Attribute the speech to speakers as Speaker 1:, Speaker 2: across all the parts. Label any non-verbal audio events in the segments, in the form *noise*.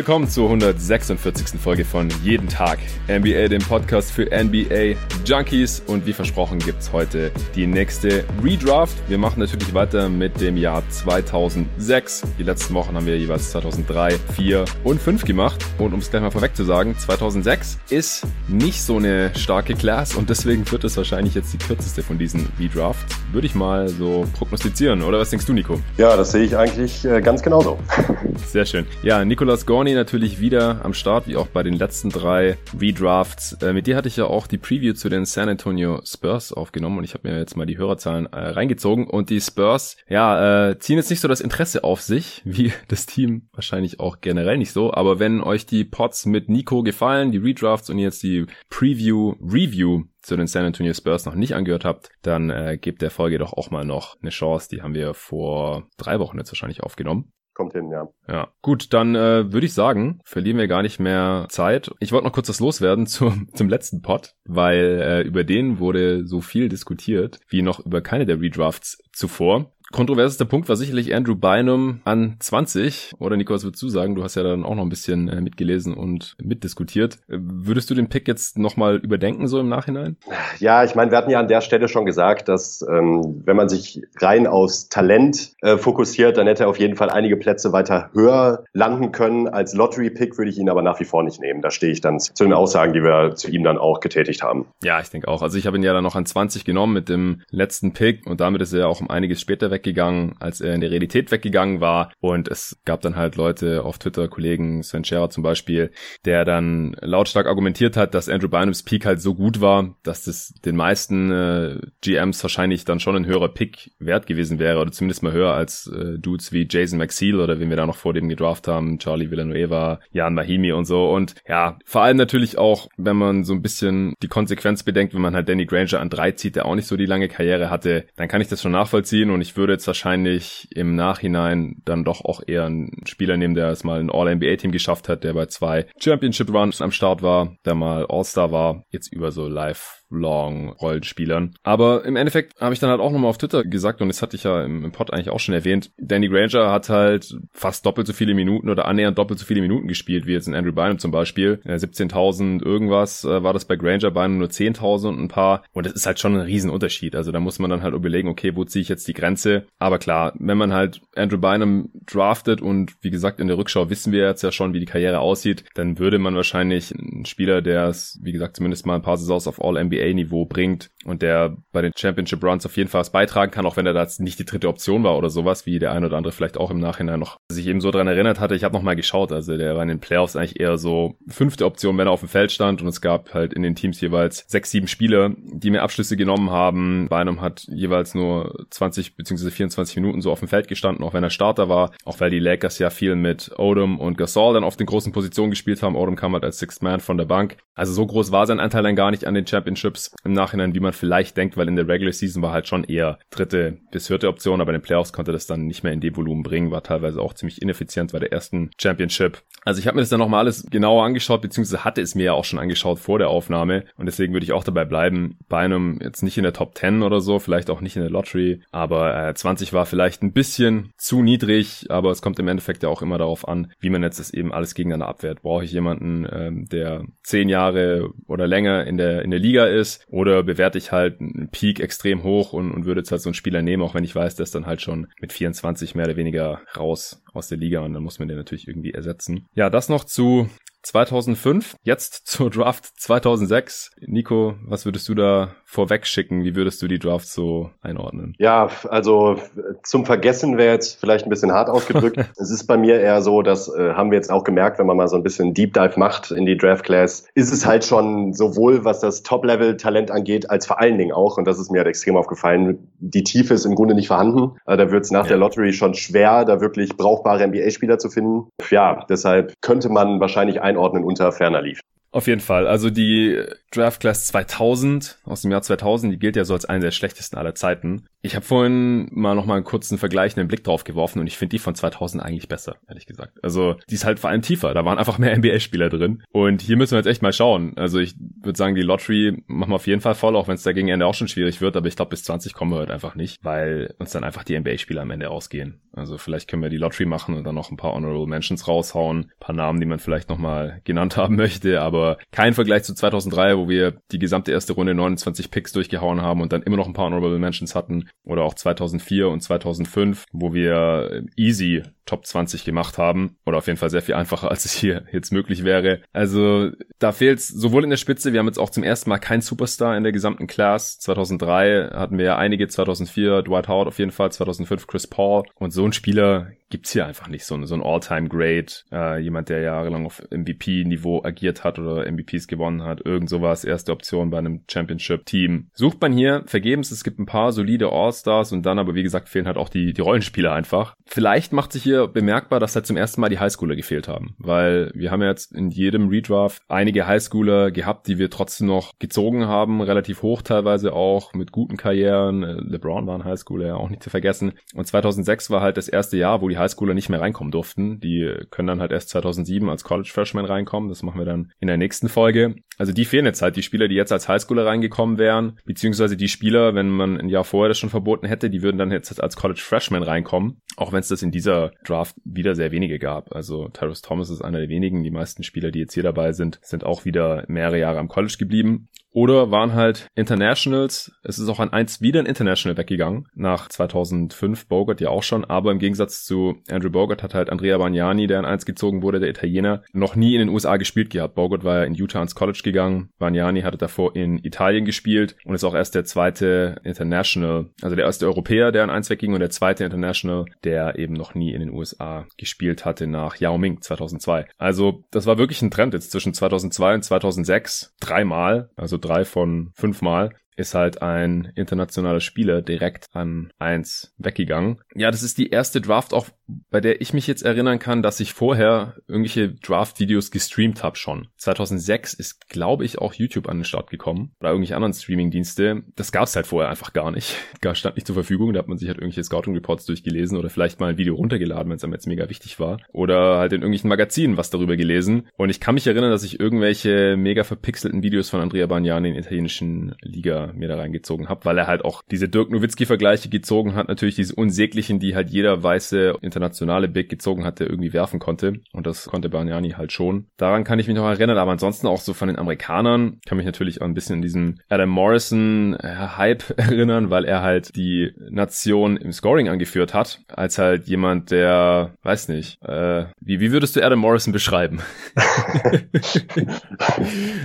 Speaker 1: Willkommen zur 146. Folge von Jeden Tag NBA, dem Podcast für NBA Junkies. Und wie versprochen gibt es heute die nächste Redraft. Wir machen natürlich weiter mit dem Jahr 2006. Die letzten Wochen haben wir jeweils 2003, 4 und 5 gemacht. Und um es gleich mal vorweg zu sagen, 2006 ist nicht so eine starke Class und deswegen wird es wahrscheinlich jetzt die kürzeste von diesen Redrafts. Würde ich mal so prognostizieren. Oder was denkst du, Nico?
Speaker 2: Ja, das sehe ich eigentlich äh, ganz genauso. *laughs*
Speaker 1: Sehr schön. Ja, Nicolas Gorn Gorni natürlich wieder am Start, wie auch bei den letzten drei Redrafts. Äh, mit dir hatte ich ja auch die Preview zu den San Antonio Spurs aufgenommen und ich habe mir jetzt mal die Hörerzahlen äh, reingezogen und die Spurs, ja, äh, ziehen jetzt nicht so das Interesse auf sich, *laughs* wie das Team wahrscheinlich auch generell nicht so, aber wenn euch die Pots mit Nico gefallen, die Redrafts und jetzt die Preview, Review zu den San Antonio Spurs noch nicht angehört habt, dann äh, gebt der Folge doch auch mal noch eine Chance. Die haben wir vor drei Wochen jetzt wahrscheinlich aufgenommen.
Speaker 2: Kommt hin, ja.
Speaker 1: Ja, gut, dann äh, würde ich sagen, verlieren wir gar nicht mehr Zeit. Ich wollte noch kurz das loswerden *laughs* zum, zum letzten Pod, weil äh, über den wurde so viel diskutiert wie noch über keine der Redrafts zuvor. Kontroversester Punkt war sicherlich Andrew Bynum an 20. Oder Nico, was würdest du sagen? Du hast ja dann auch noch ein bisschen äh, mitgelesen und mitdiskutiert. Äh, würdest du den Pick jetzt nochmal überdenken, so im Nachhinein?
Speaker 2: Ja, ich meine, wir hatten ja an der Stelle schon gesagt, dass ähm, wenn man sich rein aus Talent äh, fokussiert, dann hätte er auf jeden Fall einige Plätze weiter höher landen können. Als Lottery-Pick würde ich ihn aber nach wie vor nicht nehmen. Da stehe ich dann zu den Aussagen, die wir zu ihm dann auch getätigt haben.
Speaker 1: Ja, ich denke auch. Also ich habe ihn ja dann noch an 20 genommen mit dem letzten Pick und damit ist er auch um einiges später weg weggegangen, als er in der Realität weggegangen war. Und es gab dann halt Leute auf Twitter, Kollegen, Sven Scherer zum Beispiel, der dann lautstark argumentiert hat, dass Andrew Bynums Peak halt so gut war, dass das den meisten äh, GMs wahrscheinlich dann schon ein höherer Pick wert gewesen wäre oder zumindest mal höher als äh, Dudes wie Jason McSeal oder wen wir da noch vor dem gedraft haben, Charlie Villanueva, Jan Mahimi und so. Und ja, vor allem natürlich auch, wenn man so ein bisschen die Konsequenz bedenkt, wenn man halt Danny Granger an drei zieht, der auch nicht so die lange Karriere hatte, dann kann ich das schon nachvollziehen und ich würde würde jetzt wahrscheinlich im Nachhinein dann doch auch eher einen Spieler nehmen, der es mal ein All-NBA-Team geschafft hat, der bei zwei Championship-Runs am Start war, der mal All-Star war, jetzt über so live Long-Rollenspielern. Aber im Endeffekt habe ich dann halt auch nochmal auf Twitter gesagt, und das hatte ich ja im, im Pod eigentlich auch schon erwähnt, Danny Granger hat halt fast doppelt so viele Minuten oder annähernd doppelt so viele Minuten gespielt, wie jetzt in Andrew Bynum zum Beispiel. 17.000 irgendwas äh, war das bei Granger, Bynum nur 10.000 und ein paar. Und das ist halt schon ein Riesenunterschied. Also da muss man dann halt überlegen, okay, wo ziehe ich jetzt die Grenze? Aber klar, wenn man halt Andrew Bynum draftet und wie gesagt, in der Rückschau wissen wir jetzt ja schon, wie die Karriere aussieht, dann würde man wahrscheinlich einen Spieler, der es, wie gesagt, zumindest mal ein paar Saisons auf All-NBA NBA-Niveau bringt und der bei den Championship Runs auf jeden Fall was beitragen kann, auch wenn er da nicht die dritte Option war oder sowas, wie der ein oder andere vielleicht auch im Nachhinein noch sich eben so dran erinnert hatte. Ich habe noch mal geschaut, also der war in den Playoffs eigentlich eher so fünfte Option, wenn er auf dem Feld stand und es gab halt in den Teams jeweils sechs, sieben Spieler, die mir Abschlüsse genommen haben. Bei einem hat jeweils nur 20 bzw. 24 Minuten so auf dem Feld gestanden, auch wenn er Starter war, auch weil die Lakers ja viel mit Odom und Gasol dann auf den großen Positionen gespielt haben. Odom kam halt als Sixth Man von der Bank. Also so groß war sein Anteil dann gar nicht an den Championships im Nachhinein, wie man vielleicht denkt, weil in der Regular Season war halt schon eher dritte bis vierte Option, aber in den Playoffs konnte das dann nicht mehr in dem Volumen bringen, war teilweise auch ziemlich ineffizient bei der ersten Championship. Also ich habe mir das dann nochmal alles genauer angeschaut, beziehungsweise hatte es mir ja auch schon angeschaut vor der Aufnahme und deswegen würde ich auch dabei bleiben, bei einem jetzt nicht in der Top 10 oder so, vielleicht auch nicht in der Lottery, aber äh, 20 war vielleicht ein bisschen zu niedrig, aber es kommt im Endeffekt ja auch immer darauf an, wie man jetzt das eben alles gegeneinander abwehrt. Brauche ich jemanden, ähm, der zehn Jahre oder länger in der in der Liga ist oder bewerte ich halt einen Peak extrem hoch und, und würde jetzt halt so einen Spieler nehmen, auch wenn ich weiß, der ist dann halt schon mit 24 mehr oder weniger raus aus der Liga und dann muss man den natürlich irgendwie ersetzen. Ja, das noch zu 2005, jetzt zur Draft 2006. Nico, was würdest du da vorweg schicken? Wie würdest du die Draft so einordnen?
Speaker 2: Ja, also zum Vergessen wäre jetzt vielleicht ein bisschen hart ausgedrückt. *laughs* es ist bei mir eher so, das äh, haben wir jetzt auch gemerkt, wenn man mal so ein bisschen Deep Dive macht in die Draft Class, ist es halt schon sowohl was das Top-Level-Talent angeht, als vor allen Dingen auch, und das ist mir halt extrem aufgefallen, die Tiefe ist im Grunde nicht vorhanden. Äh, da wird es nach ja. der Lottery schon schwer, da wirklich brauchbare NBA-Spieler zu finden. Ja, deshalb könnte man wahrscheinlich einordnen unter ferner lief.
Speaker 1: Auf jeden Fall. Also die Draft Class 2000 aus dem Jahr 2000, die gilt ja so als eine der schlechtesten aller Zeiten. Ich habe vorhin mal noch mal einen kurzen vergleichenden Blick drauf geworfen und ich finde die von 2000 eigentlich besser, ehrlich gesagt. Also die ist halt vor allem tiefer. Da waren einfach mehr *laughs* NBA-Spieler drin. Und hier müssen wir jetzt echt mal schauen. Also ich würde sagen, die Lottery machen wir auf jeden Fall voll, auch wenn es da gegen Ende auch schon schwierig wird. Aber ich glaube, bis 20 kommen wir heute einfach nicht, weil uns dann einfach die NBA-Spieler am Ende ausgehen. Also vielleicht können wir die Lottery machen und dann noch ein paar Honorable Mentions raushauen. Ein paar Namen, die man vielleicht noch mal genannt haben *laughs* möchte. Aber kein Vergleich zu 2003, wo wir die gesamte erste Runde 29 Picks durchgehauen haben und dann immer noch ein paar Honorable Mentions hatten. Oder auch 2004 und 2005, wo wir easy Top 20 gemacht haben. Oder auf jeden Fall sehr viel einfacher, *laughs* als es hier jetzt möglich wäre. Also da fehlt sowohl in der Spitze, wir haben jetzt auch zum ersten Mal keinen Superstar in der gesamten Class. 2003 hatten wir ja einige, 2004 Dwight Howard auf jeden Fall, 2005 Chris Paul. Und so ein Spieler gibt's hier einfach nicht. So, so ein All-Time-Great, äh, jemand, der jahrelang auf MVP-Niveau agiert hat oder MVPs gewonnen hat. Irgend sowas, erste Option bei einem Championship-Team. Sucht man hier vergebens, es gibt ein paar solide All-Stars und dann aber, wie gesagt, fehlen halt auch die, die Rollenspieler einfach. Vielleicht macht sich hier bemerkbar, dass halt zum ersten Mal die Highschooler gefehlt haben, weil wir haben ja jetzt in jedem Redraft einige Highschooler gehabt, die wir trotzdem noch gezogen haben, relativ hoch teilweise auch, mit guten Karrieren. Äh, LeBron war ein Highschooler, ja auch nicht zu vergessen. Und 2006 war halt das erste Jahr, wo die Highschooler nicht mehr reinkommen durften. Die können dann halt erst 2007 als College Freshman reinkommen. Das machen wir dann in der nächsten Folge. Also die fehlen jetzt halt, die Spieler, die jetzt als Highschooler reingekommen wären, beziehungsweise die Spieler, wenn man ein Jahr vorher das schon verboten hätte, die würden dann jetzt als College Freshman reinkommen. Auch wenn es das in dieser Draft wieder sehr wenige gab. Also Tyrus Thomas ist einer der wenigen. Die meisten Spieler, die jetzt hier dabei sind, sind auch wieder mehrere Jahre am College geblieben oder waren halt Internationals. Es ist auch an eins wieder ein International weggegangen. Nach 2005 Bogart ja auch schon. Aber im Gegensatz zu Andrew Bogart hat halt Andrea Bagnani, der an eins gezogen wurde, der Italiener, noch nie in den USA gespielt gehabt. Bogart war ja in Utah ans College gegangen. Bagnani hatte davor in Italien gespielt und ist auch erst der zweite International, also der erste Europäer, der an eins wegging und der zweite International, der eben noch nie in den USA gespielt hatte nach Yao Ming 2002. Also das war wirklich ein Trend jetzt zwischen 2002 und 2006. Dreimal. Also drei von fünf Mal ist halt ein internationaler Spieler direkt an eins weggegangen. Ja, das ist die erste Draft auch, bei der ich mich jetzt erinnern kann, dass ich vorher irgendwelche Draft-Videos gestreamt habe schon. 2006 ist, glaube ich, auch YouTube an den Start gekommen oder irgendwelche anderen Streaming-Dienste. Das gab es halt vorher einfach gar nicht. *laughs* Gar stand nicht zur Verfügung. Da hat man sich halt irgendwelche Scouting-Reports durchgelesen oder vielleicht mal ein Video runtergeladen, wenn es einem jetzt mega wichtig war. Oder halt in irgendwelchen Magazinen was darüber gelesen. Und ich kann mich erinnern, dass ich irgendwelche mega verpixelten Videos von Andrea Bagnani in italienischen Liga mir da reingezogen habe, weil er halt auch diese Dirk Nowitzki-Vergleiche gezogen hat, natürlich diese unsäglichen, die halt jeder weiße internationale Big gezogen hat, der irgendwie werfen konnte. Und das konnte Bargnani halt schon. Daran kann ich mich noch erinnern, aber ansonsten auch so von den Amerikanern kann mich natürlich auch ein bisschen an diesen Adam Morrison-Hype äh, *laughs* erinnern, weil er halt die Nation im Scoring angeführt hat, als halt jemand, der, weiß nicht, äh, wie, wie würdest du Adam Morrison beschreiben? *laughs*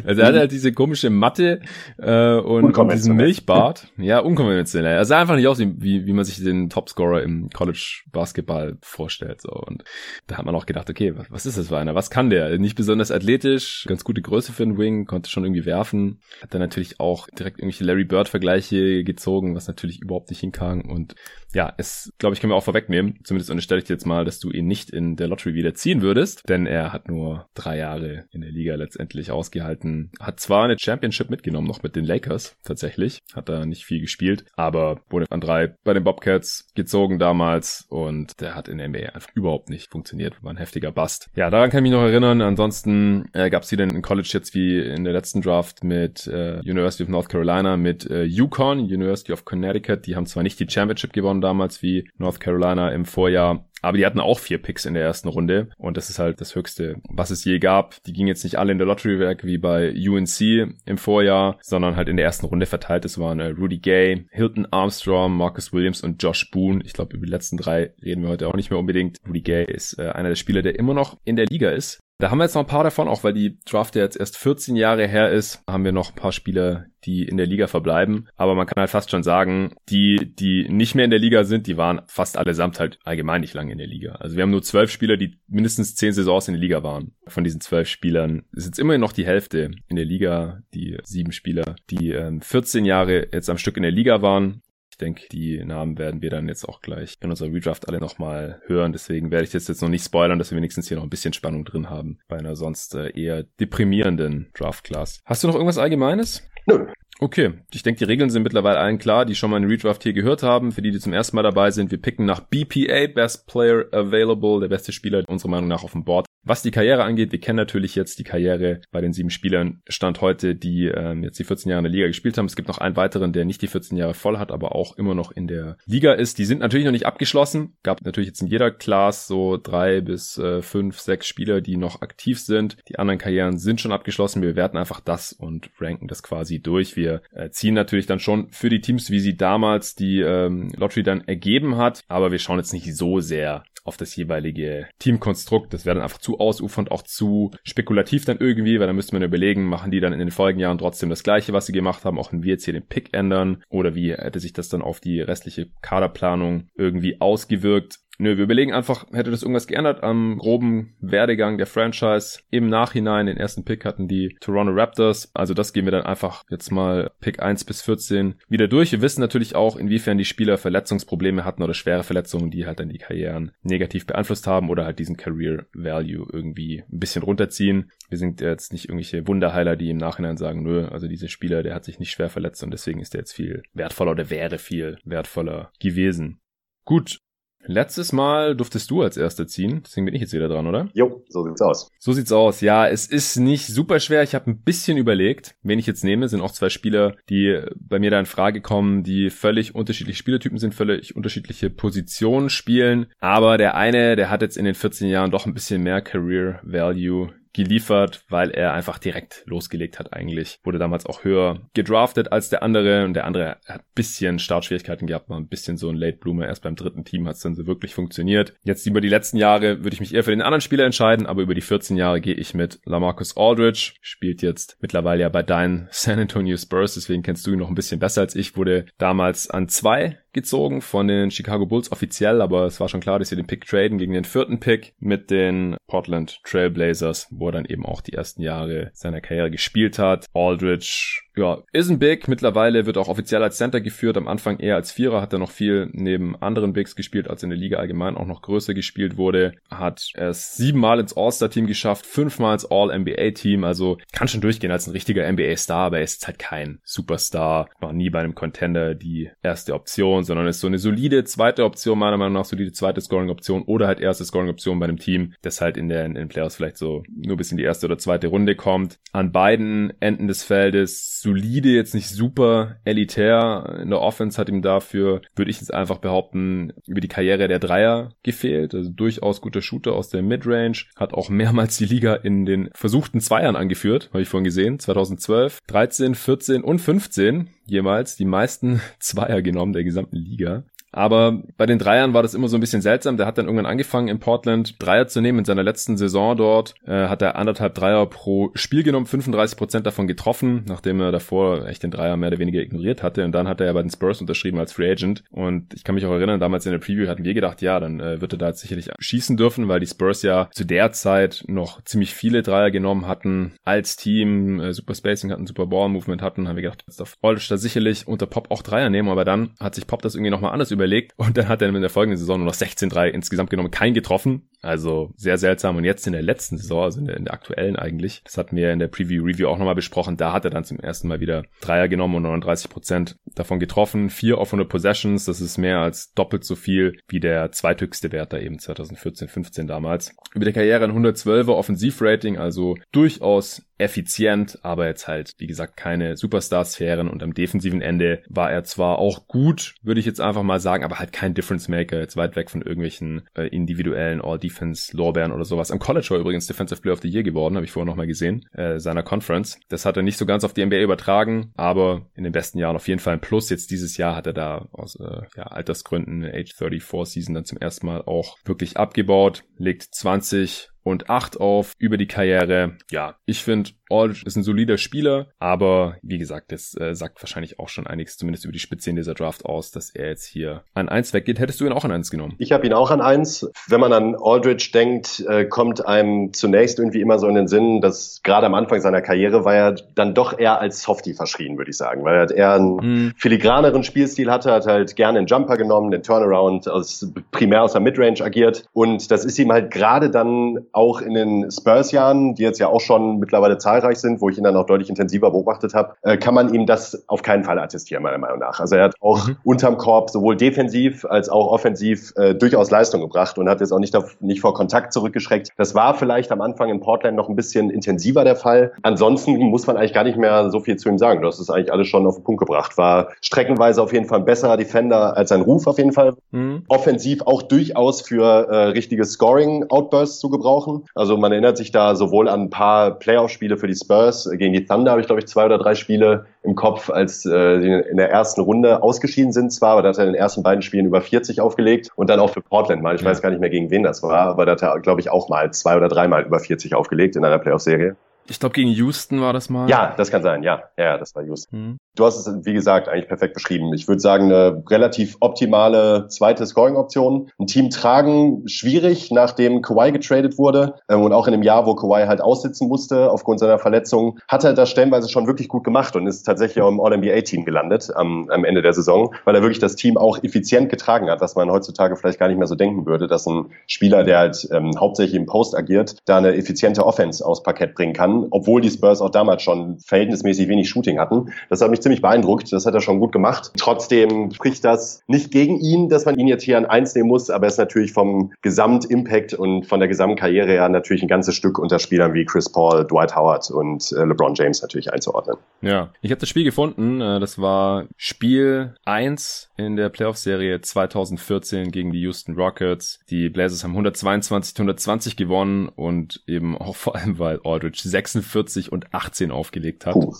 Speaker 1: also er hat halt diese komische Matte äh, und, und diesen Milchbart. *laughs* Ja, unkonventionell. Er sah einfach nicht aus, wie, wie man sich den Topscorer im College Basketball vorstellt. So. Und da hat man auch gedacht, okay, was ist das für einer? Was kann der? Nicht besonders athletisch, ganz gute Größe für einen Wing, konnte schon irgendwie werfen. Hat dann natürlich auch direkt irgendwelche Larry Bird-Vergleiche gezogen, was natürlich überhaupt nicht hinkam. Und ja, es, glaube ich, können wir auch vorwegnehmen. Zumindest unterstelle ich dir jetzt mal, dass du ihn nicht in der Lottery wieder ziehen würdest, denn er hat nur drei Jahre in der Liga letztendlich ausgehalten. Hat zwar eine Championship mitgenommen, noch mit den Lakers tatsächlich, hat da nicht viel gespielt, aber wurde an drei bei den Bobcats gezogen damals und der hat in der NBA einfach überhaupt nicht funktioniert. War ein heftiger Bust. Ja, daran kann ich mich noch erinnern. Ansonsten äh, gab es wieder in College jetzt wie in der letzten Draft mit äh, University of North Carolina, mit äh, UConn, University of Connecticut. Die haben zwar nicht die Championship gewonnen damals wie North Carolina im Vorjahr, aber die hatten auch vier Picks in der ersten Runde. Und das ist halt das Höchste, was es je gab. Die gingen jetzt nicht alle in der Lottery weg wie bei UNC im Vorjahr, sondern halt in der ersten Runde verteilt. Es waren äh, Rudy Gay, Hilton Armstrong, Marcus Williams und Josh Boone. Ich glaube, über die letzten drei reden wir heute auch nicht mehr unbedingt. Rudy Gay ist äh, einer der Spieler, der immer noch in der Liga ist. Da haben wir jetzt noch ein paar davon, auch weil die Draft ja jetzt erst 14 Jahre her ist, haben wir noch ein paar Spieler, die in der Liga verbleiben. Aber man kann halt fast schon sagen, die, die nicht mehr in der Liga sind, die waren fast allesamt halt allgemein nicht lange in der Liga. Also wir haben nur zwölf Spieler, die mindestens zehn Saisons in der Liga waren. Von diesen zwölf Spielern ist jetzt immerhin noch die Hälfte in der Liga, die sieben Spieler, die ähm, 14 Jahre jetzt am Stück in der Liga waren Ich denke, die Namen werden wir dann jetzt auch gleich in unserer Redraft alle nochmal hören. Deswegen werde ich das jetzt noch nicht spoilern, dass wir wenigstens hier noch ein bisschen Spannung drin haben bei einer sonst äh, eher deprimierenden Draft-Class. Hast du noch irgendwas Allgemeines?
Speaker 2: Nö.
Speaker 1: Okay, ich denke, die Regeln sind mittlerweile allen klar, die schon mal einen Redraft hier gehört haben. Für die, die zum ersten Mal dabei sind, wir picken nach BPA, Best Player Available, der beste Spieler unserer Meinung nach auf dem Board. Was die Karriere angeht, wir kennen natürlich jetzt die Karriere bei den sieben Spielern, Stand heute, die ähm, jetzt die 14 Jahre in der Liga gespielt haben. Es gibt noch einen weiteren, der nicht die 14 Jahre voll hat, aber auch immer noch in der Liga ist. Die sind natürlich noch nicht abgeschlossen. Gab natürlich jetzt in jeder Class so drei bis äh, fünf, sechs Spieler, die noch aktiv sind. Die anderen Karrieren sind schon abgeschlossen. Wir bewerten einfach das und ranken das quasi durch. Wir äh, ziehen natürlich dann schon für die Teams, wie sie damals die ähm, Lottery dann ergeben hat, aber wir schauen jetzt nicht so sehr auf das jeweilige Teamkonstrukt. Das wäre dann einfach zu ausufernd, auch zu spekulativ dann irgendwie, weil dann müsste man überlegen, machen die dann in den folgenden Jahren trotzdem das Gleiche, was sie gemacht haben, auch wenn wir jetzt hier den Pick ändern oder wie hätte sich das dann auf die restliche Kaderplanung irgendwie ausgewirkt. Nö, wir überlegen einfach, hätte das irgendwas geändert am groben Werdegang der Franchise. Im Nachhinein, den ersten Pick hatten die Toronto Raptors. Also das gehen wir dann einfach jetzt mal Pick 1 bis 14 wieder durch. Wir wissen natürlich auch, inwiefern die Spieler Verletzungsprobleme hatten oder schwere Verletzungen, die halt dann die Karrieren negativ beeinflusst haben oder halt diesen Career Value irgendwie ein bisschen runterziehen. Wir sind jetzt nicht irgendwelche Wunderheiler, die im Nachhinein sagen, nö, also dieser Spieler, der hat sich nicht schwer verletzt und deswegen ist er jetzt viel wertvoller oder wäre viel wertvoller gewesen. Gut, Letztes Mal durftest du als Erster ziehen, deswegen bin ich jetzt wieder dran, oder?
Speaker 2: Jo, so sieht's aus.
Speaker 1: So sieht's aus. Ja, es ist nicht super schwer. Ich habe ein bisschen überlegt, wen ich jetzt nehme. Es sind auch zwei Spieler, die bei mir da in Frage kommen, die völlig unterschiedliche Spielertypen sind, völlig unterschiedliche Positionen spielen. Aber der eine, der hat jetzt in den 14 Jahren doch ein bisschen mehr Career Value geliefert, weil er einfach direkt losgelegt hat eigentlich. Wurde damals auch höher gedraftet als der andere und der andere hat bisschen Startschwierigkeiten gehabt, war ein bisschen so ein Late Bloomer. Erst beim dritten Team hat es dann so wirklich funktioniert. Jetzt über die letzten Jahre würde ich mich eher für den anderen Spieler entscheiden, aber über die 14 Jahre gehe ich mit Lamarcus Aldridge. Spielt jetzt mittlerweile ja bei deinen *laughs* San Antonio Spurs, deswegen kennst du ihn noch ein bisschen besser als ich. Wurde damals an zwei gezogen von den Chicago Bulls offiziell, aber es war schon klar, dass sie den Pick traden gegen den vierten Pick mit den Portland Trailblazers, wo er dann eben auch die ersten Jahre seiner Karriere gespielt hat. Aldridge ja, ist ein Big. Mittlerweile wird auch offiziell als Center geführt. Am Anfang eher als Vierer. Hat er noch viel neben anderen Bigs gespielt, als in der Liga allgemein auch noch größer gespielt wurde. Hat es siebenmal ins All-Star-Team geschafft, fünfmal ins All-NBA-Team. Also kann schon durchgehen als ein richtiger NBA-Star, aber er ist halt kein Superstar. War nie bei einem Contender die erste Option, sondern ist so eine solide zweite Option, meiner Meinung nach solide zweite Scoring-Option oder halt erste Scoring-Option bei einem Team, das halt in, der, in den Playoffs vielleicht so nur bis in die erste oder zweite Runde kommt. An beiden Enden des Feldes solide, jetzt nicht super elitär. In der Offense hat ihm dafür, würde ich jetzt einfach behaupten, über die Karriere der Dreier gefehlt. Also durchaus guter Shooter aus der Midrange. Hat auch mehrmals die Liga in den versuchten Zweiern angeführt, habe ich vorhin gesehen. 2012, 13, 14 und 15 jemals die meisten *laughs* Zweier genommen der gesamten Liga. Aber bei den Dreiern war das immer so ein bisschen seltsam. Der hat dann irgendwann angefangen in Portland Dreier zu nehmen. In seiner letzten Saison dort äh, hat er anderthalb Dreier pro Spiel genommen, 35 Prozent davon getroffen, nachdem er davor echt den Dreier mehr oder weniger ignoriert hatte. Und dann hat er ja bei den Spurs unterschrieben als Free Agent. Und ich kann mich auch erinnern, damals in der Preview hatten wir gedacht, ja, dann äh, wird er da jetzt sicherlich schießen dürfen, weil die Spurs ja zu der Zeit noch ziemlich viele Dreier genommen hatten als Team, äh, super Spacing hatten, super Ball Movement hatten. Haben wir gedacht, jetzt darf Aldridge da sicherlich unter Pop auch Dreier nehmen. Aber dann hat sich Pop das irgendwie nochmal anders über überlegt und dann hat er in der folgenden Saison nur noch 16-3 insgesamt genommen, kein getroffen. Also sehr seltsam. Und jetzt in der letzten Saison, also in der, in der aktuellen eigentlich, das hatten wir in der Preview-Review auch nochmal besprochen, da hat er dann zum ersten Mal wieder Dreier genommen und 39 Prozent davon getroffen. Vier offene Possessions, das ist mehr als doppelt so viel wie der zweithöchste Wert da eben 2014, 15 damals. Über die Karriere ein 112er Offensivrating, also durchaus effizient, aber jetzt halt, wie gesagt, keine Superstar-Sphären und am defensiven Ende war er zwar auch gut, würde ich jetzt einfach mal sagen, aber halt kein Difference Maker, jetzt weit weg von irgendwelchen äh, individuellen All-Defense-Lorbeeren oder sowas. Am College war übrigens Defensive Player of the Year geworden, habe ich vorher nochmal gesehen, äh, seiner Conference. Das hat er nicht so ganz auf die NBA übertragen, aber in den besten Jahren auf jeden Fall ein Plus. Jetzt dieses Jahr hat er da aus äh, ja, Altersgründen Age 34 Season dann zum ersten Mal auch wirklich abgebaut, legt 20 und 8 auf über die Karriere. Ja, ich finde, Aldridge ist ein solider Spieler, aber wie gesagt, das äh, sagt wahrscheinlich auch schon einiges, zumindest über die Spitze in dieser Draft aus, dass er jetzt hier an 1 weggeht. Hättest du ihn auch an 1 genommen?
Speaker 2: Ich habe ihn auch an 1. Wenn man an Aldridge denkt, äh, kommt einem zunächst irgendwie immer so in den Sinn, dass gerade am Anfang seiner Karriere war er dann doch eher als Softie verschrien, würde ich sagen, weil er eher einen mhm. filigraneren Spielstil hatte, hat halt gerne den Jumper genommen, den Turnaround aus, primär aus der Midrange agiert und das ist ihm halt gerade dann auch in den Spurs-Jahren, die jetzt ja auch schon mittlerweile zahlreich sind, wo ich ihn dann auch deutlich intensiver beobachtet habe, äh, kann man ihm das auf keinen Fall attestieren, meiner Meinung nach. Also er hat auch mhm. unterm Korb sowohl defensiv als auch offensiv äh, durchaus Leistung gebracht und hat jetzt auch nicht, auf, nicht vor Kontakt zurückgeschreckt. Das war vielleicht am Anfang in Portland noch ein bisschen intensiver der Fall. Ansonsten muss man eigentlich gar nicht mehr so viel zu ihm sagen. Du hast es eigentlich alles schon auf den Punkt gebracht. War streckenweise auf jeden Fall ein besserer Defender als sein Ruf auf jeden Fall. Mhm. Offensiv auch durchaus für äh, richtige Scoring-Outbursts zu gebrauchen. Also man erinnert sich da sowohl an ein paar Playoff-Spiele für die Spurs. Gegen die Thunder habe ich, glaube ich, zwei oder drei Spiele im Kopf, als äh, in der ersten Runde ausgeschieden sind zwar, aber da hat er in den ersten beiden Spielen über 40 aufgelegt und dann auch für Portland mal. Ich ja. weiß gar nicht mehr, gegen wen das war, aber da hat er, glaube ich, auch mal zwei oder dreimal über 40 aufgelegt in einer Playoff-Serie.
Speaker 1: Ich glaube, gegen Houston war das mal.
Speaker 2: Ja, das kann sein, ja. Ja, das war Houston. Mhm. Du hast es, wie gesagt, eigentlich perfekt beschrieben. Ich würde sagen, eine relativ optimale zweite Scoring-Option. Ein Team tragen, schwierig, nachdem Kawhi getradet wurde ähm, und auch in dem Jahr, wo Kawhi halt aussitzen musste aufgrund seiner Verletzung, hat er das stellenweise schon wirklich gut gemacht und ist tatsächlich auch im All-NBA-Team gelandet am, am Ende der Saison, weil er wirklich das Team auch effizient getragen hat, was man heutzutage vielleicht gar nicht mehr so denken würde, dass ein Spieler, der halt ähm, hauptsächlich im Post agiert, da eine effiziente Offense aus Parkett bringen kann, obwohl die Spurs auch damals schon verhältnismäßig wenig Shooting hatten. Das hat mich ziemlich beeindruckt. Das hat er schon gut gemacht. Trotzdem spricht das nicht gegen ihn, dass man ihn jetzt hier an eins nehmen muss, aber er ist natürlich vom Gesamtimpact und von der Gesamtkarriere her natürlich ein ganzes Stück unter Spielern wie Chris Paul, Dwight Howard und äh, LeBron James natürlich einzuordnen.
Speaker 1: Ja, ich habe das Spiel gefunden. Äh, das war Spiel 1 in der Playoff-Serie 2014 gegen die Houston Rockets. Die Blazers haben 122 120 gewonnen und eben auch *laughs* vor allem, weil Aldridge 46 und 18 aufgelegt hat. Puh.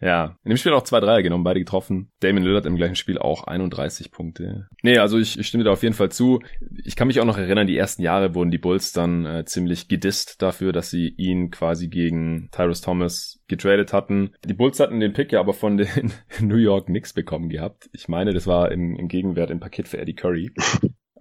Speaker 1: Ja, in dem Spiel auch zwei Dreier genommen, beide getroffen. Damon Lillard im gleichen Spiel auch 31 Punkte. Nee, also ich, ich stimme da auf jeden Fall zu. Ich kann mich auch noch erinnern, die ersten Jahre wurden die Bulls dann äh, ziemlich gedisst dafür, dass sie ihn quasi gegen Tyrus Thomas getradet hatten. Die Bulls hatten den Pick ja aber von den *laughs* New York Knicks bekommen gehabt. Ich meine, das war im, im Gegenwert im Paket für Eddie Curry. *laughs*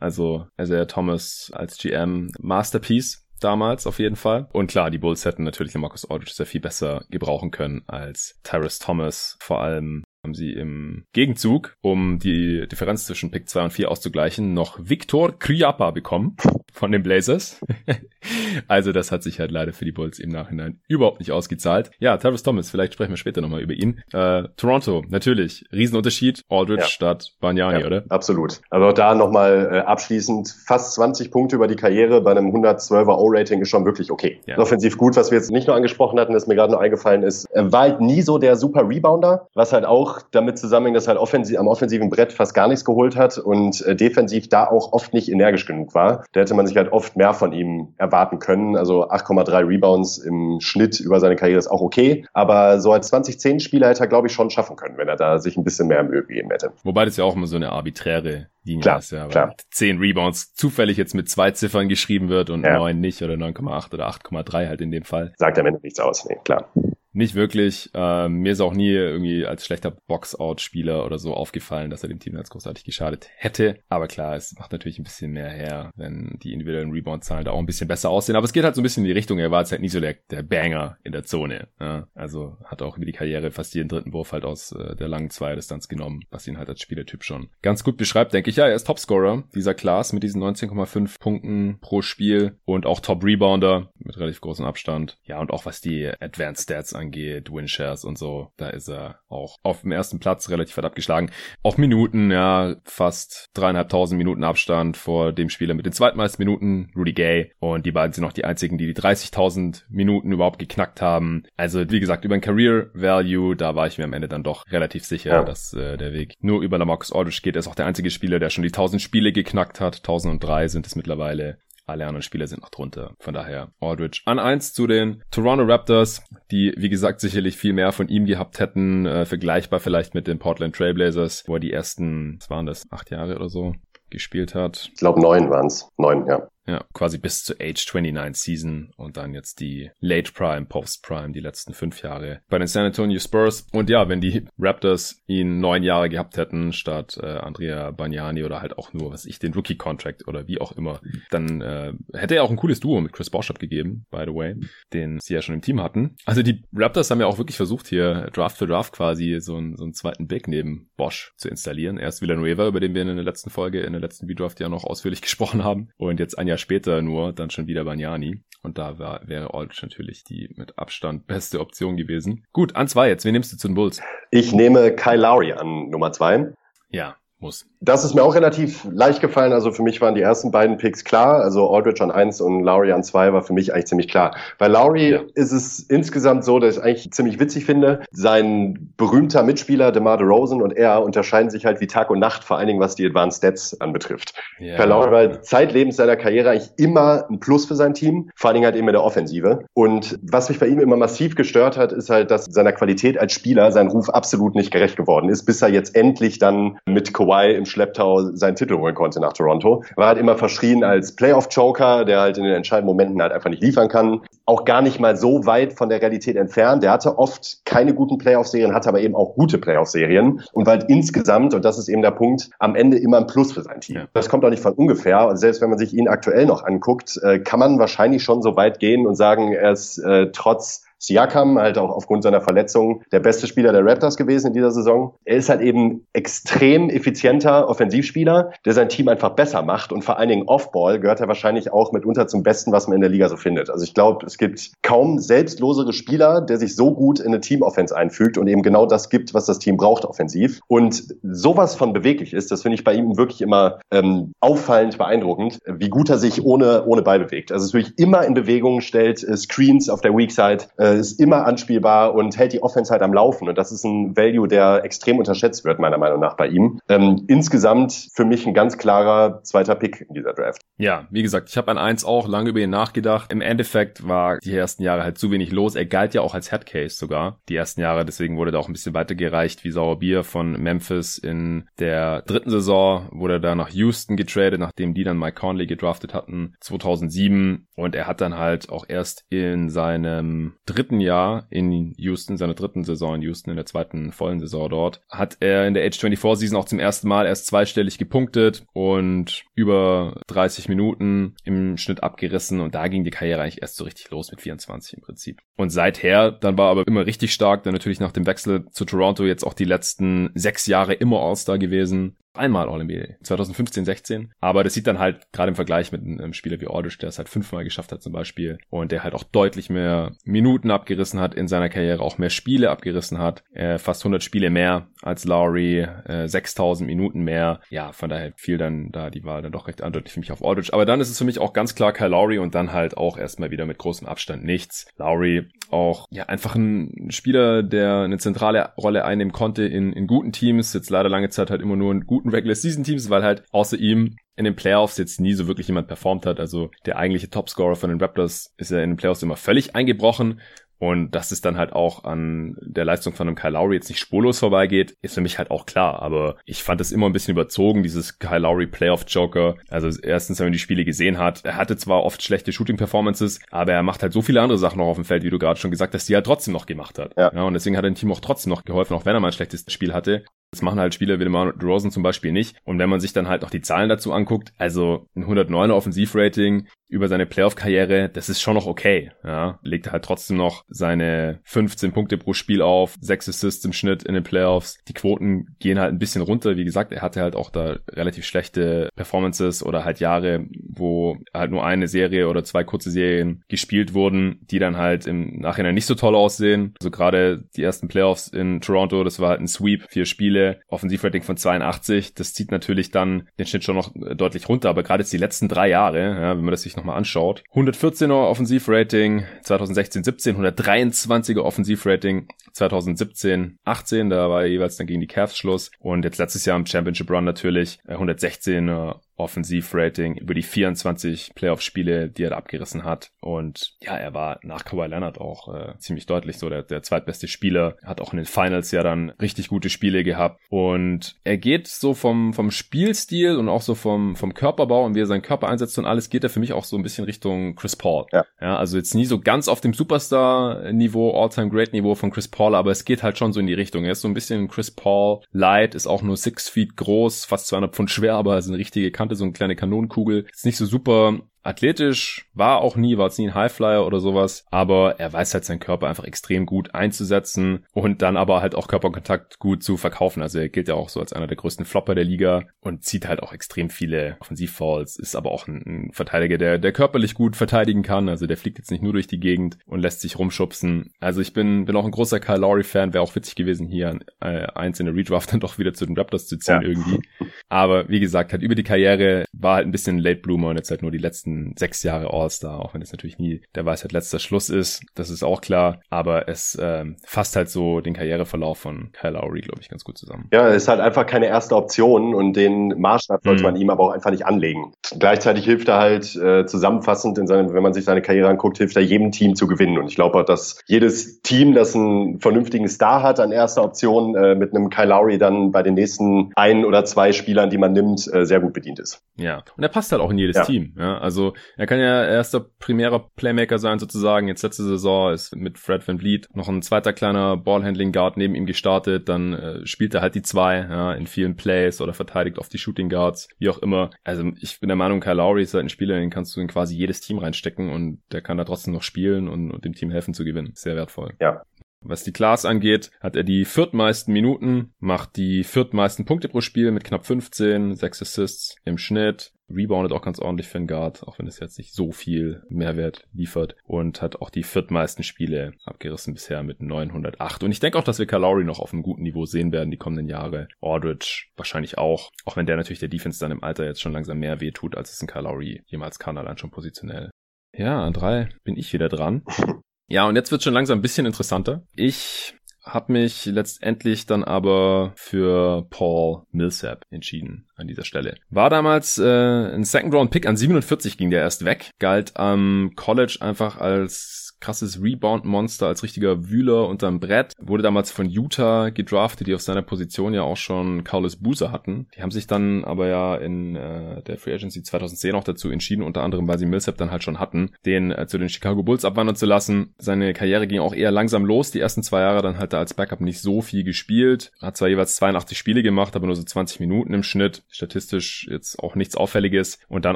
Speaker 1: Also, also Thomas als GM Masterpiece damals auf jeden Fall. Und klar, die Bulls hätten natürlich den Marcus Aldridge sehr viel besser gebrauchen können als Tyrus Thomas. Vor allem haben sie im Gegenzug, um die Differenz zwischen Pick 2 und 4 auszugleichen, noch Victor Kriapa bekommen von den Blazers. *laughs* also das hat sich halt leider für die Bulls im Nachhinein überhaupt nicht ausgezahlt. Ja, Travis Thomas, vielleicht sprechen wir später nochmal über ihn. Äh, Toronto, natürlich, Riesenunterschied, Aldridge ja. statt Banyani, ja, oder?
Speaker 2: Absolut. Also da nochmal äh, abschließend, fast 20 Punkte über die Karriere bei einem 112er O-Rating ist schon wirklich okay. Ja. Offensiv gut, was wir jetzt nicht nur angesprochen hatten, das mir gerade noch eingefallen ist, er war halt nie so der super Rebounder, was halt auch damit zusammenhängt, dass er halt offensiv, am offensiven Brett fast gar nichts geholt hat und äh, defensiv da auch oft nicht energisch genug war. Da hätte man sich halt oft mehr von ihm erwarten können. Also 8,3 Rebounds im Schnitt über seine Karriere ist auch okay. Aber so als 2010-Spieler hätte er, glaube ich, schon schaffen können, wenn er da sich ein bisschen mehr Mühe gegeben hätte.
Speaker 1: Wobei das ja auch immer so eine arbitäre Linie
Speaker 2: klar,
Speaker 1: ist, ja.
Speaker 2: Klar.
Speaker 1: 10 Rebounds zufällig jetzt mit zwei Ziffern geschrieben wird und ja. 9 nicht oder 9,8 oder 8,3 halt in dem Fall.
Speaker 2: Sagt am Ende nichts aus, nee, klar.
Speaker 1: Nicht wirklich. Ähm, mir ist auch nie irgendwie als schlechter Box-Out-Spieler oder so aufgefallen, dass er dem Team ganz großartig geschadet hätte. Aber klar, es macht natürlich ein bisschen mehr her, wenn die individuellen Rebound-Zahlen da auch ein bisschen besser aussehen. Aber es geht halt so ein bisschen in die Richtung. Er war jetzt halt nie so der, der Banger in der Zone. Ja? Also hat auch über die Karriere fast jeden dritten Wurf halt aus äh, der langen Zweierdistanz genommen, was ihn halt als Spielertyp schon ganz gut beschreibt, denke ich. Ja, er ist Topscorer dieser Class mit diesen 19,5 Punkten pro Spiel und auch Top-Rebounder mit relativ großem Abstand. Ja, und auch was die Advanced Stats angeht, Winshares und so, da ist er auch auf dem ersten Platz relativ weit abgeschlagen. Auch Minuten, ja, fast dreieinhalbtausend Minuten Abstand vor dem Spieler mit den zweitmeisten Minuten, Rudy Gay. Und die beiden sind auch die einzigen, die die 30.000 Minuten überhaupt geknackt haben. Also, wie gesagt, über ein Career Value, da war ich mir am Ende dann doch relativ sicher, ja. dass äh, der Weg nur über Lamarcus Aldridge geht. Er ist auch der einzige Spieler, der schon die 1000 Spiele geknackt hat. 1003 sind es mittlerweile. Alle anderen Spieler sind noch drunter. Von daher Aldridge an eins zu den Toronto Raptors, die wie gesagt sicherlich viel mehr von ihm gehabt hätten, äh, vergleichbar vielleicht mit den Portland Trailblazers, wo er die ersten, was waren das, acht Jahre oder so gespielt hat.
Speaker 2: Ich glaube neun waren es. Neun, ja.
Speaker 1: Ja, quasi bis zur Age 29 Season und dann jetzt die Late Prime, Post Prime, die letzten fünf Jahre bei den San Antonio Spurs. Und ja, wenn die Raptors ihn neun Jahre gehabt hätten, statt äh, Andrea Bagnani oder halt auch nur, was ich, den Rookie-Contract oder wie auch immer, dann äh, hätte er auch ein cooles Duo mit Chris Bosh abgegeben, by the way, den sie ja schon im Team hatten. Also die Raptors haben ja auch wirklich versucht, hier Draft für Draft quasi so einen, so einen zweiten Big neben Bosch zu installieren. Erst Villanueva, über den wir in der letzten Folge, in der letzten V-Draft ja noch ausführlich *laughs* gesprochen haben. Und jetzt ein Jahr später nur dann schon wieder Bagnani. Und da war, wäre Aldridge natürlich die mit Abstand beste Option gewesen. Gut, an zwei jetzt. Wen nimmst du zu den Bulls?
Speaker 2: Ich nehme Kyle Lowry an Nummer zwei.
Speaker 1: Ja, muss.
Speaker 2: Das ist mir auch relativ leicht gefallen. Also für mich waren die ersten beiden Picks klar. Also Aldridge an eins und Lowry an zwei war für mich eigentlich ziemlich klar. Bei Lowry ja. ist es insgesamt so, dass ich eigentlich ziemlich witzig finde. Sein berühmter Mitspieler DeMar DeRozan und er unterscheiden sich halt wie Tag und Nacht, vor allen Dingen was die Advanced Stats anbetrifft. Ja. Bei Lowry war zeitlebens seiner Karriere eigentlich immer ein Plus für sein Team, vor allen Dingen halt eben in der Offensive. Und was mich bei ihm immer massiv gestört hat, ist halt, dass seiner Qualität als Spieler sein Ruf absolut nicht gerecht geworden ist, bis er jetzt endlich dann mit Kawhi im Schlepptau seinen Titel holen konnte nach Toronto. War halt immer verschrien als Playoff-Joker, der halt in den entscheidenden Momenten halt einfach nicht liefern kann. Auch gar nicht mal so weit von der Realität entfernt. Der hatte oft keine guten Playoff-Serien, hatte aber eben auch gute Playoff-Serien und war halt insgesamt, und das ist eben der Punkt, am Ende immer ein Plus für sein Team. Das kommt auch nicht von ungefähr. Und selbst wenn man sich ihn aktuell noch anguckt, äh, kann man wahrscheinlich schon so weit gehen und sagen, er ist äh, trotz Siakam, halt auch aufgrund seiner Verletzung, der beste Spieler der Raptors gewesen in dieser Saison. Er ist halt eben extrem effizienter Offensivspieler, der sein Team einfach besser macht und vor allen Dingen Offball gehört er wahrscheinlich auch mitunter zum Besten, was man in der Liga so findet. Also ich glaube, es gibt kaum selbstlosere Spieler, der sich so gut in eine Teamoffense einfügt und eben genau das gibt, was das Team braucht offensiv. Und sowas von beweglich ist, das finde ich bei ihm wirklich immer ähm, auffallend beeindruckend, wie gut er sich ohne, ohne Ball bewegt. Also es wirklich immer in Bewegung stellt, äh, Screens auf der Weak Side, äh, äh, ist immer anspielbar und hält die Offense halt am Laufen. Und das ist ein Value, der extrem unterschätzt wird, meiner Meinung nach, bei ihm. Ähm, insgesamt für mich ein ganz klarer zweiter Pick in dieser Draft.
Speaker 1: Ja, wie gesagt, ich habe an eins auch lange über ihn nachgedacht. Im Endeffekt war die ersten Jahre halt zu wenig los. Er galt ja auch als Headcase sogar. Die ersten Jahre, deswegen wurde da auch ein bisschen weitergereicht wie Sauerbier von Memphis in der dritten Saison. Wurde da nach Houston getradet, nachdem die dann Mike Conley gedraftet hatten, 2007. Und er hat dann halt auch erst in seinem dritten dritten Jahr in Houston, seiner dritten Saison in Houston, in der zweiten vollen Saison dort, hat er in der Age 24 Season auch zum ersten Mal erst zweistellig gepunktet und über 30 Minuten im Schnitt abgerissen und da ging die Karriere eigentlich erst so richtig los mit 24 im Prinzip. Und seither, dann war er aber immer richtig stark, dann natürlich nach dem Wechsel zu Toronto jetzt auch die letzten sechs Jahre immer All-Star gewesen einmal All-NBA, 2015, 16. Aber das sieht dann halt gerade im Vergleich mit einem Spieler wie Aldridge, der es halt fünfmal geschafft hat zum Beispiel und der halt auch deutlich mehr Minuten abgerissen hat in seiner Karriere, auch mehr Spiele abgerissen hat, äh, fast 100 Spiele mehr als Lowry, äh, 6000 Minuten mehr. Ja, von daher fiel dann da die Wahl dann doch recht eindeutig für mich auf Aldridge. Aber dann ist es für mich auch ganz klar Kyle Lowry und dann halt auch erstmal wieder mit großem Abstand nichts. Lowry auch ja einfach ein Spieler, der eine zentrale Rolle einnehmen konnte in, in guten Teams, jetzt leider lange Zeit halt immer nur in guten Regular Season Teams, weil halt außer ihm in den Playoffs jetzt nie so wirklich jemand performt hat. Also der eigentliche Topscorer von den Raptors ist ja in den Playoffs immer völlig eingebrochen und dass es dann halt auch an der Leistung von einem Kyle Lowry jetzt nicht spurlos vorbeigeht, ist für mich halt auch klar. Aber ich fand es immer ein bisschen überzogen, dieses Kyle Lowry Playoff Joker. Also erstens, wenn man die Spiele gesehen hat, er hatte zwar oft schlechte Shooting Performances, aber er macht halt so viele andere Sachen noch auf dem Feld, wie du gerade schon gesagt hast, die er trotzdem noch gemacht hat. Ja. ja und deswegen hat er dem Team auch trotzdem noch geholfen, auch wenn er mal ein schlechtes Spiel hatte. Das machen halt Spieler wie DeMar DeRozan zum Beispiel nicht. Und wenn man sich dann halt noch die Zahlen dazu anguckt, also ein 109er Offensivrating über seine Playoff-Karriere, das ist schon noch okay. Ja, legt halt trotzdem noch seine 15 Punkte pro Spiel auf, 6 Assists im Schnitt in den Playoffs. Die Quoten gehen halt ein bisschen runter. Wie gesagt, er hatte halt auch da relativ schlechte Performances oder halt Jahre, wo halt nur eine Serie oder zwei kurze Serien gespielt wurden, die dann halt im Nachhinein nicht so toll aussehen. Also gerade die ersten Playoffs in Toronto, das war halt ein Sweep, vier Spiele Spiele, Offensivrating von 82, das zieht natürlich dann den Schnitt schon noch deutlich runter, aber gerade jetzt die letzten drei Jahre, ja, wenn man das sich nochmal anschaut. 114er Offensivrating 2016, 17, 123er Offensivrating 2017, 18, da war jeweils dann gegen die Cavs Schluss und jetzt letztes Jahr im Championship Run natürlich 116er äh, Offensivrating über die 24 Playoff-Spiele, die er abgerissen hat. Und ja, er war nach Kawhi Leonard auch äh, ziemlich deutlich so der, der zweitbeste Spieler. Hat auch in den Finals ja dann richtig gute Spiele gehabt. Und er geht so vom, vom Spielstil und auch so vom, vom Körperbau und wie er seinen Körper einsetzt und alles, geht er für mich auch so ein bisschen Richtung Chris Paul. Ja. ja also jetzt nie so ganz auf dem Superstar-Niveau, All-Time-Great-Niveau von Chris Paul, aber es geht halt schon so in die Richtung. Er ist so ein bisschen Chris Paul light, ist auch nur six feet groß, fast 200 Pfund schwer, aber ist eine richtige Kante, so eine kleine Kanonenkugel. Ist nicht so super Athletisch war auch nie, war jetzt nie ein Highflyer oder sowas, aber er weiß halt seinen Körper einfach extrem gut einzusetzen und dann aber halt auch Körperkontakt gut zu verkaufen. Also er gilt ja auch so als einer der größten Flopper der Liga und zieht halt auch extrem viele Offensivfalls, ist aber auch ein, Verteidiger, der, der körperlich gut verteidigen kann. Also der fliegt jetzt nicht nur durch die Gegend und lässt sich rumschubsen. Also ich bin, bin auch ein großer Kyle Lowry-Fan, wäre auch witzig gewesen, hier äh, eins in der Redraft dann doch wieder zu den Raptors zu ziehen ja. irgendwie. Aber wie gesagt, halt über die Karriere war halt ein bisschen Late Bloomer und jetzt halt nur die letzten sechs Jahre All-Star, auch wenn es natürlich nie der Weisheit letzter Schluss ist, das ist auch klar, aber es ähm, fasst halt so den Karriereverlauf von Kyle Lowry, glaube ich, ganz gut zusammen.
Speaker 2: Ja, es ist halt einfach keine erste Option und den Maßstab sollte mhm. man ihm aber auch einfach nicht anlegen. Gleichzeitig hilft er halt äh, zusammenfassend, in seinem, wenn man sich seine Karriere anguckt, hilft er jedem Team zu gewinnen und ich glaube auch, dass jedes Team, das einen vernünftigen Star hat an erster Option, äh, mit einem Kyle Lowry dann bei den nächsten ein oder zwei Spielern, die man nimmt, äh, sehr gut bedient ist.
Speaker 1: Ja, und er passt halt auch in jedes ja. Team. Ja, also er kann ja erster primärer Playmaker sein sozusagen. Jetzt letzte Saison ist mit Fred Van Vliet noch ein zweiter kleiner Ballhandling Guard neben ihm gestartet. Dann äh, spielt er halt die zwei ja, in vielen Plays oder verteidigt auf die Shooting Guards, wie auch immer. Also ich bin der Meinung, Kyle Lowry ist halt ein Spieler, den kannst du in quasi jedes Team reinstecken und der kann da trotzdem noch spielen und, und dem Team helfen zu gewinnen. Sehr wertvoll.
Speaker 2: Ja,
Speaker 1: was die Class angeht, hat er die viertmeisten Minuten, macht die viertmeisten Punkte pro Spiel mit knapp 15, 6 Assists im Schnitt, reboundet auch ganz ordentlich für einen Guard, auch wenn es jetzt nicht so viel Mehrwert liefert und hat auch die viertmeisten Spiele abgerissen bisher mit 908. Und ich denke auch, dass wir Kalori noch auf einem guten Niveau sehen werden die kommenden Jahre. Aldridge wahrscheinlich auch, auch wenn der natürlich der Defense dann im Alter jetzt schon langsam mehr wehtut, als es ein Kalori jemals kann, allein schon positionell. Ja, an drei bin ich wieder dran. *laughs* Ja, und jetzt wird schon langsam ein bisschen interessanter. Ich habe mich letztendlich dann aber für Paul Millsap entschieden an dieser Stelle. War damals äh, ein Second Round Pick an 47 ging der erst weg, galt am College einfach als krasses Rebound-Monster als richtiger Wühler unterm Brett. Wurde damals von Utah gedraftet, die auf seiner Position ja auch schon Carlos Boozer hatten. Die haben sich dann aber ja in äh, der Free Agency 2010 auch dazu entschieden, unter anderem, weil sie Millsap dann halt schon hatten, den äh, zu den Chicago Bulls abwandern zu lassen. Seine Karriere ging auch eher langsam los. Die ersten zwei Jahre dann halt er als Backup nicht so viel gespielt. Hat zwar jeweils 82 Spiele gemacht, aber nur so 20 Minuten im Schnitt. Statistisch jetzt auch nichts Auffälliges. Und dann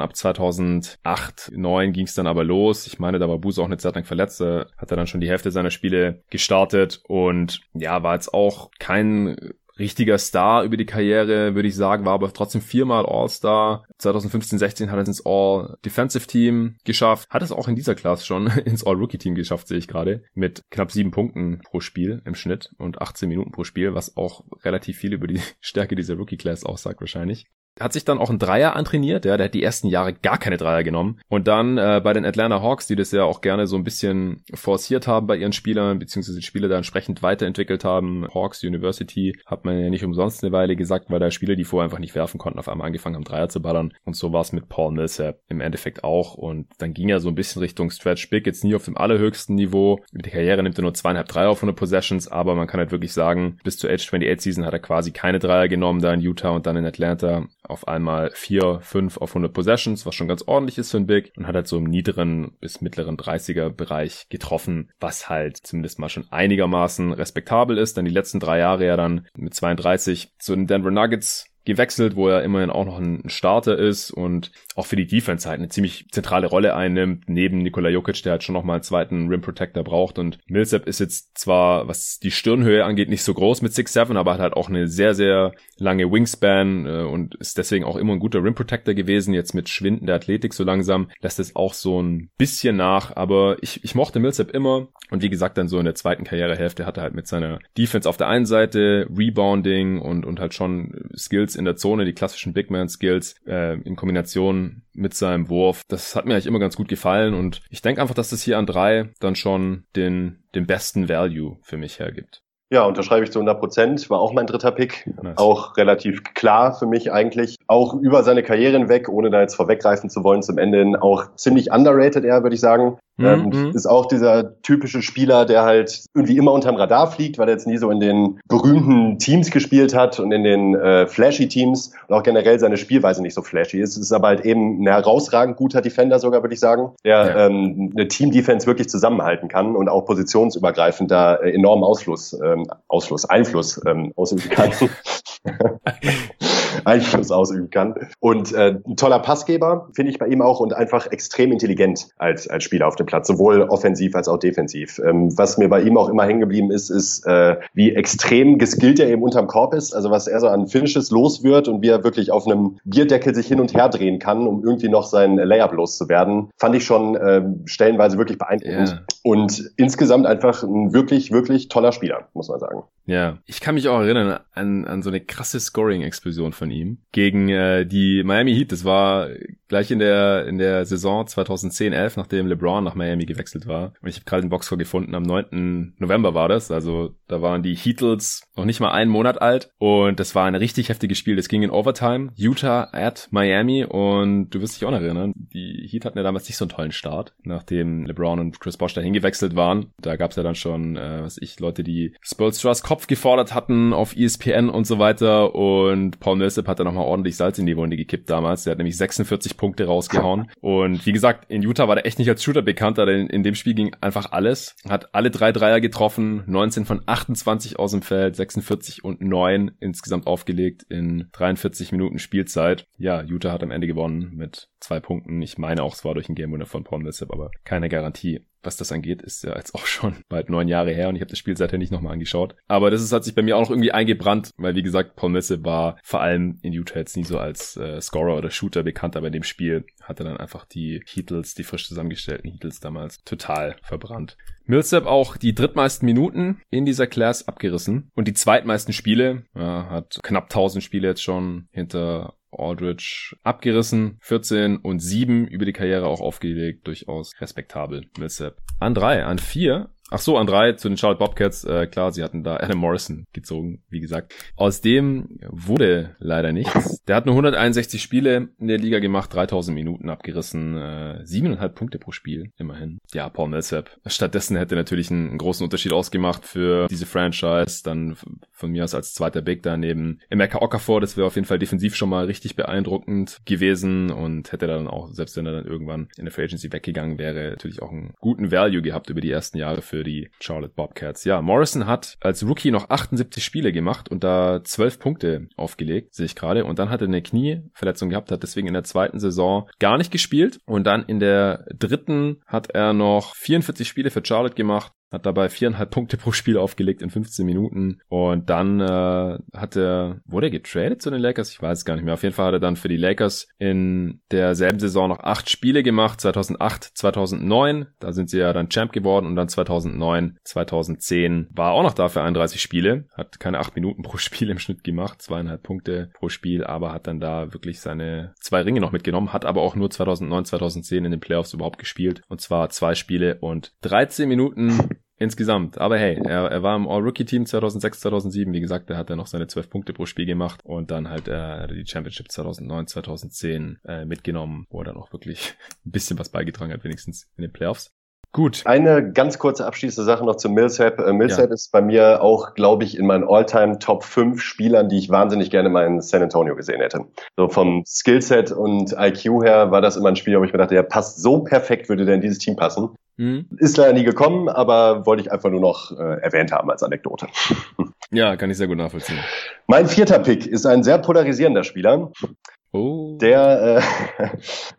Speaker 1: ab 2008, 2009 ging es dann aber los. Ich meine, da war Boozer auch eine Zeit lang verletzt Platz. Äh, hat er dann schon die Hälfte seiner Spiele gestartet und ja, war jetzt auch kein richtiger Star über die Karriere, würde ich sagen, war aber trotzdem viermal All-Star. 2015-16 hat er es ins All-Defensive-Team geschafft. Hat es auch in dieser Klasse schon *laughs* ins All-Rookie-Team geschafft, sehe ich gerade. Mit knapp sieben Punkten pro Spiel im Schnitt und 18 Minuten pro Spiel, was auch relativ viel über die *laughs* Stärke dieser Rookie-Class aussagt wahrscheinlich hat sich dann auch ein Dreier antrainiert, ja, der hat die ersten Jahre gar keine Dreier genommen. Und dann äh, bei den Atlanta Hawks, die das ja auch gerne so ein bisschen forciert haben bei ihren Spielern, beziehungsweise die Spieler da entsprechend weiterentwickelt haben. Hawks University hat man ja nicht umsonst eine Weile gesagt, weil da Spieler, die vorher einfach nicht werfen konnten, auf einmal angefangen haben, Dreier zu ballern. Und so war es mit Paul Millsap im Endeffekt auch. Und dann ging er so ein bisschen Richtung Stretch Big, jetzt nie auf dem allerhöchsten Niveau. Mit der Karriere nimmt er nur zweieinhalb Dreier auf 100 Possessions, aber man kann halt wirklich sagen, bis zur Age 28 Season hat er quasi keine Dreier genommen da in Utah und dann in Atlanta auf einmal 4, 5 auf 100 Possessions, was schon ganz ordentlich ist für ein Big und hat halt so im niederen bis mittleren 30er Bereich getroffen, was halt zumindest mal schon einigermaßen respektabel ist. Dann die letzten drei Jahre ja dann mit 32 zu den Denver Nuggets gewechselt, wo er immerhin auch noch ein Starter ist und auch für die Defense halt eine ziemlich zentrale Rolle einnimmt, neben Nikola Jokic, der halt schon noch mal einen zweiten Rim Protector braucht. Und Millsap ist jetzt zwar, was die Stirnhöhe angeht, nicht so groß mit 6'7, aber hat halt auch eine sehr, sehr lange Wingspan äh, und ist deswegen auch immer ein guter Rim Protector gewesen, jetzt mit schwindender Athletik so langsam, lässt es auch so ein bisschen nach, aber ich, ich mochte Millsap immer. Und wie gesagt, dann so in der zweiten Karrierehälfte hat er halt mit seiner Defense auf der einen Seite Rebounding und, und halt schon Skills Skills in der Zone, die klassischen Big Man Skills äh, in Kombination mit seinem Wurf. Das hat mir eigentlich immer ganz gut gefallen und ich denke einfach, dass das hier an drei dann schon den, den besten Value für mich hergibt.
Speaker 2: Ja, unterschreibe ich zu 100 Prozent. War auch mein dritter Pick. Nice. Auch relativ klar für mich eigentlich. Auch über seine Karriere hinweg, ohne da jetzt vorweggreifen zu wollen, zum Ende hin auch ziemlich underrated er, würde ich sagen. Mhm. Ähm, mhm. ist auch dieser typische Spieler, der halt irgendwie immer unterm Radar fliegt, weil er jetzt nie so in den berühmten Teams gespielt hat und in den äh, flashy Teams und auch generell seine Spielweise nicht so flashy ist. Ist aber halt eben ein herausragend guter Defender sogar, würde ich sagen, der ja. ähm, eine Team-Defense wirklich zusammenhalten kann und auch positionsübergreifend da äh, enormen Ausfluss, ähm, Ausfluss, Einfluss ähm, ausüben kann. *laughs* *laughs* *laughs* Einfluss ausüben kann. Und äh, ein toller Passgeber, finde ich bei ihm auch, und einfach extrem intelligent als, als Spieler auf dem Platz, sowohl offensiv als auch defensiv. Ähm, was mir bei ihm auch immer hängen geblieben ist, ist, äh, wie extrem geskillt er eben unterm Korb ist, also was er so an Finishes los wird und wie er wirklich auf einem Bierdeckel sich hin und her drehen kann, um irgendwie noch sein Layup loszuwerden, fand ich schon äh, stellenweise wirklich beeindruckend. Yeah. Und insgesamt einfach ein wirklich, wirklich toller Spieler, muss man sagen.
Speaker 1: Ja, ich kann mich auch erinnern an, an so eine krasse Scoring-Explosion von ihm gegen äh, die Miami Heat. Das war gleich in der in der Saison 2010-11, nachdem LeBron nach Miami gewechselt war. Und ich habe gerade den Boxscore gefunden. Am 9. November war das. Also da waren die Heatles noch nicht mal einen Monat alt. Und das war ein richtig heftiges Spiel. Das ging in Overtime. Utah at Miami. Und du wirst dich auch noch erinnern, die Heat hatten ja damals nicht so einen tollen Start, nachdem LeBron und Chris Bosh dahin gewechselt waren. Da gab es ja dann schon, äh, was ich, Leute, die Spolstras Kopf gefordert hatten auf ESPN und so weiter. Und Paul Millsap hat da nochmal ordentlich Salz in die Wunde gekippt damals. Der hat nämlich 46 Punkte rausgehauen. Und wie gesagt, in Utah war der echt nicht als Shooter bekannt, aber in, in dem Spiel ging einfach alles. Hat alle drei Dreier getroffen, 19 von 28 aus dem Feld, 46 und 9 insgesamt aufgelegt in 43 Minuten Spielzeit. Ja, Utah hat am Ende gewonnen mit zwei Punkten. Ich meine auch, es war durch ein Game Winner von Paul Millsap, aber keine Garantie was das angeht, ist ja jetzt auch *laughs* schon bald neun Jahre her und ich habe das Spiel seither nicht nochmal angeschaut. Aber das ist, hat sich bei mir auch noch irgendwie eingebrannt, weil wie gesagt, Paul Messe war vor allem in Utah jetzt nie so als äh, Scorer oder Shooter bekannt, aber in dem Spiel hat er dann einfach die Heatles, die frisch zusammengestellten Heatles damals total verbrannt. Millsap auch die drittmeisten Minuten in dieser Class abgerissen und die zweitmeisten Spiele, ja, hat knapp 1000 Spiele jetzt schon hinter Aldridge abgerissen. 14 und 7 über die Karriere auch aufgelegt. Durchaus respektabel. Millsap. An 3, an 4 Ach so, an drei zu den Charlotte Bobcats. Äh, klar, sie hatten da Adam Morrison gezogen, wie gesagt. Aus dem wurde leider nichts. Der hat nur 161 Spiele in der Liga gemacht, 3000 Minuten abgerissen, äh, 7,5 Punkte pro Spiel, immerhin. Ja, Paul Millsap. Stattdessen hätte natürlich einen, einen, großen Unterschied ausgemacht für diese Franchise. Dann von mir aus als zweiter Big daneben Emeka Okafor. Das wäre auf jeden Fall defensiv schon mal richtig beeindruckend gewesen und hätte dann auch, selbst wenn er dann irgendwann in der Free Agency weggegangen wäre, natürlich auch einen guten Value gehabt über die ersten Jahre für die Charlotte Bobcats. Ja, Morrison hat als Rookie noch 78 Spiele gemacht und da 12 Punkte aufgelegt, sehe ich gerade. Und dann hat er eine Knieverletzung gehabt, hat deswegen in der zweiten Saison gar nicht gespielt. Und dann in der dritten hat er noch 44 Spiele für Charlotte gemacht, hat dabei viereinhalb Punkte pro Spiel aufgelegt in 15 Minuten. Und dann äh, hat er, wurde er getradet zu den Lakers? Ich weiß es gar nicht mehr. Auf jeden Fall hat er dann für die Lakers in derselben Saison noch acht Spiele gemacht, 2008, 2009, da sind sie ja dann Champ geworden. Und dann 2009, 2010 war auch noch da für 31 Spiele, hat keine acht Minuten pro Spiel im Schnitt gemacht, zweieinhalb Punkte pro Spiel, aber hat dann da wirklich seine zwei Ringe noch mitgenommen, hat aber auch nur 2009, 2010 in den Playoffs überhaupt gespielt. Und zwar zwei Spiele und 13 Minuten *laughs* insgesamt. Aber hey, er, er war im All-Rookie-Team 2006, 2007. Wie gesagt, er hat dann noch seine 12 Punkte pro Spiel gemacht und dann halt äh, die Championship 2009, 2010 äh, mitgenommen, wo er dann auch wirklich *laughs* ein bisschen was beigetragen hat, wenigstens in den Playoffs. Gut.
Speaker 2: Eine ganz kurze abschließende Sache noch zu Millsap. Äh, Millsap ja. ist bei mir auch, glaube ich, in meinen All-Time Top 5 Spielern, die ich wahnsinnig gerne mal in San Antonio gesehen hätte. So vom Skillset und IQ her war das immer ein Spieler, wo ich mir dachte, der passt so perfekt, würde der in dieses Team passen. Mhm. Ist leider nie gekommen, aber wollte ich einfach nur noch äh, erwähnt haben als Anekdote.
Speaker 1: Ja, kann ich sehr gut nachvollziehen.
Speaker 2: Mein vierter Pick ist ein sehr polarisierender Spieler. Der, äh,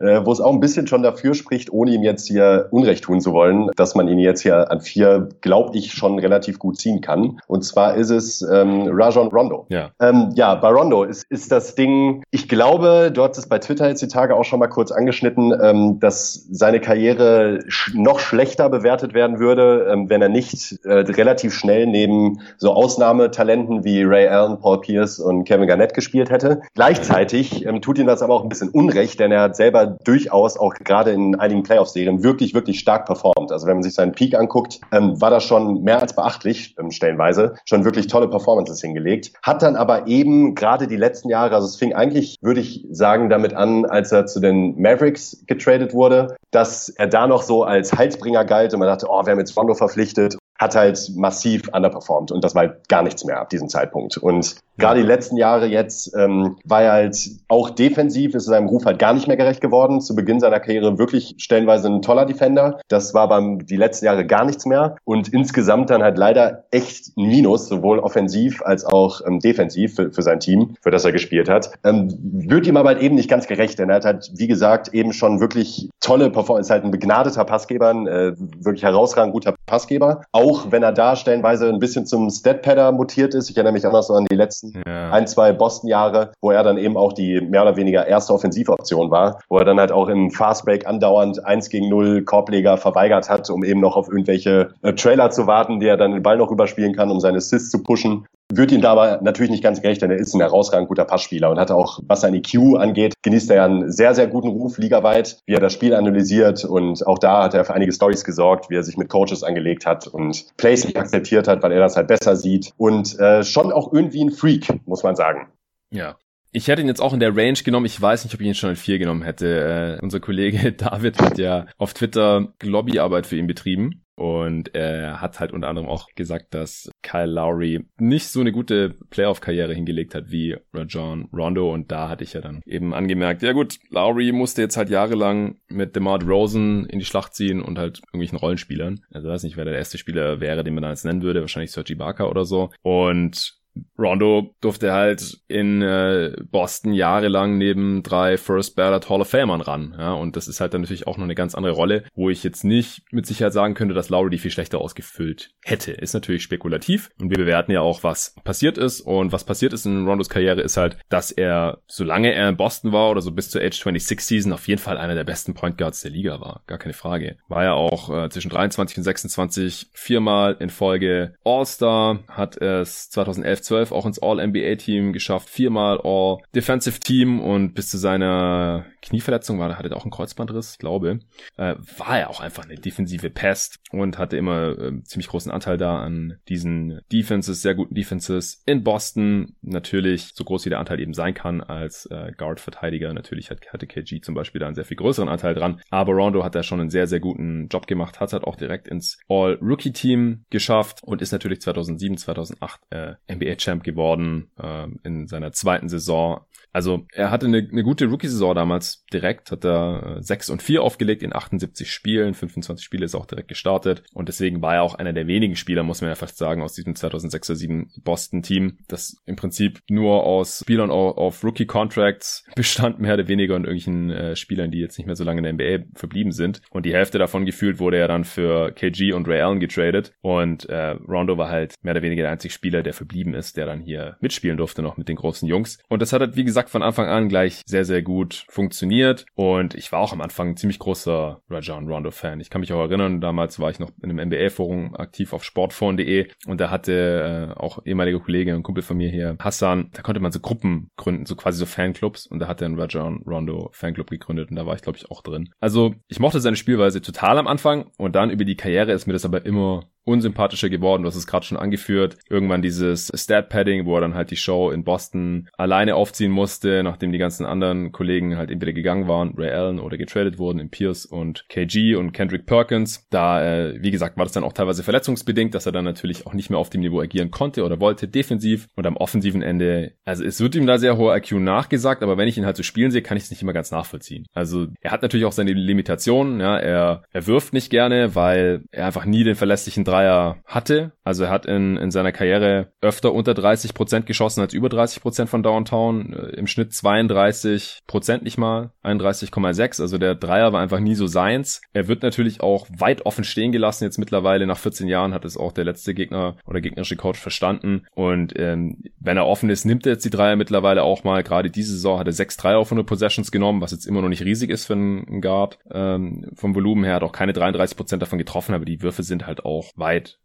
Speaker 2: *laughs* äh, wo es auch ein bisschen schon dafür spricht, ohne ihm jetzt hier Unrecht tun zu wollen, dass man ihn jetzt hier an vier, glaube ich, schon relativ gut ziehen kann. Und zwar ist es ähm, Rajon Rondo.
Speaker 1: Ja.
Speaker 2: Ähm, ja, bei Rondo ist, ist das Ding, ich glaube, du hast es bei Twitter jetzt die Tage auch schon mal kurz angeschnitten, ähm, dass seine Karriere sch noch schlechter bewertet werden würde, ähm, wenn er nicht äh, relativ schnell neben so Ausnahmetalenten wie Ray Allen, Paul Pierce und Kevin Garnett gespielt hätte. Gleichzeitig ähm, tut ihm das aber auch ein bisschen Unrecht, denn er hat selber durchaus auch gerade in einigen Playoff-Serien wirklich, wirklich stark performt. Also wenn man sich seinen Peak anguckt, ähm, war das schon mehr als beachtlich, ähm, stellenweise, schon wirklich tolle Performances hingelegt. Hat dann aber eben gerade die letzten Jahre, also es fing eigentlich, würde ich sagen, damit an, als er zu den Mavericks getradet wurde, dass er da noch so als Heilsbringer galt und man dachte, oh, wir haben jetzt Rondo verpflichtet hat halt massiv underperformed und das war halt gar nichts mehr ab diesem Zeitpunkt. Und gerade die letzten Jahre jetzt ähm, war er halt auch defensiv, ist seinem Ruf halt gar nicht mehr gerecht geworden. Zu Beginn seiner Karriere wirklich stellenweise ein toller Defender. Das war beim die letzten Jahre gar nichts mehr und insgesamt dann halt leider echt ein Minus, sowohl offensiv als auch ähm, defensiv für, für sein Team, für das er gespielt hat. Ähm, wird ihm aber halt eben nicht ganz gerecht, denn er hat halt, wie gesagt, eben schon wirklich tolle Performance, ist halt ein begnadeter Passgeber, äh, wirklich herausragend guter Passgeber. Auch wenn er da stellenweise ein bisschen zum Statpadder mutiert ist. Ich erinnere mich auch so an die letzten ja. ein, zwei Boston-Jahre, wo er dann eben auch die mehr oder weniger erste Offensivoption war, wo er dann halt auch im Fastbreak andauernd eins gegen null Korbleger verweigert hat, um eben noch auf irgendwelche äh, Trailer zu warten, die er dann den Ball noch überspielen kann, um seine Assists zu pushen. Wird ihm dabei natürlich nicht ganz gerecht, denn er ist ein herausragend guter Passspieler und hat auch, was sein IQ angeht, genießt er ja einen sehr, sehr guten Ruf ligaweit, wie er das Spiel analysiert und auch da hat er für einige Stories gesorgt, wie er sich mit Coaches angelegt hat und Plays nicht akzeptiert hat, weil er das halt besser sieht und äh, schon auch irgendwie ein Freak, muss man sagen.
Speaker 1: Ja, ich hätte ihn jetzt auch in der Range genommen. Ich weiß nicht, ob ich ihn schon in vier genommen hätte. Äh, unser Kollege *laughs* David hat ja auf Twitter Lobbyarbeit für ihn betrieben. Und er hat halt unter anderem auch gesagt, dass Kyle Lowry nicht so eine gute Playoff-Karriere hingelegt hat wie Rajon Rondo. Und da hatte ich ja dann eben angemerkt, ja gut, Lowry musste jetzt halt jahrelang mit DeMar Rosen in die Schlacht ziehen und halt irgendwelchen Rollenspielern. Also weiß nicht, wer der erste Spieler wäre, den man da jetzt nennen würde. Wahrscheinlich Sergi Barker oder so. Und Rondo durfte halt in äh, Boston jahrelang neben drei First Ballot Hall of Famern ran. Ja, und das ist halt dann natürlich auch noch eine ganz andere Rolle, wo ich jetzt nicht mit Sicherheit sagen könnte, dass Lowry die viel schlechter ausgefüllt hätte. Ist natürlich spekulativ und wir bewerten ja auch, was passiert ist. Und was passiert ist in Rondos Karriere ist halt, dass er, solange er in Boston war oder so bis zur Age 26 Season, auf jeden Fall einer der besten Point Guards der Liga war. Gar keine Frage. War ja auch äh, zwischen 23 und 26 viermal in Folge All-Star, hat es 2011 12 auch ins All-NBA-Team geschafft, viermal All-Defensive Team und bis zu seiner Knieverletzung war, hatte er auch einen Kreuzbandriss, ich glaube, äh, war er auch einfach eine defensive Pest und hatte immer äh, ziemlich großen Anteil da an diesen Defenses, sehr guten Defenses in Boston. Natürlich, so groß wie der Anteil eben sein kann als äh, Guard-Verteidiger. Natürlich hat, hatte KG zum Beispiel da einen sehr viel größeren Anteil dran. Aber Rondo hat da schon einen sehr, sehr guten Job gemacht, hat halt auch direkt ins All-Rookie-Team geschafft und ist natürlich 2007, 2008 äh, NBA-Champ geworden äh, in seiner zweiten Saison. Also er hatte eine, eine gute Rookie-Saison damals direkt, hat er äh, 6 und 4 aufgelegt in 78 Spielen, 25 Spiele ist auch direkt gestartet und deswegen war er auch einer der wenigen Spieler, muss man ja fast sagen, aus diesem 2006er 7 Boston-Team, das im Prinzip nur aus Spielern auf Rookie-Contracts bestand, mehr oder weniger und irgendwelchen äh, Spielern, die jetzt nicht mehr so lange in der NBA verblieben sind. Und die Hälfte davon gefühlt wurde er dann für KG und Ray Allen getradet und äh, Rondo war halt mehr oder weniger der einzige Spieler, der verblieben ist, der dann hier mitspielen durfte noch mit den großen Jungs. Und das hat halt, wie gesagt, gesagt, von Anfang an gleich sehr, sehr gut funktioniert. Und ich war auch am Anfang ein ziemlich großer Rajon Rondo-Fan. Ich kann mich auch erinnern, damals war ich noch in einem NBA-Forum aktiv auf sportphone.de und da hatte äh, auch ehemaliger Kollege und Kumpel von mir hier, Hassan, da konnte man so Gruppen gründen, so quasi so Fanclubs und da hat er einen Rajon Rondo Fanclub gegründet und da war ich, glaube ich, auch drin. Also ich mochte seine Spielweise total am Anfang und dann über die Karriere ist mir das aber immer unsympathischer geworden. Du hast es gerade schon angeführt. Irgendwann dieses Stat-Padding, wo er dann halt die Show in Boston alleine aufziehen musste, nachdem die ganzen anderen Kollegen halt entweder gegangen waren, Ray Allen oder getradet wurden in Pierce und KG und Kendrick Perkins. Da, äh, wie gesagt, war das dann auch teilweise verletzungsbedingt, dass er dann natürlich auch nicht mehr auf dem Niveau agieren konnte oder wollte, defensiv und am offensiven Ende. Also es wird ihm da sehr hoher IQ nachgesagt, aber wenn ich ihn halt so spielen sehe, kann ich es nicht immer ganz nachvollziehen. Also er hat natürlich auch seine Limitationen, ja, er, er wirft nicht gerne, weil er einfach nie den verlässlichen Drei Dreier hatte. Also er hat in, in seiner Karriere öfter unter 30 Prozent geschossen als über 30 Prozent von Downtown. Äh, Im Schnitt 32 Prozent nicht mal, 31,6. Also der Dreier war einfach nie so seins. Er wird natürlich auch weit offen stehen gelassen. Jetzt mittlerweile nach 14 Jahren hat es auch der letzte Gegner oder gegnerische Coach verstanden. Und ähm, wenn er offen ist, nimmt er jetzt die Dreier mittlerweile auch mal. Gerade diese Saison hat er sechs Dreier auf 100 Possessions genommen, was jetzt immer noch nicht riesig ist für einen Guard. Ähm, vom Volumen her hat auch keine 33 Prozent davon getroffen, aber die Würfe sind halt auch weit, weit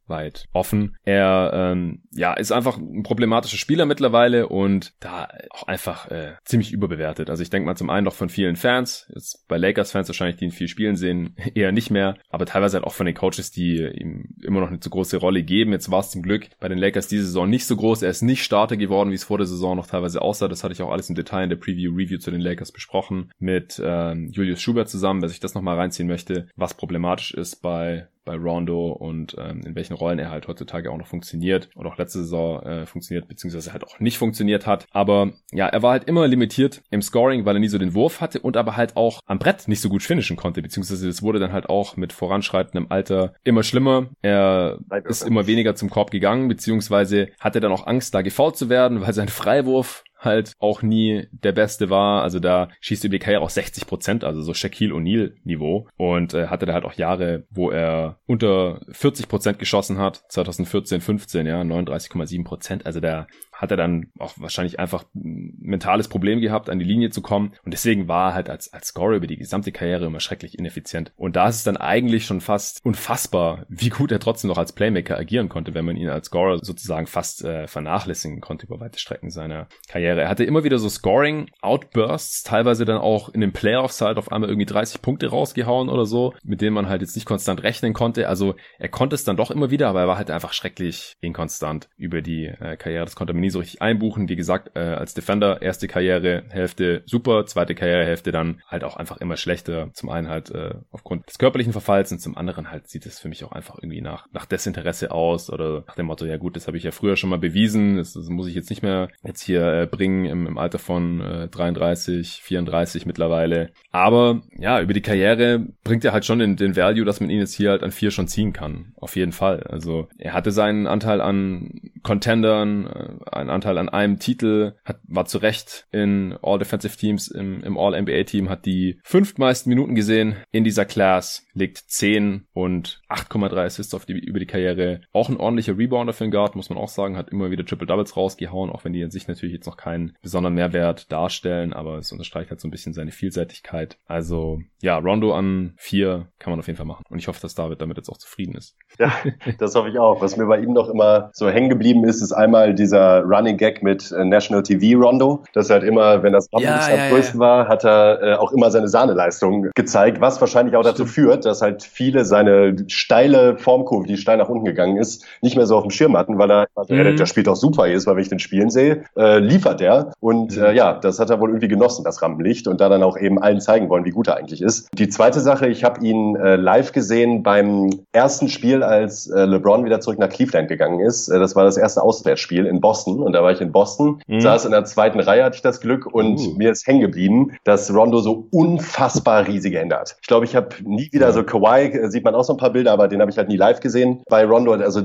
Speaker 1: offen. Er ähm, ja ist einfach ein problematischer Spieler mittlerweile und da auch einfach äh, ziemlich überbewertet. Also ich denke mal zum einen doch von vielen Fans, jetzt bei Lakers-Fans wahrscheinlich, die ihn viel spielen sehen, *laughs* eher nicht mehr, aber teilweise halt auch von den Coaches, die ihm immer noch eine zu große Rolle geben. Jetzt war es zum Glück bei den Lakers diese Saison nicht so groß. Er ist nicht Starter geworden, wie es vor der Saison noch teilweise aussah. Das hatte ich auch alles im Detail in der Preview-Review zu den Lakers besprochen mit ähm, Julius Schubert zusammen, wer sich das nochmal reinziehen möchte, was problematisch ist bei bei Rondo und ähm, in welchen Rollen er halt heutzutage auch noch funktioniert und auch letzte Saison äh, funktioniert, beziehungsweise halt auch nicht funktioniert hat. Aber ja, er war halt immer limitiert im Scoring, weil er nie so den Wurf hatte und aber halt auch am Brett nicht so gut finishen konnte, beziehungsweise das wurde dann halt auch mit voranschreitendem Alter immer schlimmer. Er ist immer weniger zum Korb gegangen, beziehungsweise hatte dann auch Angst, da gefault zu werden, weil sein Freiwurf halt auch nie der Beste war. Also da schießt Karriere auch 60 Prozent, also so Shaquille O'Neal Niveau. Und äh, hatte da halt auch Jahre, wo er unter 40 Prozent geschossen hat. 2014, 15, ja, 39,7 Prozent. Also der hat er dann auch wahrscheinlich einfach ein mentales Problem gehabt, an die Linie zu kommen. Und deswegen war er halt als, als Scorer über die gesamte Karriere immer schrecklich ineffizient. Und da ist es dann eigentlich schon fast unfassbar, wie gut er trotzdem noch als Playmaker agieren konnte, wenn man ihn als Scorer sozusagen fast äh, vernachlässigen konnte über weite Strecken seiner Karriere. Er hatte immer wieder so Scoring-Outbursts, teilweise dann auch in den Playoffs halt auf einmal irgendwie 30 Punkte rausgehauen oder so, mit denen man halt jetzt nicht konstant rechnen konnte. Also er konnte es dann doch immer wieder, aber er war halt einfach schrecklich inkonstant über die äh, Karriere. Das konnte man nie so richtig einbuchen. Wie gesagt, äh, als Defender erste Karrierehälfte super, zweite Karrierehälfte dann halt auch einfach immer schlechter. Zum einen halt äh, aufgrund des körperlichen Verfalls und zum anderen halt sieht es für mich auch einfach irgendwie nach, nach Desinteresse aus oder nach dem Motto, ja gut, das habe ich ja früher schon mal bewiesen, das, das muss ich jetzt nicht mehr jetzt hier äh, bringen im, im Alter von äh, 33, 34 mittlerweile. Aber ja, über die Karriere bringt er halt schon den, den Value, dass man ihn jetzt hier halt an vier schon ziehen kann. Auf jeden Fall. Also er hatte seinen Anteil an Contendern, äh, einen Anteil an einem Titel, hat, war zu Recht in All Defensive Teams im, im All-NBA-Team, hat die fünftmeisten Minuten gesehen in dieser Class, legt 10 und 8,3 Assists auf die, über die Karriere. Auch ein ordentlicher Rebounder für den Guard, muss man auch sagen, hat immer wieder Triple-Doubles rausgehauen, auch wenn die in sich natürlich jetzt noch keinen besonderen Mehrwert darstellen, aber es unterstreicht halt so ein bisschen seine Vielseitigkeit. Also ja, Rondo an 4 kann man auf jeden Fall machen und ich hoffe, dass David damit jetzt auch zufrieden ist.
Speaker 2: Ja, das hoffe ich auch. Was mir bei ihm noch immer so hängen geblieben ist, ist einmal dieser Running Gag mit äh, National TV Rondo. Das halt immer, wenn das
Speaker 1: ja, ja,
Speaker 2: am größten ja. war, hat er äh, auch immer seine Sahneleistung gezeigt, was wahrscheinlich auch dazu führt, dass halt viele seine steile Formkurve, die steil nach unten gegangen ist, nicht mehr so auf dem Schirm hatten, weil er, mhm. der spielt auch super ist, weil wenn ich den spielen sehe, äh, liefert er. Und mhm. äh, ja, das hat er wohl irgendwie genossen, das Rampenlicht, und da dann auch eben allen zeigen wollen, wie gut er eigentlich ist. Die zweite Sache, ich habe ihn äh, live gesehen beim ersten Spiel, als äh, LeBron wieder zurück nach Cleveland gegangen ist. Äh, das war das erste Auswärtsspiel in Boston und da war ich in Boston, mhm. saß in der zweiten Reihe, hatte ich das Glück und uh. mir ist hängen geblieben, dass Rondo so unfassbar riesige Hände hat. Ich glaube, ich habe nie wieder ja. so Kawhi, äh, sieht man auch so ein paar Bilder, aber den habe ich halt nie live gesehen. Bei Rondo, also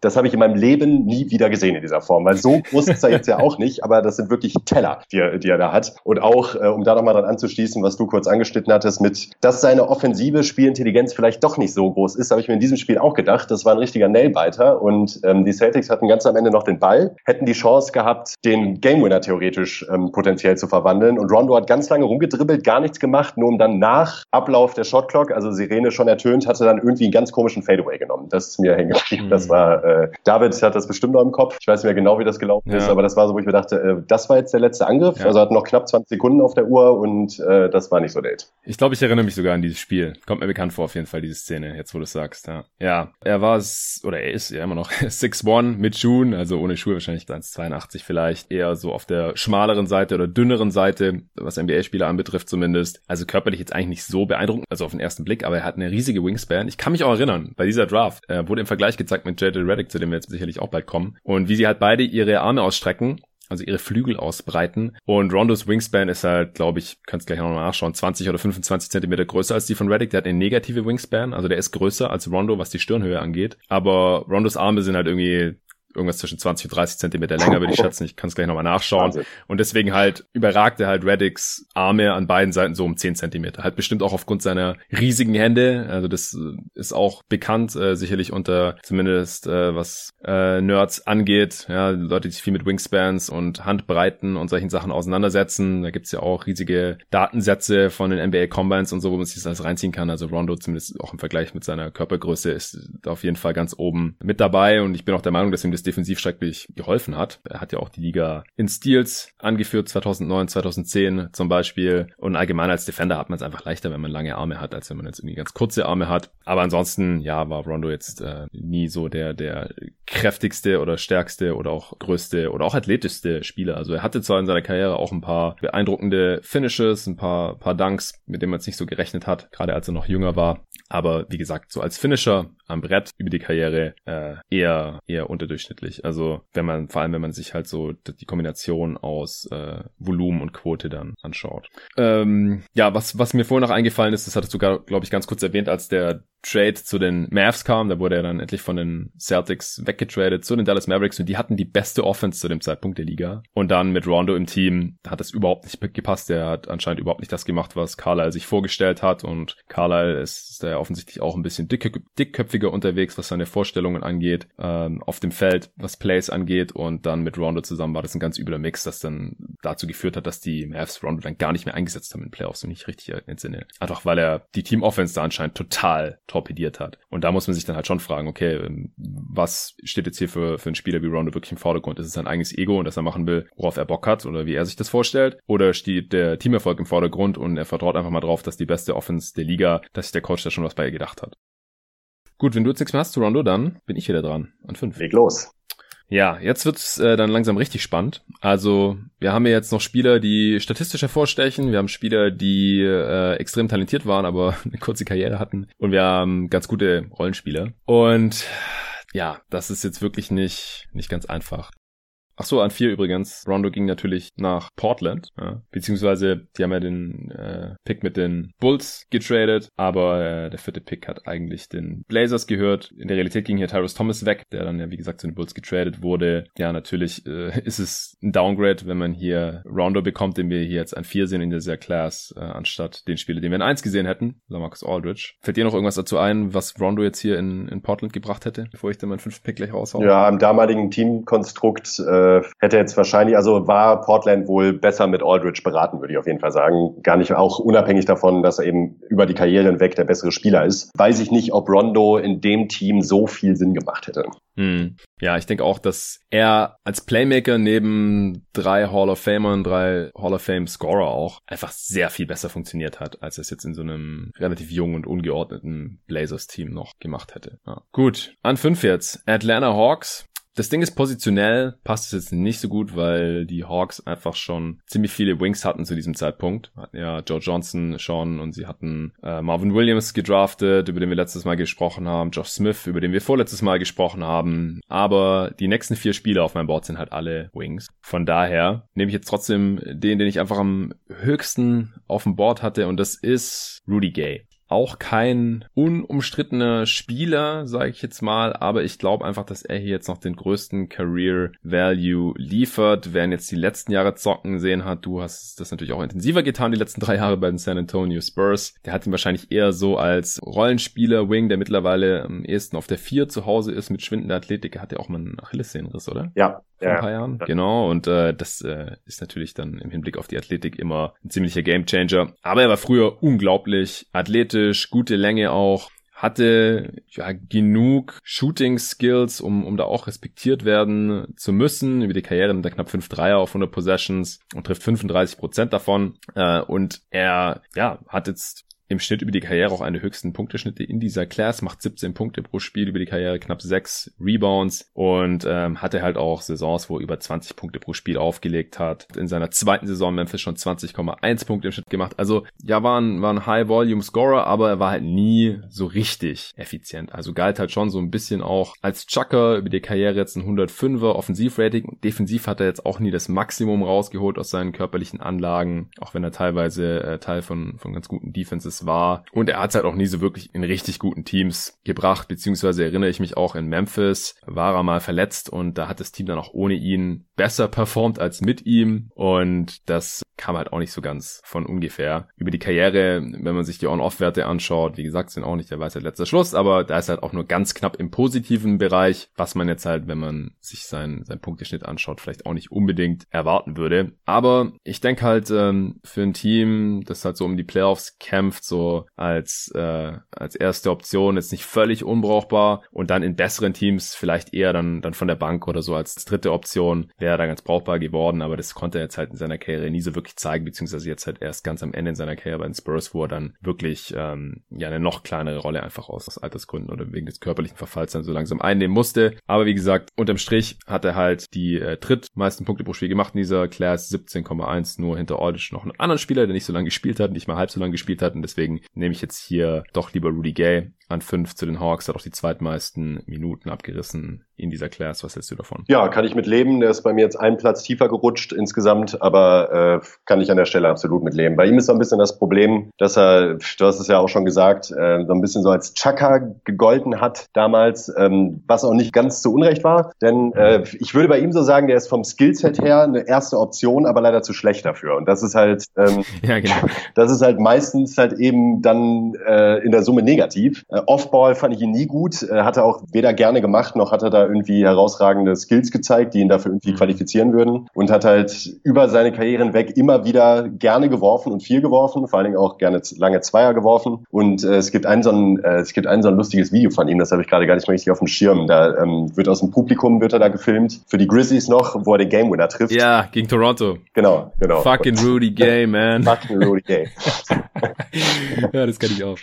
Speaker 2: das habe ich in meinem Leben nie wieder gesehen in dieser Form, weil so groß ist er jetzt ja *laughs* auch nicht, aber das sind wirklich Teller, die er, die er da hat. Und auch, äh, um da nochmal dran anzuschließen, was du kurz angeschnitten hattest, mit, dass seine offensive Spielintelligenz vielleicht doch nicht so groß ist, habe ich mir in diesem Spiel auch gedacht. Das war ein richtiger Nailbiter und ähm, die Celtics hatten ganz am Ende noch den Ball, hätten die Chance gehabt, den Game Winner theoretisch ähm, potenziell zu verwandeln. Und Rondo hat ganz lange rumgedribbelt, gar nichts gemacht, nur um dann nach Ablauf der Shotclock, also Sirene schon ertönt, hatte dann irgendwie einen ganz komischen Fadeaway genommen. Das ist mir hängen geblieben. Mhm. Das war, äh, David hat das bestimmt noch im Kopf. Ich weiß nicht mehr genau, wie das gelaufen ja. ist, aber das war so, wo ich mir dachte, äh, das war jetzt der letzte Angriff. Ja. Also hatten noch knapp 20 Sekunden auf der Uhr und äh, das war nicht so Date.
Speaker 1: Ich glaube, ich erinnere mich sogar an dieses Spiel. Kommt mir bekannt vor, auf jeden Fall, diese Szene, jetzt wo du es sagst. Ja. ja, er war, oder er ist ja immer noch *laughs* 6'1 mit Schuhen, also ohne Schuhe wahrscheinlich 1,82 vielleicht. Eher so auf der schmaleren Seite oder dünneren Seite, was NBA-Spieler anbetrifft zumindest. Also körperlich jetzt eigentlich nicht so beeindruckend, also auf den ersten Blick, aber er hat eine riesige Wingspan. Ich kann mich auch erinnern, bei dieser Draft äh, wurde im Vergleich gezeigt mit JJ Reddick, zu dem wir jetzt sicherlich auch bald kommen. Und wie sie halt beide ihre Arme ausstrecken also ihre Flügel ausbreiten. Und Rondos Wingspan ist halt, glaube ich, kannst gleich noch mal nachschauen, 20 oder 25 Zentimeter größer als die von Reddick. Der hat eine negative Wingspan, also der ist größer als Rondo, was die Stirnhöhe angeht. Aber Rondos Arme sind halt irgendwie irgendwas zwischen 20 und 30 Zentimeter länger, würde ich *laughs* schätzen. Ich kann es gleich nochmal nachschauen. Wahnsinn. Und deswegen halt überragte halt Reddicks Arme an beiden Seiten so um 10 Zentimeter. Halt bestimmt auch aufgrund seiner riesigen Hände. Also das äh, ist auch bekannt, äh, sicherlich unter zumindest äh, was äh, Nerds angeht. Ja, Leute, die sich viel mit Wingspans und Handbreiten und solchen Sachen auseinandersetzen. Da gibt's ja auch riesige Datensätze von den NBA Combines und so, wo man sich das alles reinziehen kann. Also Rondo zumindest auch im Vergleich mit seiner Körpergröße ist auf jeden Fall ganz oben mit dabei. Und ich bin auch der Meinung, dass ihm das defensiv schrecklich geholfen hat. Er hat ja auch die Liga in Steals angeführt, 2009, 2010 zum Beispiel. Und allgemein als Defender hat man es einfach leichter, wenn man lange Arme hat, als wenn man jetzt irgendwie ganz kurze Arme hat. Aber ansonsten, ja, war Rondo jetzt äh, nie so der, der kräftigste oder stärkste oder auch größte oder auch athletischste Spieler. Also er hatte zwar in seiner Karriere auch ein paar beeindruckende Finishes, ein paar, paar Dunks, mit denen man es nicht so gerechnet hat, gerade als er noch jünger war. Aber wie gesagt, so als Finisher am Brett über die Karriere äh, eher, eher unterdurchschnittlich. Also wenn man, vor allem wenn man sich halt so die Kombination aus äh, Volumen und Quote dann anschaut. Ähm, ja, was, was mir vorhin noch eingefallen ist, das hattest du, glaube ich, ganz kurz erwähnt, als der Trade zu den Mavs kam, da wurde er dann endlich von den Celtics weggetradet zu den Dallas Mavericks und die hatten die beste Offense zu dem Zeitpunkt der Liga. Und dann mit Rondo im Team hat es überhaupt nicht gepasst. Er hat anscheinend überhaupt nicht das gemacht, was Carlisle sich vorgestellt hat und Carlisle ist da offensichtlich auch ein bisschen dick, dickköpfiger unterwegs, was seine Vorstellungen angeht, ähm, auf dem Feld, was Plays angeht und dann mit Rondo zusammen war das ein ganz übler Mix, das dann dazu geführt hat, dass die Mavs Rondo dann gar nicht mehr eingesetzt haben in Playoffs, wenn ich richtig entsinne. Einfach weil er die Team Offense da anscheinend total torpediert hat. Und da muss man sich dann halt schon fragen, okay, ähm, was steht jetzt hier für, für einen Spieler wie Rondo wirklich im Vordergrund? Ist es sein eigenes Ego und dass er machen will, worauf er Bock hat oder wie er sich das vorstellt? Oder steht der Teamerfolg im Vordergrund und er vertraut einfach mal drauf, dass die beste Offense der Liga, dass sich der Coach da schon was bei ihr gedacht hat? Gut, wenn du jetzt nichts mehr hast zu Rondo, dann bin ich wieder dran. An fünf.
Speaker 2: Leg los.
Speaker 1: Ja, jetzt wird's äh, dann langsam richtig spannend. Also wir haben ja jetzt noch Spieler, die statistisch hervorstechen. Wir haben Spieler, die äh, extrem talentiert waren, aber *laughs* eine kurze Karriere hatten. Und wir haben ganz gute Rollenspieler. Und ja, das ist jetzt wirklich nicht, nicht ganz einfach. Ach so, an vier übrigens. Rondo ging natürlich nach Portland, ja. beziehungsweise die haben ja den äh, Pick mit den Bulls getradet, aber äh, der vierte Pick hat eigentlich den Blazers gehört. In der Realität ging hier Tyrus Thomas weg, der dann ja wie gesagt zu den Bulls getradet wurde. Ja, natürlich äh, ist es ein Downgrade, wenn man hier Rondo bekommt, den wir hier jetzt an vier sehen in dieser Class, äh, anstatt den Spieler, den wir in eins gesehen hätten, so Marcus Aldridge. Fällt dir noch irgendwas dazu ein, was Rondo jetzt hier in, in Portland gebracht hätte, bevor ich dann meinen fünften Pick gleich raushaue?
Speaker 2: Ja, im damaligen Teamkonstrukt äh äh, hätte jetzt wahrscheinlich, also war Portland wohl besser mit Aldridge beraten, würde ich auf jeden Fall sagen. Gar nicht auch unabhängig davon, dass er eben über die Karriere hinweg der bessere Spieler ist. Weiß ich nicht, ob Rondo in dem Team so viel Sinn gemacht hätte.
Speaker 1: Hm. Ja, ich denke auch, dass er als Playmaker neben drei Hall of Famern, drei Hall of Fame Scorer auch einfach sehr viel besser funktioniert hat, als es jetzt in so einem relativ jungen und ungeordneten Blazers Team noch gemacht hätte. Ja. Gut, an fünf jetzt. Atlanta Hawks. Das Ding ist positionell, passt es jetzt nicht so gut, weil die Hawks einfach schon ziemlich viele Wings hatten zu diesem Zeitpunkt. Hatten ja Joe Johnson schon und sie hatten äh, Marvin Williams gedraftet, über den wir letztes Mal gesprochen haben, Josh Smith, über den wir vorletztes Mal gesprochen haben. Aber die nächsten vier Spieler auf meinem Board sind halt alle Wings. Von daher nehme ich jetzt trotzdem den, den ich einfach am höchsten auf dem Board hatte und das ist Rudy Gay auch kein unumstrittener Spieler, sage ich jetzt mal, aber ich glaube einfach, dass er hier jetzt noch den größten Career Value liefert. Wer ihn jetzt die letzten Jahre zocken sehen hat, du hast das natürlich auch intensiver getan, die letzten drei Jahre bei den San Antonio Spurs. Der hat ihn wahrscheinlich eher so als Rollenspieler, Wing, der mittlerweile am ehesten auf der 4 zu Hause ist mit schwindender Athletik. Er hat ja auch mal einen Achillessehnenriss, oder?
Speaker 2: Ja,
Speaker 1: vor ein paar Jahren. Genau, und äh, das äh, ist natürlich dann im Hinblick auf die Athletik immer ein ziemlicher Gamechanger. Aber er war früher unglaublich athletisch, gute Länge auch, hatte ja genug Shooting Skills, um, um da auch respektiert werden zu müssen. Über die Karriere mit der knapp 5 Dreier auf 100 Possessions und trifft 35 Prozent davon. Äh, und er ja hat jetzt im Schnitt über die Karriere auch eine höchsten Punkteschnitte in dieser Class, macht 17 Punkte pro Spiel über die Karriere, knapp 6 Rebounds und ähm, hatte halt auch Saisons, wo er über 20 Punkte pro Spiel aufgelegt hat. In seiner zweiten Saison Memphis schon 20,1 Punkte im Schnitt gemacht. Also ja, war ein, war ein High-Volume-Scorer, aber er war halt nie so richtig effizient. Also galt halt schon so ein bisschen auch als Chucker über die Karriere jetzt ein 105er Offensivrating defensiv hat er jetzt auch nie das Maximum rausgeholt aus seinen körperlichen Anlagen, auch wenn er teilweise äh, Teil von, von ganz guten Defenses war. Und er hat es halt auch nie so wirklich in richtig guten Teams gebracht, beziehungsweise erinnere ich mich auch in Memphis, war er mal verletzt und da hat das Team dann auch ohne ihn besser performt als mit ihm und das kam halt auch nicht so ganz von ungefähr. Über die Karriere, wenn man sich die On-Off-Werte anschaut, wie gesagt, sind auch nicht der weiße letzter Schluss, aber da ist halt auch nur ganz knapp im positiven Bereich, was man jetzt halt, wenn man sich sein, sein Punkteschnitt anschaut, vielleicht auch nicht unbedingt erwarten würde. Aber ich denke halt, ähm, für ein Team, das halt so um die Playoffs kämpft, so als, äh, als erste Option, jetzt nicht völlig unbrauchbar und dann in besseren Teams vielleicht eher dann, dann von der Bank oder so als dritte Option wäre da ganz brauchbar geworden, aber das konnte er jetzt halt in seiner Karriere nie so wirklich zeigen, beziehungsweise jetzt halt erst ganz am Ende in seiner Karriere bei den Spurs, wo er dann wirklich ähm, ja eine noch kleinere Rolle einfach aus, aus Altersgründen oder wegen des körperlichen Verfalls dann so langsam einnehmen musste. Aber wie gesagt, unterm Strich hat er halt die äh, drittmeisten Punkte pro Spiel gemacht in dieser Class 17,1 nur hinter Aldridge noch einen anderen Spieler, der nicht so lange gespielt hat, nicht mal halb so lange gespielt hat und deswegen nehme ich jetzt hier doch lieber Rudy Gay an fünf zu den Hawks, hat auch die zweitmeisten Minuten abgerissen in dieser Class. Was hältst du davon?
Speaker 2: Ja, kann ich mit leben. Der ist bei mir jetzt einen Platz tiefer gerutscht insgesamt, aber äh, kann ich an der Stelle absolut mit leben. Bei ihm ist so ein bisschen das Problem, dass er, du hast es ja auch schon gesagt, äh, so ein bisschen so als Chaka gegolten hat damals, ähm, was auch nicht ganz zu Unrecht war. Denn äh, ich würde bei ihm so sagen, der ist vom Skillset her eine erste Option, aber leider zu schlecht dafür. Und das ist halt, ähm, *laughs* ja, genau. das ist halt meistens halt eben dann äh, in der Summe negativ. Äh, Offball fand ich ihn nie gut, äh, hat er auch weder gerne gemacht, noch hat er da irgendwie herausragende Skills gezeigt, die ihn dafür irgendwie mhm. qualifizieren würden und hat halt über seine Karriere hinweg immer wieder gerne geworfen und viel geworfen, vor allen Dingen auch gerne lange Zweier geworfen und äh, es gibt ein so ein äh, es gibt ein so ein lustiges Video von ihm, das habe ich gerade gar nicht mehr richtig auf dem Schirm. Da ähm, wird aus dem Publikum wird er da gefilmt für die Grizzlies noch, wo er den Game Winner trifft.
Speaker 1: Ja, gegen Toronto.
Speaker 2: Genau, genau.
Speaker 1: Fucking Rudy *laughs* Gay, man.
Speaker 2: Fucking Rudy Gay. *laughs*
Speaker 1: ja, das kann ich auch.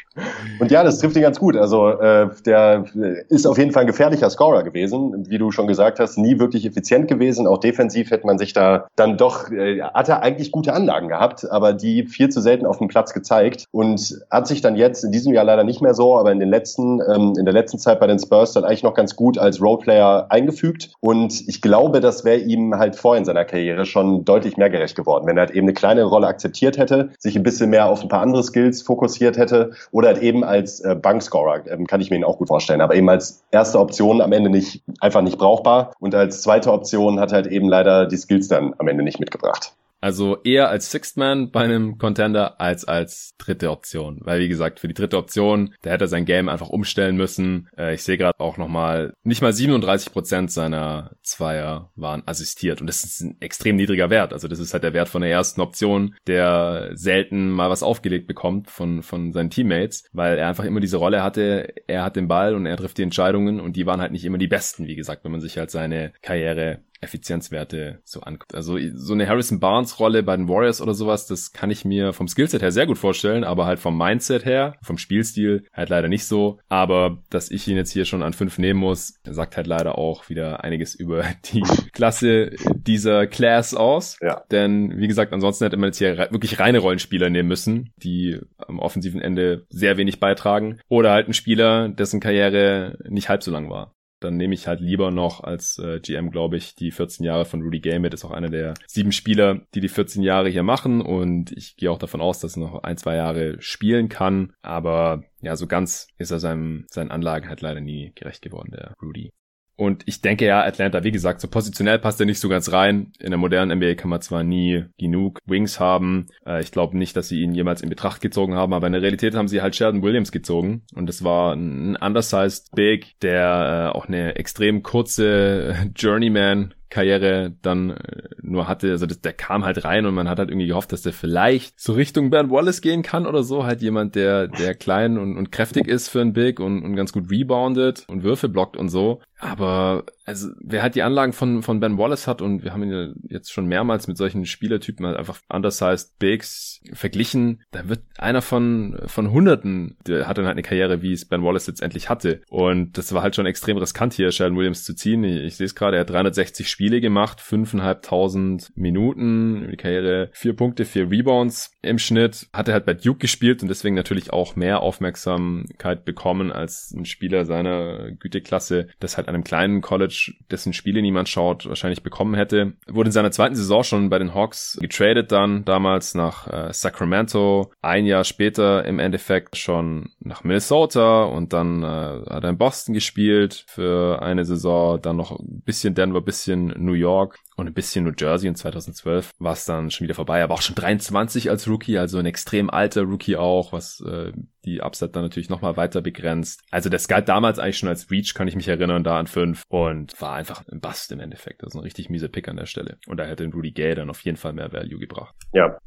Speaker 2: Und ja, das trifft ihn ganz gut. Also äh, der ist auf jeden Fall ein gefährlicher Scorer gewesen, wie du schon gesagt hast, nie wirklich effizient gewesen. Auch defensiv hätte man sich da dann doch, äh, hat er eigentlich gute Anlagen gehabt, aber die viel zu selten auf dem Platz gezeigt und hat sich dann jetzt in diesem Jahr leider nicht mehr so, aber in den letzten, ähm, in der letzten Zeit bei den Spurs dann eigentlich noch ganz gut als Roleplayer eingefügt. Und ich glaube, das wäre ihm halt vor in seiner Karriere schon deutlich mehr gerecht geworden, wenn er halt eben eine kleine Rolle akzeptiert hätte, sich ein bisschen mehr auf ein paar andere Skills fokussiert hätte oder halt eben als äh, Bankscorer, ähm, kann ich mir ihn auch gut vorstellen, aber eben als erste Option am Ende nicht, einfach nicht brauchbar und als zweite Option hat halt eben leider die Skills dann am Ende nicht mitgebracht.
Speaker 1: Also eher als Sixth Man bei einem Contender als als dritte Option. Weil wie gesagt, für die dritte Option, da hätte er sein Game einfach umstellen müssen. Äh, ich sehe gerade auch nochmal, nicht mal 37 Prozent seiner Zweier waren assistiert. Und das ist ein extrem niedriger Wert. Also das ist halt der Wert von der ersten Option, der selten mal was aufgelegt bekommt von, von seinen Teammates, weil er einfach immer diese Rolle hatte, er hat den Ball und er trifft die Entscheidungen und die waren halt nicht immer die besten, wie gesagt, wenn man sich halt seine Karriere Effizienzwerte so anguckt. Also so eine Harrison Barnes Rolle bei den Warriors oder sowas, das kann ich mir vom Skillset her sehr gut vorstellen, aber halt vom Mindset her, vom Spielstil halt leider nicht so. Aber dass ich ihn jetzt hier schon an fünf nehmen muss, sagt halt leider auch wieder einiges *laughs* über die Klasse dieser Class aus. Ja. Denn wie gesagt, ansonsten hätte man jetzt hier wirklich reine Rollenspieler nehmen müssen, die am offensiven Ende sehr wenig beitragen. Oder halt ein Spieler, dessen Karriere nicht halb so lang war dann nehme ich halt lieber noch als äh, GM, glaube ich, die 14 Jahre von Rudy Gay mit. Ist auch einer der sieben Spieler, die die 14 Jahre hier machen. Und ich gehe auch davon aus, dass er noch ein, zwei Jahre spielen kann. Aber ja, so ganz ist er seinem, seinen Anlagen halt leider nie gerecht geworden, der Rudy. Und ich denke ja, Atlanta, wie gesagt, so positionell passt er nicht so ganz rein. In der modernen NBA kann man zwar nie genug Wings haben. Äh, ich glaube nicht, dass sie ihn jemals in Betracht gezogen haben, aber in der Realität haben sie halt Sheldon Williams gezogen. Und das war ein undersized Big, der äh, auch eine extrem kurze *laughs* Journeyman Karriere dann äh, nur hatte. Also das, der kam halt rein und man hat halt irgendwie gehofft, dass der vielleicht so Richtung Ben Wallace gehen kann oder so. Halt jemand, der, der klein und, und kräftig ist für ein Big und, und ganz gut reboundet und Würfe blockt und so. Aber also wer halt die Anlagen von, von Ben Wallace hat und wir haben ihn ja jetzt schon mehrmals mit solchen Spielertypen halt einfach undersized Bigs verglichen, da wird einer von, von Hunderten, der hat dann halt eine Karriere, wie es Ben Wallace jetzt endlich hatte. Und das war halt schon extrem riskant hier, Sheldon Williams zu ziehen. Ich, ich sehe es gerade, er hat 360 Spiele gemacht, 5.500 Minuten, die Karriere, vier Punkte, vier Rebounds im Schnitt, hat er halt bei Duke gespielt und deswegen natürlich auch mehr Aufmerksamkeit bekommen als ein Spieler seiner Güteklasse, das halt einem kleinen College, dessen Spiele niemand schaut, wahrscheinlich bekommen hätte. Wurde in seiner zweiten Saison schon bei den Hawks getradet dann, damals nach äh, Sacramento, ein Jahr später im Endeffekt schon nach Minnesota und dann äh, hat er in Boston gespielt für eine Saison, dann noch ein bisschen Denver, bisschen New York und ein bisschen New Jersey in 2012 war es dann schon wieder vorbei. Er war auch schon 23 als Rookie, also ein extrem alter Rookie auch, was äh, die Upside dann natürlich nochmal weiter begrenzt. Also der galt damals eigentlich schon als Reach, kann ich mich erinnern, da an fünf und war einfach ein Bust im Endeffekt. Das ist ein richtig miese Pick an der Stelle. Und da hätte Rudy Gay dann auf jeden Fall mehr Value gebracht.
Speaker 2: Ja,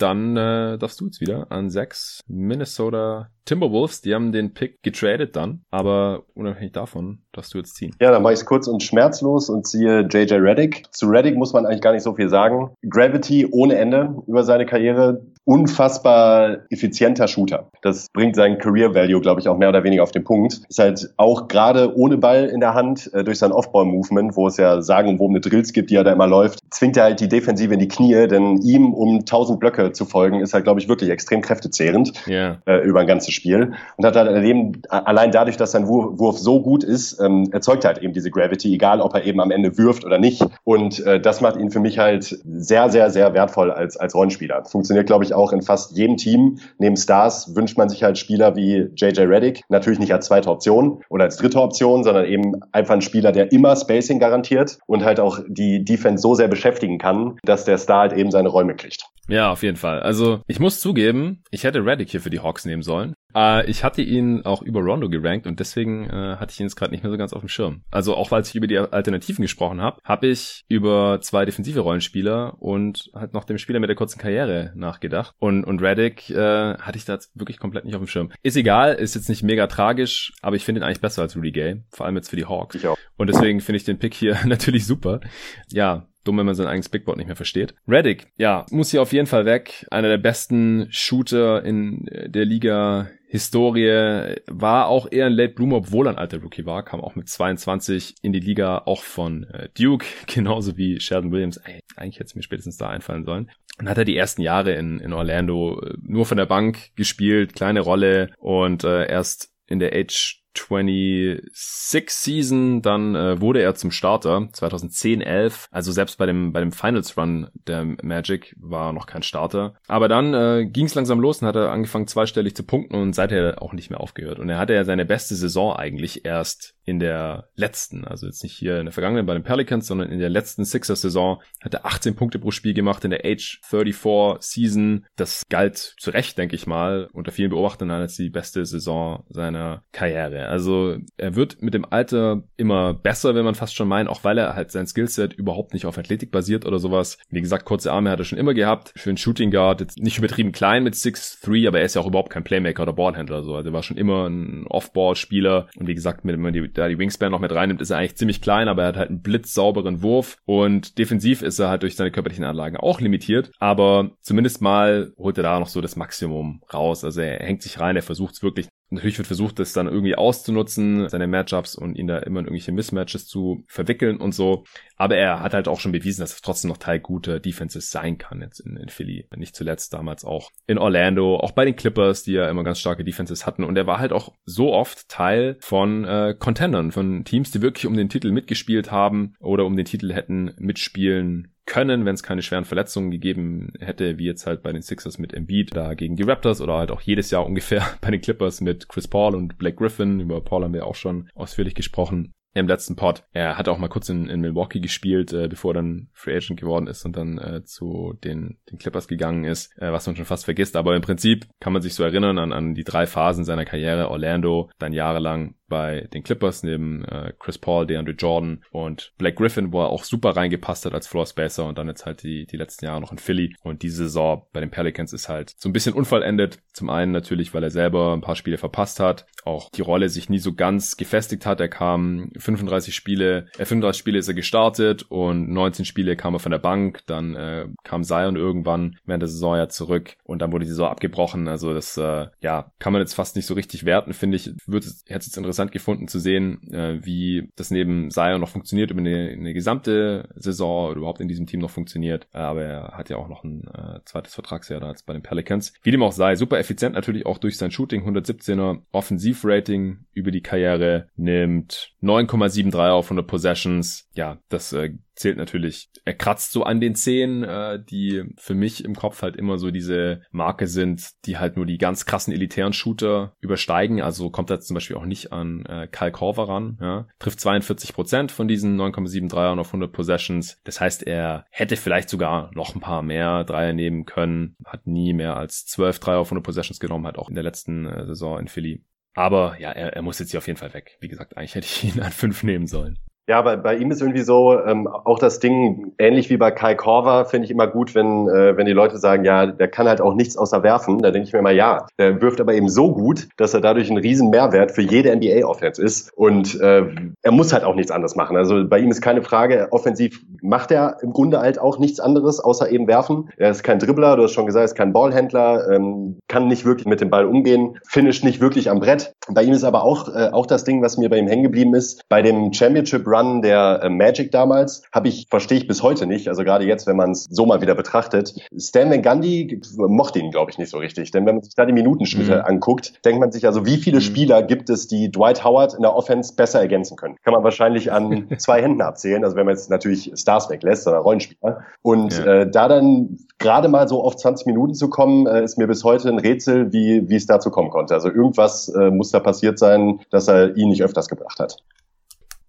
Speaker 1: dann äh, darfst du jetzt wieder an sechs Minnesota Timberwolves. Die haben den Pick getradet dann, aber unabhängig davon darfst du jetzt ziehen.
Speaker 2: Ja, dann mache ich es kurz und schmerzlos und ziehe JJ Reddick. Zu Reddick muss man eigentlich gar nicht so viel sagen. Gravity ohne Ende über seine Karriere. Unfassbar effizienter Shooter. Das bringt seinen Career Value, glaube ich, auch mehr oder weniger auf den Punkt. Ist halt auch gerade ohne Ball in der Hand äh, durch sein Off-Ball-Movement, wo es ja sagen und wo eine Drills gibt, die er da immer läuft, zwingt er halt die Defensive in die Knie, denn ihm um 1000 Blöcke zu folgen, ist halt, glaube ich, wirklich extrem kräftezehrend yeah. äh, über ein ganzes Spiel. Und hat halt eben, allein dadurch, dass sein Wurf so gut ist, ähm, erzeugt er halt eben diese Gravity, egal ob er eben am Ende wirft oder nicht. Und äh, das macht ihn für mich halt sehr, sehr, sehr wertvoll als, als Rollenspieler. Funktioniert, glaube ich, auch in fast jedem Team. Neben Stars wünscht man sich halt Spieler wie JJ Reddick, natürlich nicht als zweite Option oder als dritte Option, sondern eben einfach ein Spieler, der immer Spacing garantiert und halt auch die Defense so sehr beschäftigen kann, dass der Star halt eben seine Räume kriegt.
Speaker 1: Ja, auf jeden Fall. Also ich muss zugeben, ich hätte Reddick hier für die Hawks nehmen sollen. Äh, ich hatte ihn auch über Rondo gerankt und deswegen äh, hatte ich ihn jetzt gerade nicht mehr so ganz auf dem Schirm. Also auch weil ich über die Alternativen gesprochen habe, habe ich über zwei defensive Rollenspieler und halt noch dem Spieler mit der kurzen Karriere nachgedacht. Und, und Reddick äh, hatte ich da jetzt wirklich komplett nicht auf dem Schirm. Ist egal, ist jetzt nicht mega tragisch, aber ich finde ihn eigentlich besser als Rudy Gay. Vor allem jetzt für die Hawks. Ich auch. Und deswegen finde ich den Pick hier *laughs* natürlich super. Ja, Dumm, wenn man sein eigenes Bigboard nicht mehr versteht. Reddick, ja, muss hier auf jeden Fall weg. Einer der besten Shooter in der Liga Historie war auch eher ein Late Bloomer, obwohl er ein alter Rookie war, kam auch mit 22 in die Liga, auch von äh, Duke, *laughs* genauso wie Sheldon Williams. Ey, eigentlich hätte es mir spätestens da einfallen sollen. Und hat er die ersten Jahre in, in Orlando äh, nur von der Bank gespielt, kleine Rolle und äh, erst in der Age 26 Season, dann äh, wurde er zum Starter 2010, 11. Also selbst bei dem bei dem Finals Run der Magic war noch kein Starter. Aber dann äh, ging es langsam los und hat er angefangen zweistellig zu punkten und seither auch nicht mehr aufgehört. Und er hatte ja seine beste Saison eigentlich erst in der letzten, also jetzt nicht hier in der vergangenen bei den Pelicans, sondern in der letzten Sixers-Saison hat er 18 Punkte pro Spiel gemacht in der Age 34 Season. Das galt zu Recht, denke ich mal, unter vielen Beobachtern als die beste Saison seiner Karriere. Also er wird mit dem Alter immer besser, wenn man fast schon meint, auch weil er halt sein Skillset überhaupt nicht auf Athletik basiert oder sowas. Wie gesagt, kurze Arme hat er schon immer gehabt. Einen Shooting Guard jetzt nicht übertrieben klein mit 6'3, aber er ist ja auch überhaupt kein Playmaker oder Ballhändler. So. Also er war schon immer ein Off-Ball-Spieler und wie gesagt, wenn man die da die Wingspan noch mit reinnimmt, ist er eigentlich ziemlich klein, aber er hat halt einen blitzsauberen Wurf und defensiv ist er halt durch seine körperlichen Anlagen auch limitiert, aber zumindest mal holt er da noch so das Maximum raus. Also er hängt sich rein, er versucht es wirklich Natürlich wird versucht, das dann irgendwie auszunutzen, seine Matchups und ihn da immer in irgendwelche Mismatches zu verwickeln und so. Aber er hat halt auch schon bewiesen, dass er trotzdem noch Teil guter Defenses sein kann jetzt in, in Philly. Nicht zuletzt damals auch in Orlando, auch bei den Clippers, die ja immer ganz starke Defenses hatten. Und er war halt auch so oft Teil von äh, Contendern, von Teams, die wirklich um den Titel mitgespielt haben oder um den Titel hätten mitspielen können, wenn es keine schweren Verletzungen gegeben hätte, wie jetzt halt bei den Sixers mit Embiid da gegen die Raptors oder halt auch jedes Jahr *laughs* ungefähr bei den Clippers mit Chris Paul und Blake Griffin. Über Paul haben wir auch schon ausführlich gesprochen im letzten Pod. Er hat auch mal kurz in, in Milwaukee gespielt, äh, bevor er dann Free Agent geworden ist und dann äh, zu den, den Clippers gegangen ist, äh, was man schon fast vergisst. Aber im Prinzip kann man sich so erinnern an, an die drei Phasen seiner Karriere. Orlando, dann jahrelang bei den Clippers neben äh, Chris Paul, DeAndre Jordan und Black Griffin, wo er auch super reingepasst hat als Floor Spacer und dann jetzt halt die, die letzten Jahre noch in Philly. Und diese Saison bei den Pelicans ist halt so ein bisschen unvollendet. Zum einen natürlich, weil er selber ein paar Spiele verpasst hat, auch die Rolle sich nie so ganz gefestigt hat. Er kam 35 Spiele, äh, 35 Spiele ist er gestartet und 19 Spiele kam er von der Bank. Dann äh, kam Zion irgendwann während der Saison ja zurück und dann wurde die Saison abgebrochen. Also das äh, ja kann man jetzt fast nicht so richtig werten, finde ich. Hätte es jetzt interessant gefunden zu sehen, äh, wie das neben Zion noch funktioniert über eine, eine gesamte Saison oder überhaupt in diesem Team noch funktioniert. Äh, aber er hat ja auch noch ein äh, zweites Vertragsjahr da als bei den Pelicans. Wie dem auch sei, super effizient natürlich auch durch sein Shooting, 117er Offensivrating über die Karriere, nimmt 9,73 auf 100 Possessions. Ja, das äh, zählt natürlich, er kratzt so an den Zehen, äh, die für mich im Kopf halt immer so diese Marke sind, die halt nur die ganz krassen elitären Shooter übersteigen. Also kommt er zum Beispiel auch nicht an äh, Kyle Korver ran. Ja. Trifft 42 Prozent von diesen 9,7 Dreiern auf 100 Possessions. Das heißt, er hätte vielleicht sogar noch ein paar mehr Dreier nehmen können. Hat nie mehr als 12 Dreier auf 100 Possessions genommen, hat auch in der letzten äh, Saison in Philly. Aber ja, er, er muss jetzt hier auf jeden Fall weg. Wie gesagt, eigentlich hätte ich ihn an fünf nehmen sollen.
Speaker 2: Ja, aber bei ihm ist irgendwie so, ähm, auch das Ding, ähnlich wie bei Kai Korver, finde ich immer gut, wenn, äh, wenn die Leute sagen, ja, der kann halt auch nichts außer werfen. Da denke ich mir immer, ja, der wirft aber eben so gut, dass er dadurch ein riesen Mehrwert für jede NBA-Offense ist. Und äh, er muss halt auch nichts anderes machen. Also bei ihm ist keine Frage, offensiv macht er im Grunde halt auch nichts anderes, außer eben werfen. Er ist kein Dribbler, du hast schon gesagt, er ist kein Ballhändler, ähm, kann nicht wirklich mit dem Ball umgehen, finisht nicht wirklich am Brett. Bei ihm ist aber auch, äh, auch das Ding, was mir bei ihm hängen geblieben ist, bei dem Championship Run Run der äh, Magic damals habe ich verstehe ich bis heute nicht. Also gerade jetzt, wenn man es so mal wieder betrachtet. Stan Van Gundy mochte ihn, glaube ich, nicht so richtig. Denn wenn man sich da die Minutenschnitte mhm. anguckt, denkt man sich also, wie viele mhm. Spieler gibt es, die Dwight Howard in der Offense besser ergänzen können? Kann man wahrscheinlich an *laughs* zwei Händen abzählen. Also wenn man jetzt natürlich Stars weglässt, sondern Rollenspieler. Und ja. äh, da dann gerade mal so auf 20 Minuten zu kommen, äh, ist mir bis heute ein Rätsel, wie, wie es dazu kommen konnte. Also irgendwas äh, muss da passiert sein, dass er ihn nicht öfters gebracht hat.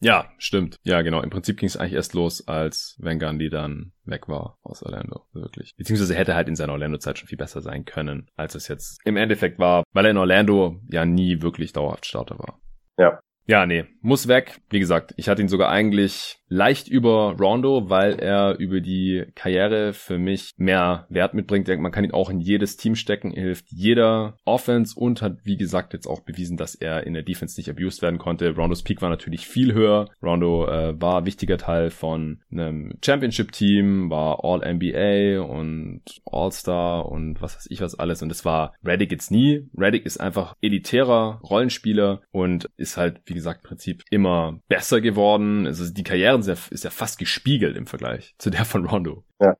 Speaker 1: Ja, stimmt. Ja, genau. Im Prinzip ging es eigentlich erst los, als Van Gundy dann weg war aus Orlando. Wirklich. Beziehungsweise hätte halt in seiner Orlando-Zeit schon viel besser sein können, als es jetzt im Endeffekt war, weil er in Orlando ja nie wirklich dauerhaft Starter war.
Speaker 2: Ja.
Speaker 1: Ja, nee, muss weg. Wie gesagt, ich hatte ihn sogar eigentlich leicht über Rondo, weil er über die Karriere für mich mehr Wert mitbringt. Man kann ihn auch in jedes Team stecken. Hilft jeder Offense und hat, wie gesagt, jetzt auch bewiesen, dass er in der Defense nicht abused werden konnte. Rondos Peak war natürlich viel höher. Rondo äh, war wichtiger Teil von einem Championship-Team, war All-NBA und All-Star und was weiß ich was alles. Und es war Reddick jetzt nie. Reddick ist einfach elitärer Rollenspieler und ist halt, wie gesagt, im Prinzip immer besser geworden. Also die Karriere ist ja, ist ja fast gespiegelt im Vergleich zu der von Rondo.
Speaker 2: Ja.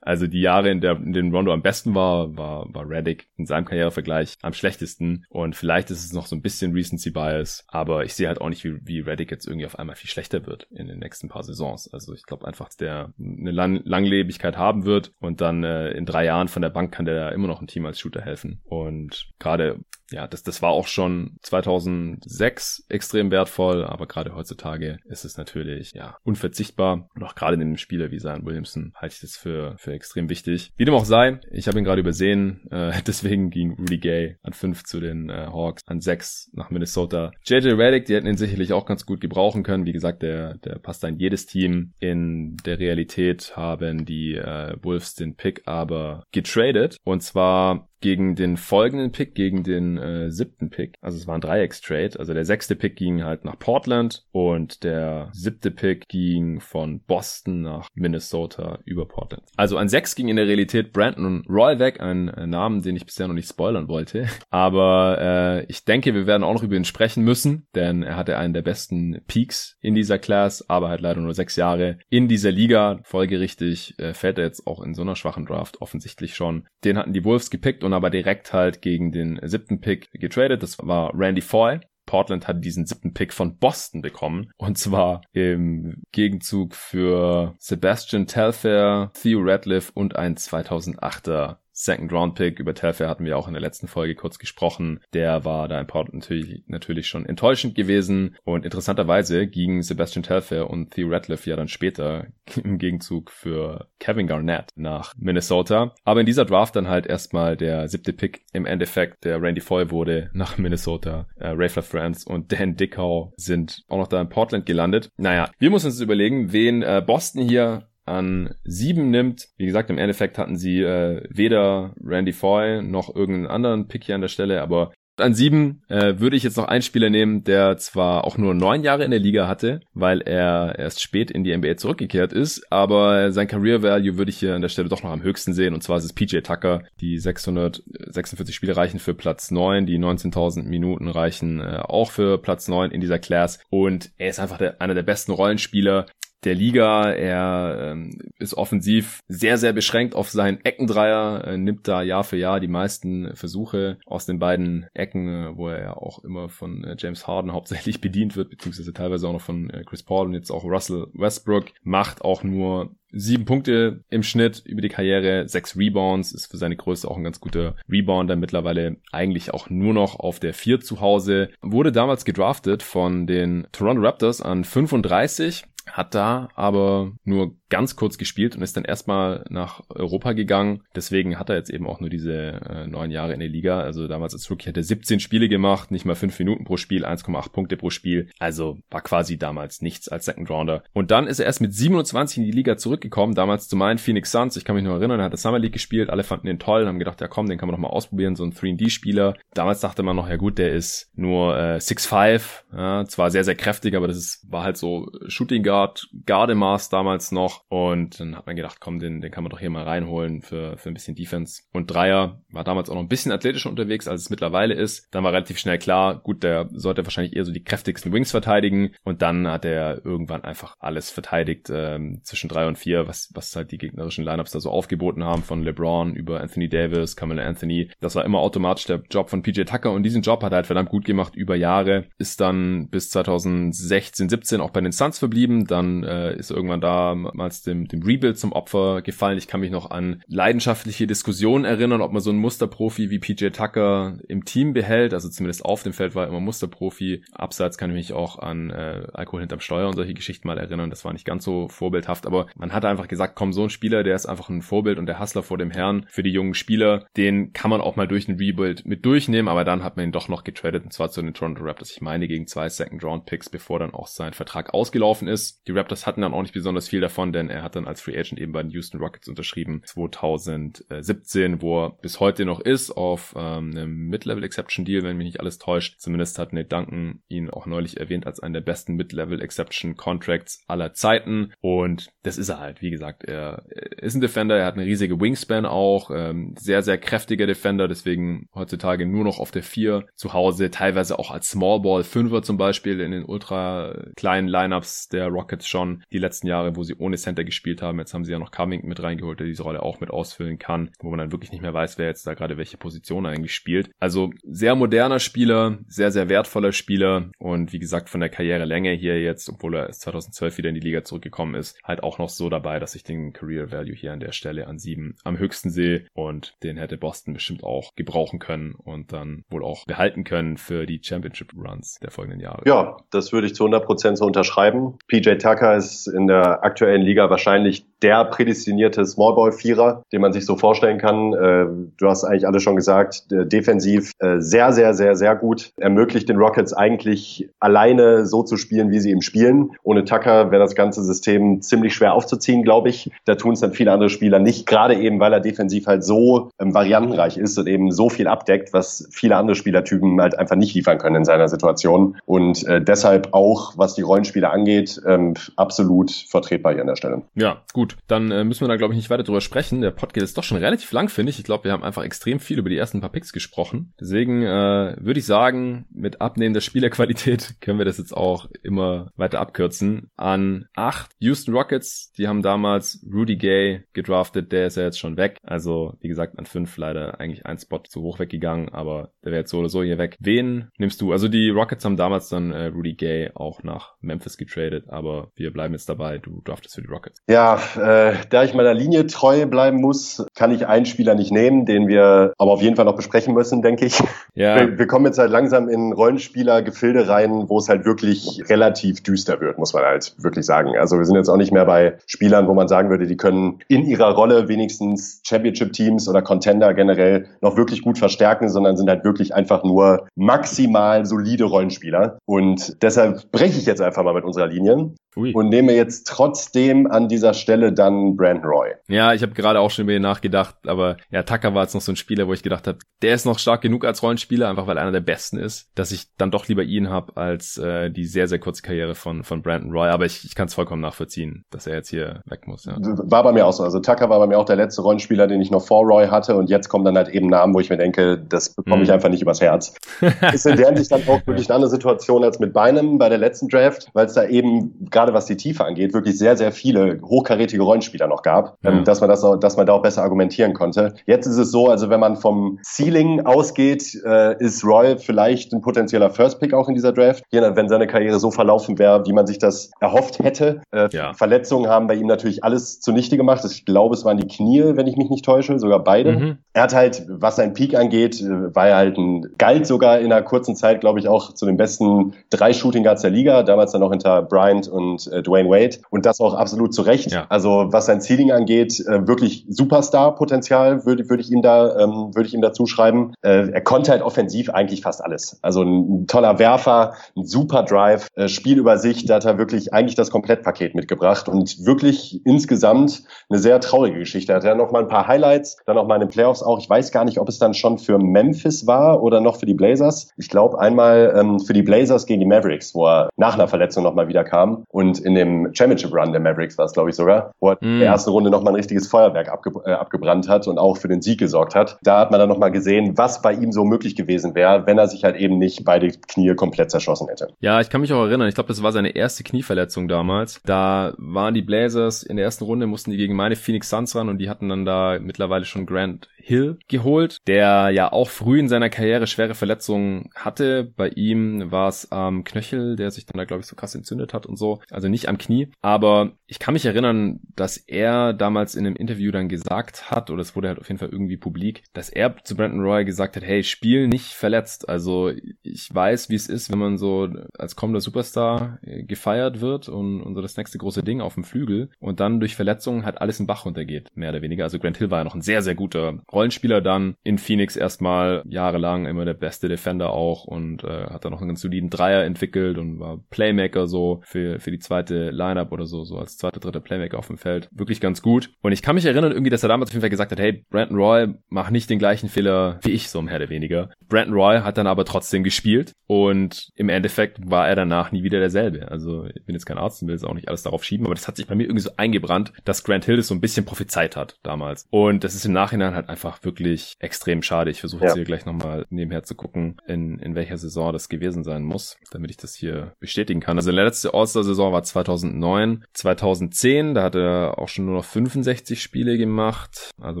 Speaker 1: Also die Jahre, in, der, in denen Rondo am besten war, war, war Reddick in seinem Karrierevergleich am schlechtesten. Und vielleicht ist es noch so ein bisschen Recency Bias, aber ich sehe halt auch nicht, wie, wie Reddick jetzt irgendwie auf einmal viel schlechter wird in den nächsten paar Saisons. Also ich glaube einfach, dass der eine Lang Langlebigkeit haben wird und dann äh, in drei Jahren von der Bank kann der immer noch ein Team als Shooter helfen. Und gerade ja, das, das war auch schon 2006 extrem wertvoll, aber gerade heutzutage ist es natürlich, ja, unverzichtbar. Und auch gerade in einem Spieler wie Zion Williamson halte ich das für, für extrem wichtig. Wie dem auch sei, ich habe ihn gerade übersehen, äh, *laughs* deswegen ging Rudy Gay an 5 zu den äh, Hawks, an 6 nach Minnesota. JJ Reddick, die hätten ihn sicherlich auch ganz gut gebrauchen können. Wie gesagt, der, der passt da in jedes Team. In der Realität haben die äh, Wolves den Pick aber getradet. Und zwar gegen den folgenden Pick, gegen den äh, siebten Pick. Also es war ein Dreiecks-Trade. Also der sechste Pick ging halt nach Portland und der siebte Pick ging von Boston nach Minnesota über Portland. Also an sechs ging in der Realität Brandon Roy weg, ein äh, Namen, den ich bisher noch nicht spoilern wollte. *laughs* Aber äh, ich denke, wir werden auch noch über ihn sprechen müssen, denn er hatte einen der besten Peaks in dieser Class, aber halt leider nur sechs Jahre in dieser Liga. Folgerichtig äh, fällt er jetzt auch in so einer schwachen Draft offensichtlich schon. Den hatten die Wolves gepickt und aber direkt halt gegen den siebten Pick getradet. Das war Randy Foy. Portland hat diesen siebten Pick von Boston bekommen. Und zwar im Gegenzug für Sebastian Telfair, Theo Radcliffe und ein 2008er Second Round Pick. Über Telfair hatten wir auch in der letzten Folge kurz gesprochen. Der war da in Portland natürlich, natürlich schon enttäuschend gewesen. Und interessanterweise gingen Sebastian Telfair und Theo Ratliff ja dann später *laughs* im Gegenzug für Kevin Garnett nach Minnesota. Aber in dieser Draft dann halt erstmal der siebte Pick im Endeffekt, der Randy Foy wurde nach Minnesota. Äh, Rayfler France und Dan Dickau sind auch noch da in Portland gelandet. Naja, wir müssen uns überlegen, wen äh, Boston hier an sieben nimmt. Wie gesagt, im Endeffekt hatten sie äh, weder Randy Foy noch irgendeinen anderen Pick hier an der Stelle, aber an sieben äh, würde ich jetzt noch einen Spieler nehmen, der zwar auch nur neun Jahre in der Liga hatte, weil er erst spät in die NBA zurückgekehrt ist, aber sein Career Value würde ich hier an der Stelle doch noch am höchsten sehen und zwar ist es PJ Tucker. Die 646 Spiele reichen für Platz neun, die 19.000 Minuten reichen äh, auch für Platz neun in dieser Class und er ist einfach der, einer der besten Rollenspieler der Liga. Er ähm, ist offensiv sehr, sehr beschränkt auf seinen Eckendreier, äh, nimmt da Jahr für Jahr die meisten Versuche aus den beiden Ecken, äh, wo er ja auch immer von äh, James Harden *laughs* hauptsächlich bedient wird, beziehungsweise teilweise auch noch von äh, Chris Paul und jetzt auch Russell Westbrook, macht auch nur sieben Punkte im Schnitt über die Karriere, sechs Rebounds, ist für seine Größe auch ein ganz guter Rebounder, mittlerweile eigentlich auch nur noch auf der vier zu Hause, wurde damals gedraftet von den Toronto Raptors an 35, hat da aber nur ganz kurz gespielt und ist dann erstmal nach Europa gegangen. Deswegen hat er jetzt eben auch nur diese äh, neun Jahre in der Liga. Also damals als Rookie hat er 17 Spiele gemacht, nicht mal fünf Minuten pro Spiel, 1,8 Punkte pro Spiel. Also war quasi damals nichts als Second Rounder. Und dann ist er erst mit 27 in die Liga zurückgekommen, damals zu meinen Phoenix Suns. Ich kann mich noch erinnern, er hat das Summer League gespielt, alle fanden ihn toll, haben gedacht, ja komm, den kann man noch mal ausprobieren, so ein 3D-Spieler. Damals dachte man noch, ja gut, der ist nur äh, 6'5, ja, zwar sehr, sehr kräftig, aber das ist, war halt so Shooting Guard, Gardemaß damals noch und dann hat man gedacht, komm, den, den kann man doch hier mal reinholen für, für ein bisschen Defense. Und Dreier war damals auch noch ein bisschen athletischer unterwegs, als es mittlerweile ist. Dann war relativ schnell klar, gut, der sollte wahrscheinlich eher so die kräftigsten Wings verteidigen. Und dann hat er irgendwann einfach alles verteidigt ähm, zwischen drei und vier, was, was halt die gegnerischen Lineups da so aufgeboten haben, von LeBron über Anthony Davis, Kamala Anthony. Das war immer automatisch der Job von PJ Tucker und diesen Job hat er halt verdammt gut gemacht über Jahre. Ist dann bis 2016, 17 auch bei den Suns verblieben. Dann äh, ist irgendwann da mal damals dem, dem Rebuild zum Opfer gefallen. Ich kann mich noch an leidenschaftliche Diskussionen erinnern, ob man so einen Musterprofi wie PJ Tucker im Team behält. Also zumindest auf dem Feld war er immer Musterprofi. Abseits kann ich mich auch an äh, Alkohol hinterm Steuer und solche Geschichten mal erinnern. Das war nicht ganz so vorbildhaft, aber man hat einfach gesagt, komm, so ein Spieler, der ist einfach ein Vorbild und der Hustler vor dem Herrn für die jungen Spieler. Den kann man auch mal durch ein Rebuild mit durchnehmen, aber dann hat man ihn doch noch getradet und zwar zu den Toronto Raptors. Ich meine gegen zwei Second Round Picks, bevor dann auch sein Vertrag ausgelaufen ist. Die Raptors hatten dann auch nicht besonders viel davon, denn er hat dann als Free Agent eben bei den Houston Rockets unterschrieben 2017, wo er bis heute noch ist auf ähm, einem Mid-Level Exception Deal, wenn mich nicht alles täuscht. Zumindest hat Nate Duncan ihn auch neulich erwähnt als einen der besten Mid-Level Exception Contracts aller Zeiten und das ist er halt, wie gesagt, er ist ein Defender, er hat eine riesige Wingspan auch, ähm, sehr, sehr kräftiger Defender, deswegen heutzutage nur noch auf der 4 zu Hause, teilweise auch als Small Ball Fünfer zum Beispiel in den ultra kleinen Lineups der Rockets schon die letzten Jahre, wo sie ohne Center gespielt haben. Jetzt haben sie ja noch Covington mit reingeholt, der diese Rolle auch mit ausfüllen kann, wo man dann wirklich nicht mehr weiß, wer jetzt da gerade welche Position eigentlich spielt. Also sehr moderner Spieler, sehr, sehr wertvoller Spieler und wie gesagt von der Karrierelänge hier jetzt, obwohl er erst 2012 wieder in die Liga zurückgekommen ist, halt auch noch so dabei, dass ich den Career Value hier an der Stelle an sieben am höchsten sehe und den hätte Boston bestimmt auch gebrauchen können und dann wohl auch behalten können für die Championship Runs der folgenden Jahre.
Speaker 2: Ja, das würde ich zu 100 Prozent so unterschreiben. PJ Tucker ist in der aktuellen Liga wahrscheinlich der prädestinierte Smallball-Vierer, den man sich so vorstellen kann. Äh, du hast eigentlich alles schon gesagt, defensiv äh, sehr, sehr, sehr, sehr gut. Ermöglicht den Rockets eigentlich alleine so zu spielen, wie sie eben spielen. Ohne Tucker wäre das ganze System ziemlich schwer aufzuziehen, glaube ich. Da tun es dann viele andere Spieler nicht, gerade eben, weil er defensiv halt so ähm, variantenreich ist und eben so viel abdeckt, was viele andere Spielertypen halt einfach nicht liefern können in seiner Situation. Und äh, deshalb auch, was die Rollenspiele angeht, ähm, absolut vertretbar hier an der Stelle.
Speaker 1: Ja, gut. Dann äh, müssen wir da, glaube ich, nicht weiter drüber sprechen. Der Podcast ist doch schon relativ lang, finde ich. Ich glaube, wir haben einfach extrem viel über die ersten paar Picks gesprochen. Deswegen äh, würde ich sagen, mit abnehmender Spielerqualität *laughs* können wir das jetzt auch immer weiter abkürzen. An acht Houston Rockets, die haben damals Rudy Gay gedraftet. Der ist ja jetzt schon weg. Also, wie gesagt, an fünf leider eigentlich ein Spot zu hoch weggegangen, aber der wäre jetzt so oder so hier weg. Wen nimmst du? Also, die Rockets haben damals dann äh, Rudy Gay auch nach Memphis getradet, aber wir bleiben jetzt dabei. Du draftest für die Rockets.
Speaker 2: Ja, äh, da ich meiner Linie treu bleiben muss, kann ich einen Spieler nicht nehmen, den wir aber auf jeden Fall noch besprechen müssen, denke ich. Ja. Wir, wir kommen jetzt halt langsam in Rollenspieler-Gefilde rein, wo es halt wirklich relativ düster wird, muss man halt wirklich sagen. Also wir sind jetzt auch nicht mehr bei Spielern, wo man sagen würde, die können in ihrer Rolle wenigstens Championship-Teams oder Contender generell noch wirklich gut verstärken, sondern sind halt wirklich einfach nur maximal solide Rollenspieler. Und deshalb breche ich jetzt einfach mal mit unserer Linie Ui. und nehme jetzt trotzdem an dieser Stelle dann Brandon Roy.
Speaker 1: Ja, ich habe gerade auch schon über ihn nachgedacht, aber ja, Tucker war jetzt noch so ein Spieler, wo ich gedacht habe, der ist noch stark genug als Rollenspieler, einfach weil er einer der besten ist, dass ich dann doch lieber ihn habe als äh, die sehr, sehr kurze Karriere von, von Brandon Roy. Aber ich, ich kann es vollkommen nachvollziehen, dass er jetzt hier weg muss. Ja.
Speaker 2: War bei mir auch so. Also Tucker war bei mir auch der letzte Rollenspieler, den ich noch vor Roy hatte und jetzt kommen dann halt eben Namen, wo ich mir denke, das bekomme ich mm. einfach nicht übers Herz. *laughs* ist in der Hinsicht dann auch wirklich eine andere Situation als mit Beinem bei der letzten Draft, weil es da eben, gerade was die Tiefe angeht, wirklich sehr, sehr viele hochkarätige Rollenspieler noch gab, ja. ähm, dass man das auch, dass man da auch besser argumentieren konnte. Jetzt ist es so, also wenn man vom Ceiling ausgeht, äh, ist Roy vielleicht ein potenzieller First Pick auch in dieser Draft, wenn seine Karriere so verlaufen wäre, wie man sich das erhofft hätte. Äh, ja. Verletzungen haben bei ihm natürlich alles zunichte gemacht. Ich glaube, es waren die Knie, wenn ich mich nicht täusche, sogar beide. Mhm. Er hat halt, was sein Peak angeht, äh, war er halt ein, galt sogar in einer kurzen Zeit, glaube ich, auch zu den besten drei Shooting Guards der Liga, damals dann noch hinter Bryant und äh, Dwayne Wade. Und das auch absolut zu Recht. Ja. Also was sein Ceiling angeht, äh, wirklich Superstar-Potenzial würde würde ich ihm da ähm, würde ich ihm dazu schreiben. Äh, er konnte halt offensiv eigentlich fast alles. Also ein, ein toller Werfer, ein super Drive, äh, Spielübersicht, da hat er wirklich eigentlich das Komplettpaket mitgebracht und wirklich insgesamt eine sehr traurige Geschichte. Er hat ja noch mal ein paar Highlights, dann noch mal in den Playoffs auch. Ich weiß gar nicht, ob es dann schon für Memphis war oder noch für die Blazers. Ich glaube einmal ähm, für die Blazers gegen die Mavericks, wo er nach einer Verletzung noch mal wieder kam und in dem Championship Run der Mavericks war es glaube ich sogar, wo er mm. in der ersten Runde noch mal ein richtiges Feuerwerk abge äh, abgebrannt hat und auch für den Sieg gesorgt hat. Da hat man dann noch mal gesehen, was bei ihm so möglich gewesen wäre, wenn er sich halt eben nicht beide Knie komplett zerschossen hätte.
Speaker 1: Ja, ich kann mich auch erinnern. Ich glaube, das war seine erste Knieverletzung damals. Da waren die Blazers in der ersten Runde, mussten die gegen meine Phoenix Suns ran und die hatten dann da mittlerweile schon Grant Hill geholt, der ja auch früh in seiner Karriere schwere Verletzungen hatte. Bei ihm war es am Knöchel, der sich dann da, glaube ich, so krass entzündet hat und so. Also nicht am Knie. Aber ich kann mich erinnern, dass er damals in einem Interview dann gesagt hat, oder es wurde halt auf jeden Fall irgendwie publik, dass er zu Brandon Roy gesagt hat, hey, spiel nicht verletzt. Also ich weiß, wie es ist, wenn man so als kommender Superstar äh, gefeiert wird und, und so das nächste große Ding auf dem Flügel und dann durch Verletzungen halt alles in Bach runtergeht, mehr oder weniger. Also Grant Hill war ja noch ein sehr, sehr guter Rollenspieler dann in Phoenix erstmal jahrelang immer der beste Defender auch und äh, hat dann noch einen ganz soliden Dreier entwickelt und war Playmaker so für, für die zweite Lineup oder so, so als zweiter, dritter Playmaker auf dem Feld. Wirklich ganz gut. Und ich kann mich erinnern irgendwie, dass er damals auf jeden Fall gesagt hat, hey, Brandon Roy, mach nicht den gleichen Fehler wie ich, so mehr oder weniger. Brandon Roy hat dann aber trotzdem gespielt und im Endeffekt war er danach nie wieder derselbe. Also ich bin jetzt kein Arzt und will jetzt auch nicht alles darauf schieben, aber das hat sich bei mir irgendwie so eingebrannt, dass Grant Hill das so ein bisschen prophezeit hat damals. Und das ist im Nachhinein halt einfach wirklich extrem schade. Ich versuche jetzt ja. hier gleich nochmal nebenher zu gucken, in, in welcher Saison das gewesen sein muss, damit ich das hier bestätigen kann. Also die letzte All-Star-Saison war 2009, 2010, da hat er auch schon nur noch 65 Spiele gemacht. Also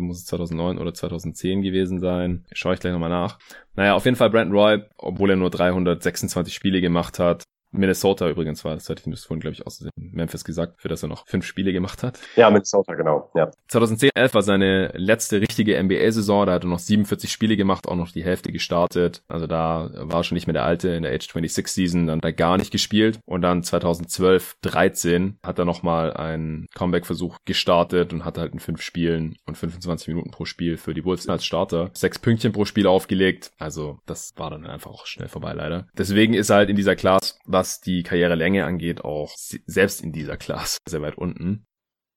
Speaker 1: muss es 2009 oder 2010 gewesen sein. Schaue ich gleich nochmal nach. Naja, auf jeden Fall Brandon Roy, obwohl er nur 326 Spiele gemacht hat, Minnesota übrigens war, das hatte ich vorhin, glaube ich, aus Memphis gesagt, für das er noch fünf Spiele gemacht hat.
Speaker 2: Ja, Minnesota, genau. Ja.
Speaker 1: 2010, 11 war seine letzte richtige NBA-Saison, da hat er noch 47 Spiele gemacht, auch noch die Hälfte gestartet. Also da war schon nicht mehr der alte in der Age 26 Season, dann da gar nicht gespielt. Und dann 2012, 13 hat er nochmal einen Comeback-Versuch gestartet und hat halt in fünf Spielen und 25 Minuten pro Spiel für die Wolves als Starter sechs Pünktchen pro Spiel aufgelegt. Also das war dann einfach auch schnell vorbei leider. Deswegen ist er halt in dieser Class was die Karrierelänge angeht, auch selbst in dieser Klasse sehr weit unten.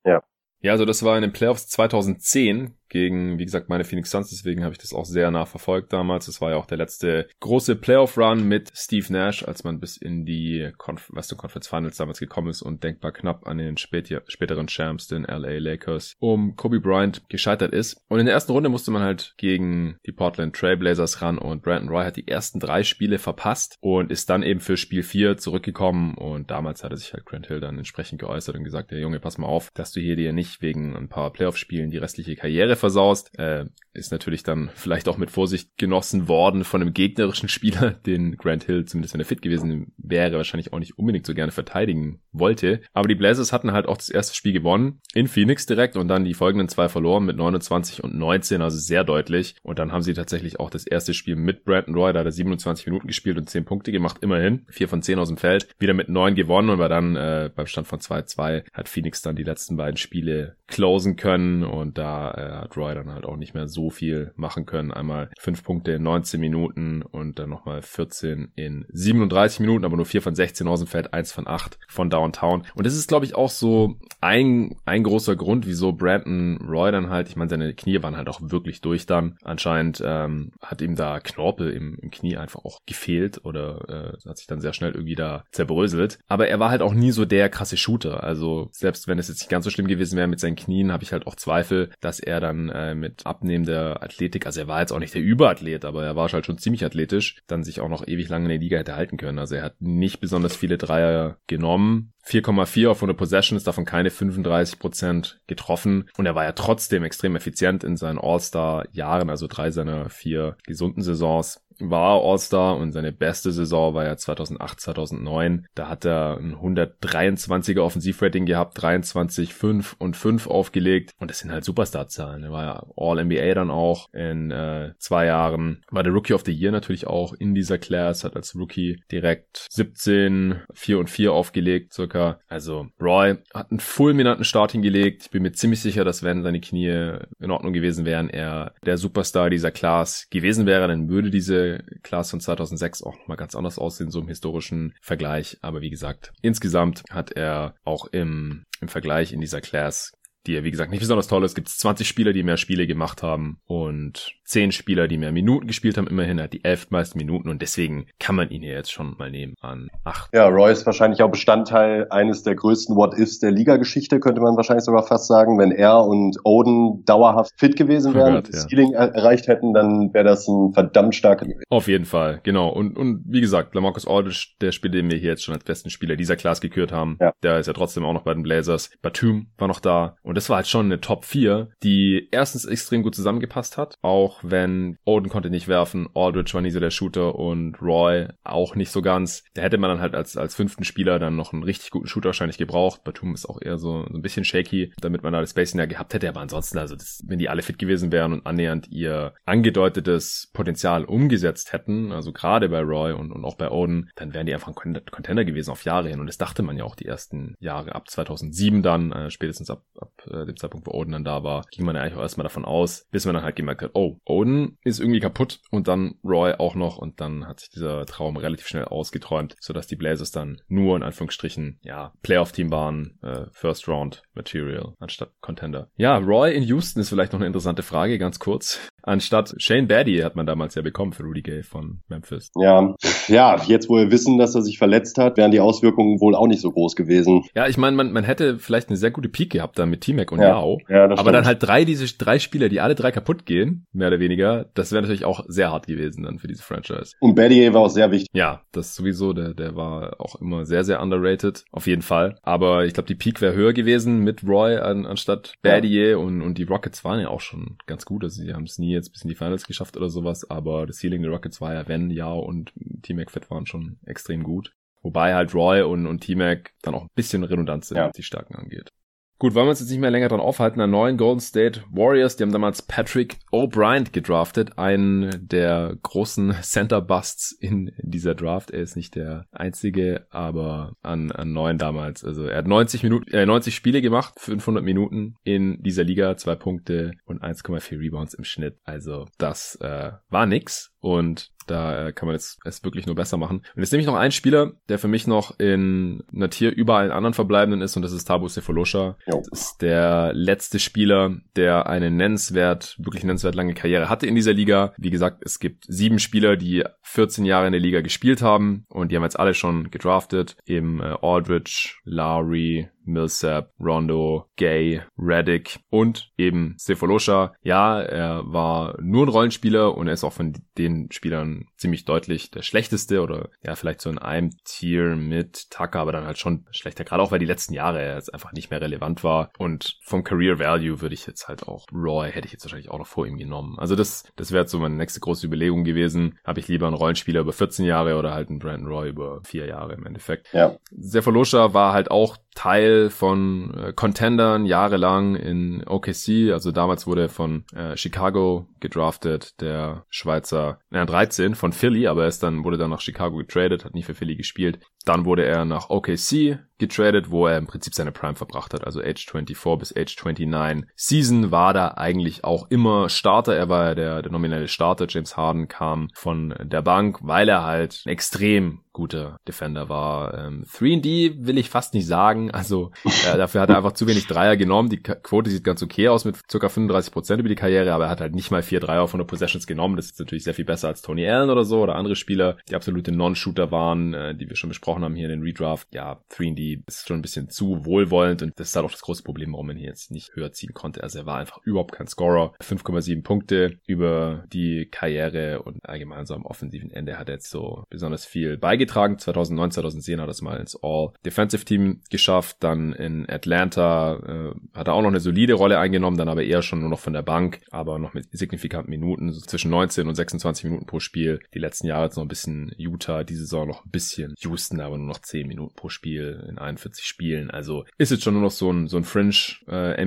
Speaker 2: Ja.
Speaker 1: Ja, also das war in den Playoffs 2010 gegen, wie gesagt, meine Phoenix Suns. Deswegen habe ich das auch sehr nah verfolgt damals. Das war ja auch der letzte große Playoff-Run mit Steve Nash, als man bis in die Conf Western Conference Finals damals gekommen ist und denkbar knapp an den spät späteren Champs, den LA Lakers, um Kobe Bryant gescheitert ist. Und in der ersten Runde musste man halt gegen die Portland Trailblazers ran und Brandon Roy hat die ersten drei Spiele verpasst und ist dann eben für Spiel 4 zurückgekommen und damals hatte sich halt Grant Hill dann entsprechend geäußert und gesagt, der Junge, pass mal auf, dass du hier dir nicht wegen ein paar Playoff-Spielen die restliche Karriere versaust. Äh, ist natürlich dann vielleicht auch mit Vorsicht genossen worden von einem gegnerischen Spieler, *laughs* den Grant Hill, zumindest wenn er fit gewesen wäre, wahrscheinlich auch nicht unbedingt so gerne verteidigen wollte. Aber die Blazers hatten halt auch das erste Spiel gewonnen in Phoenix direkt und dann die folgenden zwei verloren mit 29 und 19, also sehr deutlich. Und dann haben sie tatsächlich auch das erste Spiel mit Brandon Roy, da hat er 27 Minuten gespielt und 10 Punkte gemacht, immerhin. 4 von 10 aus dem Feld, wieder mit 9 gewonnen und war dann äh, beim Stand von 2-2 hat Phoenix dann die letzten beiden Spiele closen können und da äh, hat dann halt auch nicht mehr so viel machen können. Einmal 5 Punkte in 19 Minuten und dann nochmal 14 in 37 Minuten, aber nur 4 von 16 aus dem Feld, 1 von 8 von Downtown. Und das ist, glaube ich, auch so ein, ein großer Grund, wieso Brandon Roy dann halt, ich meine, seine Knie waren halt auch wirklich durch dann. Anscheinend ähm, hat ihm da Knorpel im, im Knie einfach auch gefehlt oder äh, hat sich dann sehr schnell irgendwie da zerbröselt. Aber er war halt auch nie so der krasse Shooter. Also selbst wenn es jetzt nicht ganz so schlimm gewesen wäre mit seinen Knien, habe ich halt auch Zweifel, dass er dann äh, mit abnehmender Athletik, also er war jetzt auch nicht der Überathlet, aber er war halt schon ziemlich athletisch, dann sich auch noch ewig lange in der Liga hätte halten können. Also er hat nicht besonders viele Dreier genommen, 4,4 auf 100 Possessions, davon keine 35% getroffen. Und er war ja trotzdem extrem effizient in seinen All-Star-Jahren, also drei seiner vier gesunden Saisons war All-Star und seine beste Saison war ja 2008, 2009. Da hat er ein 123er Offensivrating gehabt, 23, 5 und 5 aufgelegt. Und das sind halt Superstar-Zahlen. Er war ja All-NBA dann auch in äh, zwei Jahren. War der Rookie of the Year natürlich auch in dieser Class, hat als Rookie direkt 17, 4 und 4 aufgelegt circa. Also Roy hat einen fulminanten Start hingelegt. Ich bin mir ziemlich sicher, dass wenn seine Knie in Ordnung gewesen wären, er der Superstar dieser Class gewesen wäre, dann würde diese Class von 2006 auch nochmal ganz anders aussehen, so im historischen Vergleich. Aber wie gesagt, insgesamt hat er auch im, im Vergleich in dieser Class die ja wie gesagt nicht besonders toll ist, gibt es 20 Spieler, die mehr Spiele gemacht haben und 10 Spieler, die mehr Minuten gespielt haben. Immerhin hat die elf meisten Minuten und deswegen kann man ihn hier jetzt schon mal nehmen an 8.
Speaker 2: Ja, Roy ist wahrscheinlich auch Bestandteil eines der größten What-Ifs der Liga-Geschichte, könnte man wahrscheinlich sogar fast sagen. Wenn er und Oden dauerhaft fit gewesen wären, oh das ja. Ceiling er erreicht hätten, dann wäre das ein verdammt starker.
Speaker 1: Auf jeden Fall, genau. Und, und wie gesagt, Lamarcus Aldridge, der Spieler, den wir hier jetzt schon als besten Spieler dieser Class gekürt haben, ja. der ist ja trotzdem auch noch bei den Blazers. Batum war noch da und das war halt schon eine Top 4, die erstens extrem gut zusammengepasst hat, auch wenn Oden konnte nicht werfen, Aldridge war nie so der Shooter und Roy auch nicht so ganz. Da hätte man dann halt als, als fünften Spieler dann noch einen richtig guten Shooter wahrscheinlich gebraucht. Batum ist auch eher so, so ein bisschen shaky, damit man da das Spacing ja gehabt hätte, aber ansonsten, also das, wenn die alle fit gewesen wären und annähernd ihr angedeutetes Potenzial umgesetzt hätten, also gerade bei Roy und, und auch bei Oden, dann wären die einfach ein Contender gewesen auf Jahre hin und das dachte man ja auch die ersten Jahre ab 2007 dann, äh, spätestens ab, ab äh, dem Zeitpunkt, wo Oden dann da war, ging man ja eigentlich auch erstmal davon aus, bis man dann halt gemerkt hat, oh, Oden ist irgendwie kaputt und dann Roy auch noch und dann hat sich dieser Traum relativ schnell ausgeträumt, sodass die Blazers dann nur in Anführungsstrichen, ja, Playoff-Team waren, äh, First Round Material anstatt Contender. Ja, Roy in Houston ist vielleicht noch eine interessante Frage, ganz kurz. Anstatt Shane Baddy hat man damals ja bekommen für Rudy Gay von Memphis.
Speaker 2: Ja, ja, jetzt wo wir wissen, dass er sich verletzt hat, wären die Auswirkungen wohl auch nicht so groß gewesen.
Speaker 1: Ja, ich meine, man, man hätte vielleicht eine sehr gute Peak gehabt da mit T-Mac und ja, Yao. Ja, aber dann halt drei, diese drei Spieler, die alle drei kaputt gehen, mehr oder weniger, das wäre natürlich auch sehr hart gewesen dann für diese Franchise.
Speaker 2: Und Baddy war auch sehr wichtig.
Speaker 1: Ja, das sowieso, der, der war auch immer sehr, sehr underrated, auf jeden Fall. Aber ich glaube, die Peak wäre höher gewesen mit Roy an, anstatt Baddier ja. und, und die Rockets waren ja auch schon ganz gut. Also sie haben es nie jetzt bis in die Finals geschafft oder sowas, aber das Ceiling der Rockets war ja, wenn Yao und T-Mac fit waren, schon extrem gut. Wobei halt Roy und, und T-Mac dann auch ein bisschen redundant sind, ja. was die Stärken angeht. Gut, wollen wir uns jetzt nicht mehr länger dran aufhalten. An neuen Golden State Warriors, die haben damals Patrick O'Brien gedraftet, einen der großen *laughs* Center Busts in dieser Draft. Er ist nicht der einzige, aber an, an neuen damals. Also er hat 90 Minuten, äh, 90 Spiele gemacht, 500 Minuten in dieser Liga, zwei Punkte und 1,4 Rebounds im Schnitt. Also das äh, war nix und da äh, kann man jetzt es wirklich nur besser machen. Und jetzt nehme ich noch einen Spieler, der für mich noch in einer Tier über allen anderen Verbleibenden ist und das ist Tabu Sefolosha. Das ist der letzte Spieler, der eine nennenswert, wirklich nennenswert lange Karriere hatte in dieser Liga. Wie gesagt, es gibt sieben Spieler, die 14 Jahre in der Liga gespielt haben und die haben jetzt alle schon gedraftet. Eben äh, Aldridge, Lowry, Millsap, Rondo, Gay, Reddick und eben Sefolosha. Ja, er war nur ein Rollenspieler und er ist auch von den Spielern ziemlich deutlich der schlechteste oder ja, vielleicht so in einem Tier mit Tucker, aber dann halt schon schlechter, gerade auch weil die letzten Jahre er jetzt einfach nicht mehr relevant war und vom Career Value würde ich jetzt halt auch Roy hätte ich jetzt wahrscheinlich auch noch vor ihm genommen. Also das, das wäre so meine nächste große Überlegung gewesen. Habe ich lieber einen Rollenspieler über 14 Jahre oder halt einen Brandon Roy über vier Jahre im Endeffekt.
Speaker 2: Ja.
Speaker 1: Sefolosha war halt auch Teil von äh, Contendern jahrelang in OKC. Also damals wurde er von äh, Chicago gedraftet, der Schweizer, ja, 13 von Philly, aber er ist dann, wurde dann nach Chicago getradet, hat nie für Philly gespielt. Dann wurde er nach OKC getradet, wo er im Prinzip seine Prime verbracht hat, also Age 24 bis Age 29. Season war da eigentlich auch immer Starter, er war ja der, der nominelle Starter, James Harden kam von der Bank, weil er halt extrem guter Defender war. Ähm, 3D will ich fast nicht sagen, also äh, dafür hat er einfach zu wenig Dreier genommen, die Quote sieht ganz okay aus mit ca. 35% über die Karriere, aber er hat halt nicht mal vier Dreier von der Possessions genommen, das ist natürlich sehr viel besser als Tony Allen oder so oder andere Spieler, die absolute Non-Shooter waren, äh, die wir schon besprochen haben hier in den Redraft. Ja, 3D ist schon ein bisschen zu wohlwollend und das ist halt auch das große Problem, warum man hier jetzt nicht höher ziehen konnte. Also er war einfach überhaupt kein Scorer. 5,7 Punkte über die Karriere und allgemein so am offensiven Ende hat er jetzt so besonders viel beigetragen. 2009, 2010 hat er es mal ins All-Defensive Team geschafft. Dann in Atlanta äh, hat er auch noch eine solide Rolle eingenommen, dann aber eher schon nur noch von der Bank, aber noch mit signifikanten Minuten, so zwischen 19 und 26 Minuten pro Spiel. Die letzten Jahre jetzt noch ein bisschen Utah, diese Saison noch ein bisschen Houston, aber nur noch 10 Minuten pro Spiel in 41 Spielen. Also ist jetzt schon nur noch so ein, so ein Fringe äh.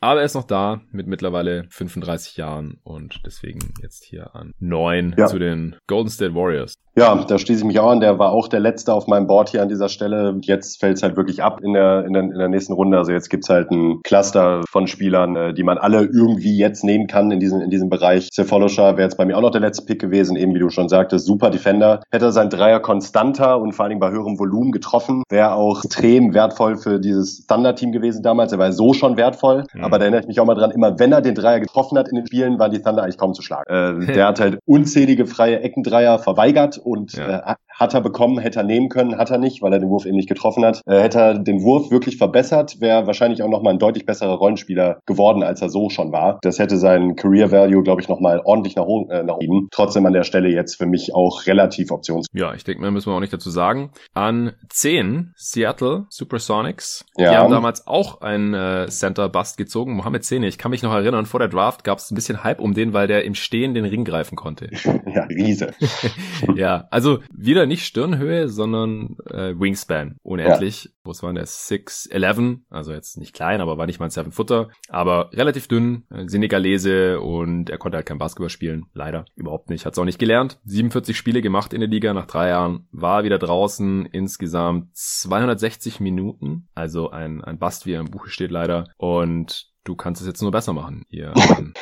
Speaker 1: Aber er ist noch da mit mittlerweile 35 Jahren und deswegen jetzt hier an 9 ja. zu den Golden State Warriors.
Speaker 2: Ja, da schließe ich mich auch an. Der war auch der letzte auf meinem Board hier an dieser Stelle. Jetzt fällt es halt wirklich ab in der, in der, in der nächsten Runde. Also jetzt gibt's halt ein Cluster von Spielern, äh, die man alle irgendwie jetzt nehmen kann in diesem, in diesem Bereich. Sefolosha wäre jetzt bei mir auch noch der letzte Pick gewesen, eben wie du schon sagtest, super Defender. Hätte er sein Dreier konstanter und vor allen Dingen bei höherem Volumen getroffen, wäre auch extrem wertvoll für dieses Thunder-Team gewesen damals. Er war so schon wertvoll, mhm. aber da erinnere ich mich auch mal dran, immer wenn er den Dreier getroffen hat in den Spielen, waren die Thunder eigentlich kaum zu schlagen. Äh, der hat halt unzählige freie Eckendreier verweigert und ja. äh, hat er bekommen, hätte er nehmen können, hat er nicht, weil er den Wurf eben nicht getroffen hat. Äh, hätte er den Wurf wirklich verbessert, wäre wahrscheinlich auch nochmal ein deutlich besserer Rollenspieler geworden, als er so schon war. Das hätte seinen Career Value, glaube ich, nochmal ordentlich nach, äh, nach oben. Trotzdem an der Stelle jetzt für mich auch relativ options.
Speaker 1: Ja, ich denke, mehr müssen wir auch nicht dazu sagen. An 10 Seattle Supersonics. Ja. Die haben damals auch einen äh, Center Bust gezogen. Mohamed Zene, ich kann mich noch erinnern, vor der Draft gab es ein bisschen Hype um den, weil der im Stehen den Ring greifen konnte. *laughs*
Speaker 2: ja, Riese. *laughs*
Speaker 1: ja, also wieder nicht Stirnhöhe, sondern äh, Wingspan. Unendlich. Ja. Was war der? 6'11. Also jetzt nicht klein, aber war nicht mal ein Seven Footer. Aber relativ dünn, äh, Senegalese und er konnte halt kein Basketball spielen. Leider. Überhaupt nicht. Hat's auch nicht gelernt. 47 Spiele gemacht in der Liga nach drei Jahren. War wieder draußen. Insgesamt 260 Minuten. Also ein, ein Bast, wie er im Buche steht leider. Und du kannst es jetzt nur besser machen, hier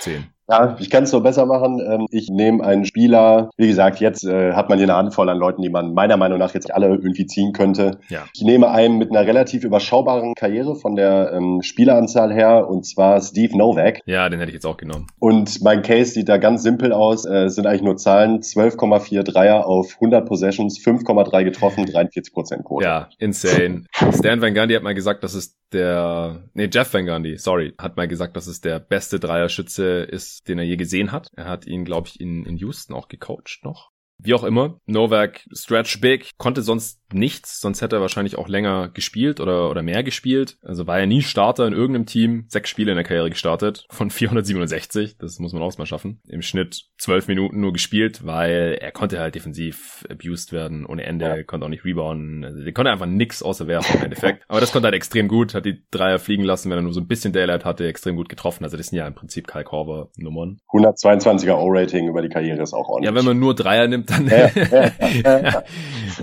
Speaker 1: 10. *laughs*
Speaker 2: Ja, ich kann es so besser machen. Ähm, ich nehme einen Spieler, wie gesagt, jetzt äh, hat man hier eine Handvoll an Leuten, die man meiner Meinung nach jetzt alle irgendwie ziehen könnte. Ja. Ich nehme einen mit einer relativ überschaubaren Karriere von der ähm, Spieleranzahl her und zwar Steve Novak.
Speaker 1: Ja, den hätte ich jetzt auch genommen.
Speaker 2: Und mein Case sieht da ganz simpel aus. Äh, es sind eigentlich nur Zahlen. 12,4 Dreier auf 100 Possessions, 5,3 getroffen, 43 Prozent Quote.
Speaker 1: Ja, insane. Stan Van Gundy hat mal gesagt, dass es der, nee, Jeff Van Gundy, sorry, hat mal gesagt, dass es der beste Dreierschütze ist, den er je gesehen hat. Er hat ihn, glaube ich, in, in Houston auch gecoacht noch. Wie auch immer, Novak stretch big, konnte sonst nichts, sonst hätte er wahrscheinlich auch länger gespielt oder, oder mehr gespielt. Also war er nie Starter in irgendeinem Team, sechs Spiele in der Karriere gestartet von *laughs* 467, das muss man auch mal schaffen. Im Schnitt zwölf Minuten nur gespielt, weil er konnte halt defensiv abused werden ohne Ende, ja. konnte auch nicht rebounden, also der konnte einfach nix außer werfen im Endeffekt. Aber das konnte halt extrem gut, hat die Dreier fliegen lassen, wenn er nur so ein bisschen Daylight hatte, extrem gut getroffen. Also das sind ja im Prinzip Kyle Korver Nummern.
Speaker 2: 122er O-Rating über die Karriere ist auch ordentlich.
Speaker 1: Ja, wenn man nur Dreier nimmt, dann. Ja,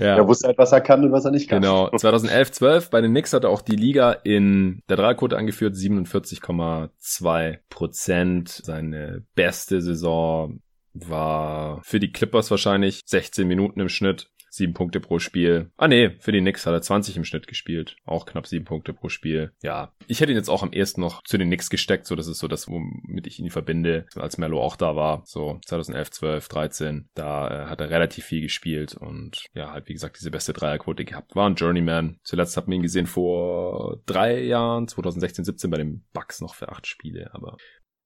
Speaker 1: *laughs* ja.
Speaker 2: Er wusste halt, was er kann und was er nicht kann.
Speaker 1: Genau. *laughs* 2011, 12 bei den Knicks hat er auch die Liga in der Dreierquote angeführt, 47,2 Prozent. Seine beste Saison war für die Clippers wahrscheinlich 16 Minuten im Schnitt sieben Punkte pro Spiel. Ah nee, für die Knicks hat er 20 im Schnitt gespielt. Auch knapp sieben Punkte pro Spiel. Ja, ich hätte ihn jetzt auch am ehesten noch zu den Knicks gesteckt. So, das ist so das, womit ich ihn verbinde, als Mello auch da war. So 2011, 12, 13. Da äh, hat er relativ viel gespielt und ja, halt wie gesagt diese beste Dreierquote gehabt. War ein Journeyman. Zuletzt hat man ihn gesehen vor drei Jahren, 2016, 17 bei den Bucks noch für acht Spiele. Aber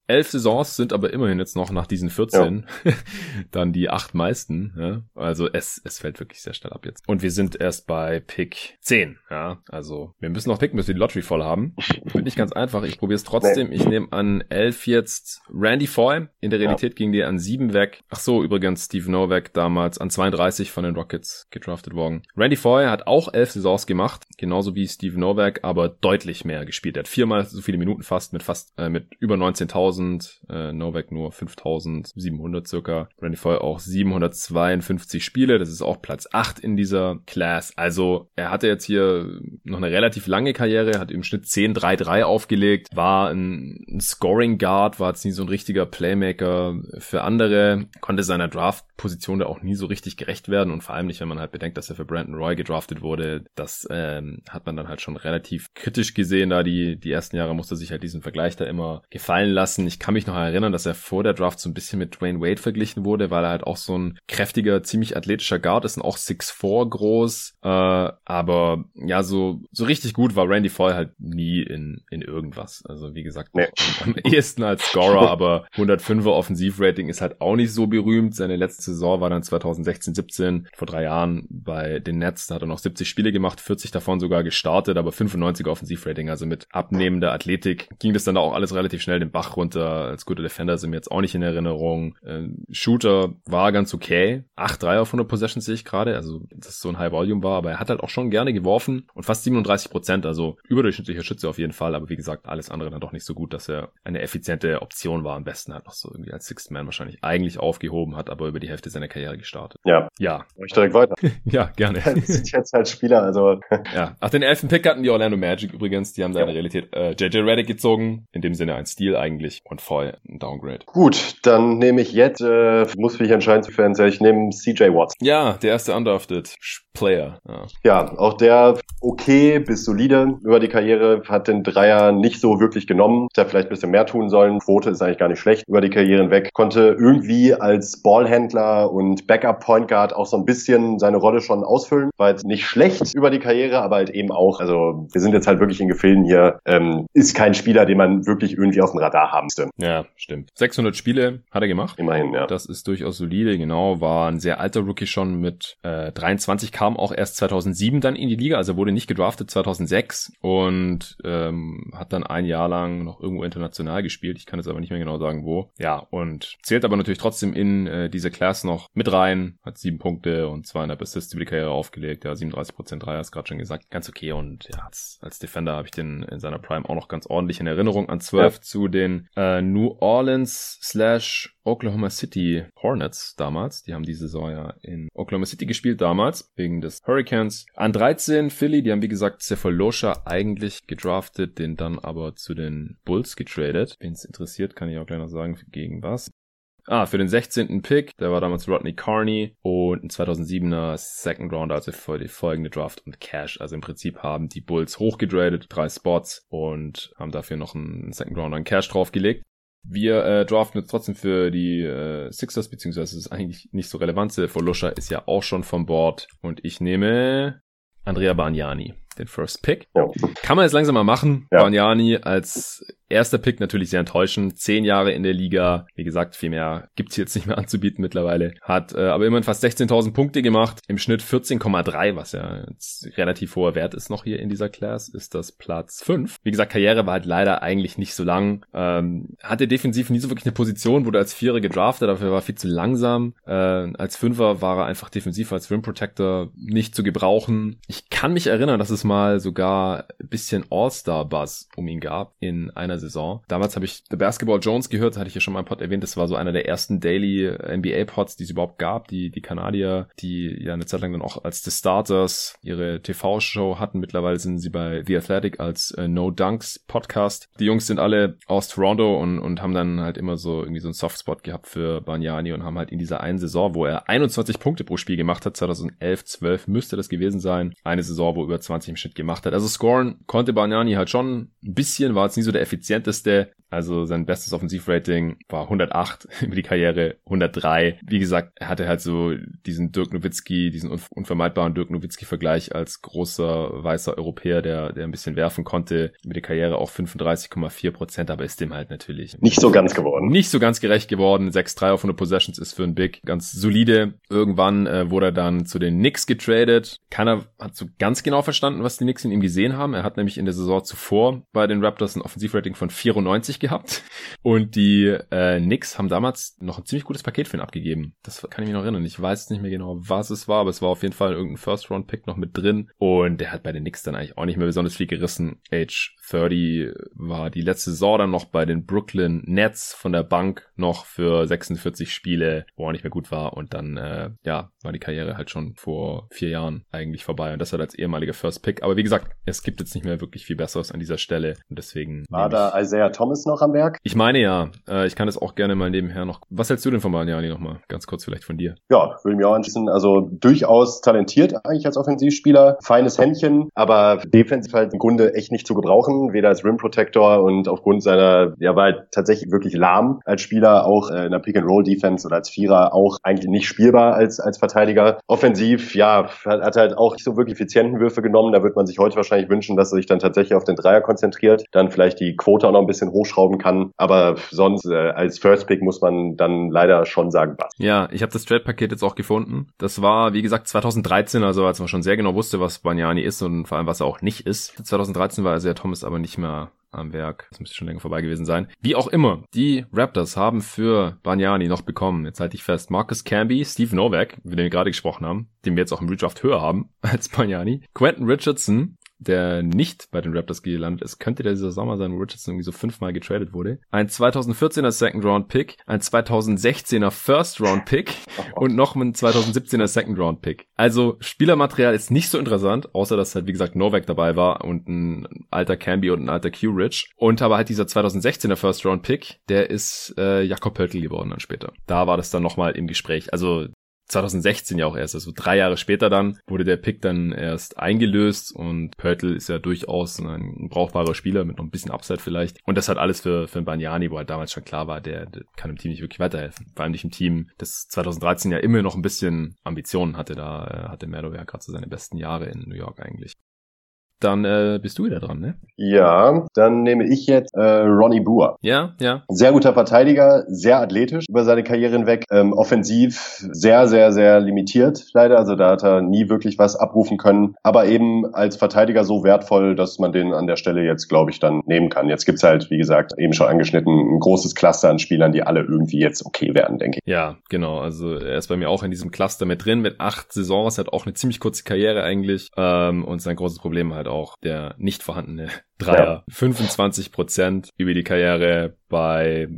Speaker 1: Elf Saisons sind aber immerhin jetzt noch nach diesen 14 ja. *laughs* dann die acht meisten. Ja? Also es, es fällt wirklich sehr schnell ab jetzt. Und wir sind erst bei Pick 10. Ja? Also wir müssen noch picken, bis wir die Lottery voll haben. Wird nicht ganz einfach. Ich probiere es trotzdem. Nee. Ich nehme an 11 jetzt Randy Foy. In der Realität ja. ging die an 7 weg. Ach so, übrigens Steve Novak damals an 32 von den Rockets gedraftet worden. Randy Foy hat auch 11 Saisons gemacht. Genauso wie Steve Novak, aber deutlich mehr gespielt. Er hat viermal so viele Minuten fast mit fast äh, mit über 19.000 5000, äh, Novak nur 5700 circa. Randy Foy auch 752 Spiele, das ist auch Platz 8 in dieser Class. Also er hatte jetzt hier noch eine relativ lange Karriere, hat im Schnitt 10-3-3 aufgelegt, war ein, ein Scoring Guard, war jetzt nie so ein richtiger Playmaker für andere, konnte seiner Draft-Position da auch nie so richtig gerecht werden und vor allem nicht, wenn man halt bedenkt, dass er für Brandon Roy gedraftet wurde. Das ähm, hat man dann halt schon relativ kritisch gesehen, da die, die ersten Jahre musste sich halt diesen Vergleich da immer gefallen lassen ich kann mich noch erinnern, dass er vor der Draft so ein bisschen mit Dwayne Wade verglichen wurde, weil er halt auch so ein kräftiger, ziemlich athletischer Guard ist und auch 6'4 groß. Äh, aber ja, so, so richtig gut war Randy Foy halt nie in, in irgendwas. Also wie gesagt, nee. am ehesten als Scorer, *laughs* aber 105er Offensivrating ist halt auch nicht so berühmt. Seine Saison war dann 2016, 17, vor drei Jahren bei den Nets. Da hat er noch 70 Spiele gemacht, 40 davon sogar gestartet, aber 95er Offensivrating. Also mit abnehmender Athletik ging das dann auch alles relativ schnell den Bach runter als guter Defender sind mir jetzt auch nicht in Erinnerung. Ähm, Shooter war ganz okay. 8-3 auf 100 Possessions sehe ich gerade, also das so ein High Volume war, aber er hat halt auch schon gerne geworfen und fast 37 Prozent, also überdurchschnittlicher Schütze auf jeden Fall, aber wie gesagt, alles andere dann doch nicht so gut, dass er eine effiziente Option war. Am besten halt noch so irgendwie als Sixth Man wahrscheinlich eigentlich aufgehoben hat, aber über die Hälfte seiner Karriere gestartet.
Speaker 2: Ja. Ja. Ich direkt weiter. *laughs*
Speaker 1: ja, gerne. *laughs*
Speaker 2: Das sind jetzt halt Spieler, also.
Speaker 1: ja. Ach, den elften Pick hatten die Orlando Magic übrigens, die haben da ja. in der Realität äh, JJ Reddick gezogen, in dem Sinne ein Stil eigentlich und voll ein Downgrade.
Speaker 2: Gut, dann nehme ich jetzt, äh, muss mich entscheiden zu Fans, ich nehme CJ Watts.
Speaker 1: Ja, der erste undrafted Player.
Speaker 2: Ja. ja, auch der okay bis solide über die Karriere, hat den Dreier nicht so wirklich genommen, hätte vielleicht ein bisschen mehr tun sollen. Quote ist eigentlich gar nicht schlecht über die Karrieren weg. Konnte irgendwie als Ballhändler und Backup Point Guard auch so ein bisschen seine Rolle schon ausfüllen. War jetzt nicht schlecht über die Karriere, aber halt eben auch, also wir sind jetzt halt wirklich in Gefilden hier, ähm, ist kein Spieler, den man wirklich irgendwie auf dem Radar haben müsste.
Speaker 1: Ja, stimmt. 600 Spiele hat er gemacht.
Speaker 2: Immerhin, ja.
Speaker 1: Das ist durchaus solide, genau. War ein sehr alter Rookie schon mit äh, 23, kam auch erst 2007 dann in die Liga, also wurde nicht gedraftet 2006 und ähm, hat dann ein Jahr lang noch irgendwo international gespielt. Ich kann jetzt aber nicht mehr genau sagen, wo. Ja, und zählt aber natürlich trotzdem in äh, diese Class noch mit rein. Hat sieben Punkte und zweieinhalb Assists über die Karriere aufgelegt. Ja, 37% Dreier, ist gerade schon gesagt. Ganz okay und ja, als, als Defender habe ich den in seiner Prime auch noch ganz ordentlich in Erinnerung an 12 ja. zu den äh, New Orleans slash Oklahoma City Hornets damals. Die haben die Saison ja in Oklahoma City gespielt damals, wegen des Hurricanes. An 13 Philly, die haben wie gesagt Cephalosha eigentlich gedraftet, den dann aber zu den Bulls getradet. Wenn es interessiert, kann ich auch gleich noch sagen, gegen was. Ah, für den 16. Pick, der war damals Rodney Carney und ein 2007er Second Round, also für die folgende Draft und Cash. Also im Prinzip haben die Bulls hochgedradet, drei Spots und haben dafür noch einen Second Round an Cash draufgelegt. Wir äh, draften jetzt trotzdem für die äh, Sixers, beziehungsweise ist eigentlich nicht so relevant. Lusha ist ja auch schon vom Board. Und ich nehme Andrea Bagnani, den First Pick. Ja. Kann man jetzt langsam mal machen. Ja. Bagnani als Erster Pick natürlich sehr enttäuschend. Zehn Jahre in der Liga. Wie gesagt, viel mehr gibt's jetzt nicht mehr anzubieten mittlerweile. Hat äh, aber immerhin fast 16.000 Punkte gemacht. Im Schnitt 14,3, was ja relativ hoher Wert ist noch hier in dieser Class. Ist das Platz 5. Wie gesagt, Karriere war halt leider eigentlich nicht so lang. Ähm, hatte defensiv nie so wirklich eine Position, wurde als Vierer gedraftet, dafür war viel zu langsam. Äh, als Fünfer war er einfach defensiv als Rim Protector nicht zu gebrauchen. Ich kann mich erinnern, dass es mal sogar ein bisschen All-Star-Buzz um ihn gab in einer einer Saison. Damals habe ich The Basketball Jones gehört, hatte ich ja schon mal im Pod erwähnt, das war so einer der ersten Daily NBA Pods, die es überhaupt gab, die, die Kanadier, die ja eine Zeit lang dann auch als The Starters ihre TV-Show hatten. Mittlerweile sind sie bei The Athletic als äh, No Dunks Podcast. Die Jungs sind alle aus Toronto und, und haben dann halt immer so irgendwie so einen Softspot gehabt für Banyani und haben halt in dieser einen Saison, wo er 21 Punkte pro Spiel gemacht hat, 2011, 12 müsste das gewesen sein, eine Saison, wo er über 20 im Schnitt gemacht hat. Also scoren konnte Banyani halt schon ein bisschen, war jetzt nie so der effizienteste, also sein bestes Offensivrating war 108 *laughs* über die Karriere, 103. Wie gesagt, er hatte halt so diesen Dirk Nowitzki, diesen unvermeidbaren Dirk Nowitzki-Vergleich als großer weißer Europäer, der, der ein bisschen werfen konnte. Über die Karriere auch 35,4 Prozent, aber ist dem halt natürlich
Speaker 2: nicht so ganz geworden.
Speaker 1: Nicht so ganz gerecht geworden. 6-3 auf 100 Possessions ist für ein Big ganz solide. Irgendwann äh, wurde er dann zu den Knicks getradet. Keiner hat so ganz genau verstanden, was die Knicks in ihm gesehen haben. Er hat nämlich in der Saison zuvor bei den Raptors ein Offensivrating von 94 gehabt. Und die äh, Knicks haben damals noch ein ziemlich gutes Paket für ihn abgegeben. Das kann ich mich noch erinnern. Ich weiß nicht mehr genau, was es war, aber es war auf jeden Fall irgendein First-Round-Pick noch mit drin. Und der hat bei den Knicks dann eigentlich auch nicht mehr besonders viel gerissen. Age 30 war die letzte Saison dann noch bei den Brooklyn Nets von der Bank noch für 46 Spiele, wo er nicht mehr gut war. Und dann, äh, ja, war die Karriere halt schon vor vier Jahren eigentlich vorbei. Und das halt als ehemaliger First Pick. Aber wie gesagt, es gibt jetzt nicht mehr wirklich viel Besseres an dieser Stelle. Und deswegen.
Speaker 2: War da Isaiah Thomas noch am Werk?
Speaker 1: Ich meine ja. Äh, ich kann es auch gerne mal nebenher noch. Was hältst du denn von Mariani nochmal? Ganz kurz vielleicht von dir.
Speaker 2: Ja, würde mich auch anschließen. Also durchaus talentiert eigentlich als Offensivspieler. Feines Händchen, aber defensiv halt im Grunde echt nicht zu gebrauchen. Weder als Rim Protector und aufgrund seiner, ja, war halt tatsächlich wirklich lahm als Spieler, auch äh, in der Pick and Roll Defense oder als Vierer auch eigentlich nicht spielbar als, als Verteidiger. Offensiv, ja, hat halt auch nicht so wirklich effizienten Würfe genommen. Da wird man sich heute wahrscheinlich wünschen, dass er sich dann tatsächlich auf den Dreier konzentriert, dann vielleicht die Quote auch noch ein bisschen hochschrauben kann. Aber sonst äh, als First Pick muss man dann leider schon sagen, was.
Speaker 1: Ja, ich habe das Trade-Paket jetzt auch gefunden. Das war, wie gesagt, 2013, also als man schon sehr genau wusste, was Banyani ist und vor allem, was er auch nicht ist. 2013 war also ja Thomas aber nicht mehr am Werk. Das müsste schon länger vorbei gewesen sein. Wie auch immer, die Raptors haben für Banyani noch bekommen, jetzt halte ich fest, Marcus Camby, Steve Novak, über den wir gerade gesprochen haben, den wir jetzt auch im Redraft höher haben *laughs* als Banyani, Quentin Richardson, der nicht bei den Raptors gelandet ist, könnte der dieser Sommer sein, wo Richardson irgendwie so fünfmal getradet wurde. Ein 2014er Second Round Pick, ein 2016er First Round Pick und noch ein 2017er Second Round Pick. Also Spielermaterial ist nicht so interessant, außer dass halt wie gesagt Novak dabei war und ein alter Camby und ein alter Q-Rich. Und aber halt dieser 2016er First Round Pick, der ist äh, Jakob Pöltl geworden dann später. Da war das dann nochmal im Gespräch. Also 2016 ja auch erst, also drei Jahre später dann wurde der Pick dann erst eingelöst und Pörtl ist ja durchaus ein brauchbarer Spieler mit noch ein bisschen Upside vielleicht und das hat alles für, für Banyani, wo halt damals schon klar war, der, der kann dem Team nicht wirklich weiterhelfen. Vor allem nicht im Team, das 2013 ja immer noch ein bisschen Ambitionen hatte, da äh, hatte Merdo ja gerade so seine besten Jahre in New York eigentlich. Dann äh, bist du wieder dran, ne?
Speaker 2: Ja, dann nehme ich jetzt äh, Ronnie Brewer.
Speaker 1: Ja, ja.
Speaker 2: Sehr guter Verteidiger, sehr athletisch über seine Karriere hinweg. Ähm, offensiv sehr, sehr, sehr limitiert leider. Also da hat er nie wirklich was abrufen können. Aber eben als Verteidiger so wertvoll, dass man den an der Stelle jetzt, glaube ich, dann nehmen kann. Jetzt gibt's halt, wie gesagt, eben schon angeschnitten, ein großes Cluster an Spielern, die alle irgendwie jetzt okay werden, denke ich.
Speaker 1: Ja, genau. Also er ist bei mir auch in diesem Cluster mit drin, mit acht Saisons, hat auch eine ziemlich kurze Karriere eigentlich. Ähm, und sein großes Problem halt auch der nicht vorhandene Dreier. Ja. 25 Prozent über die Karriere bei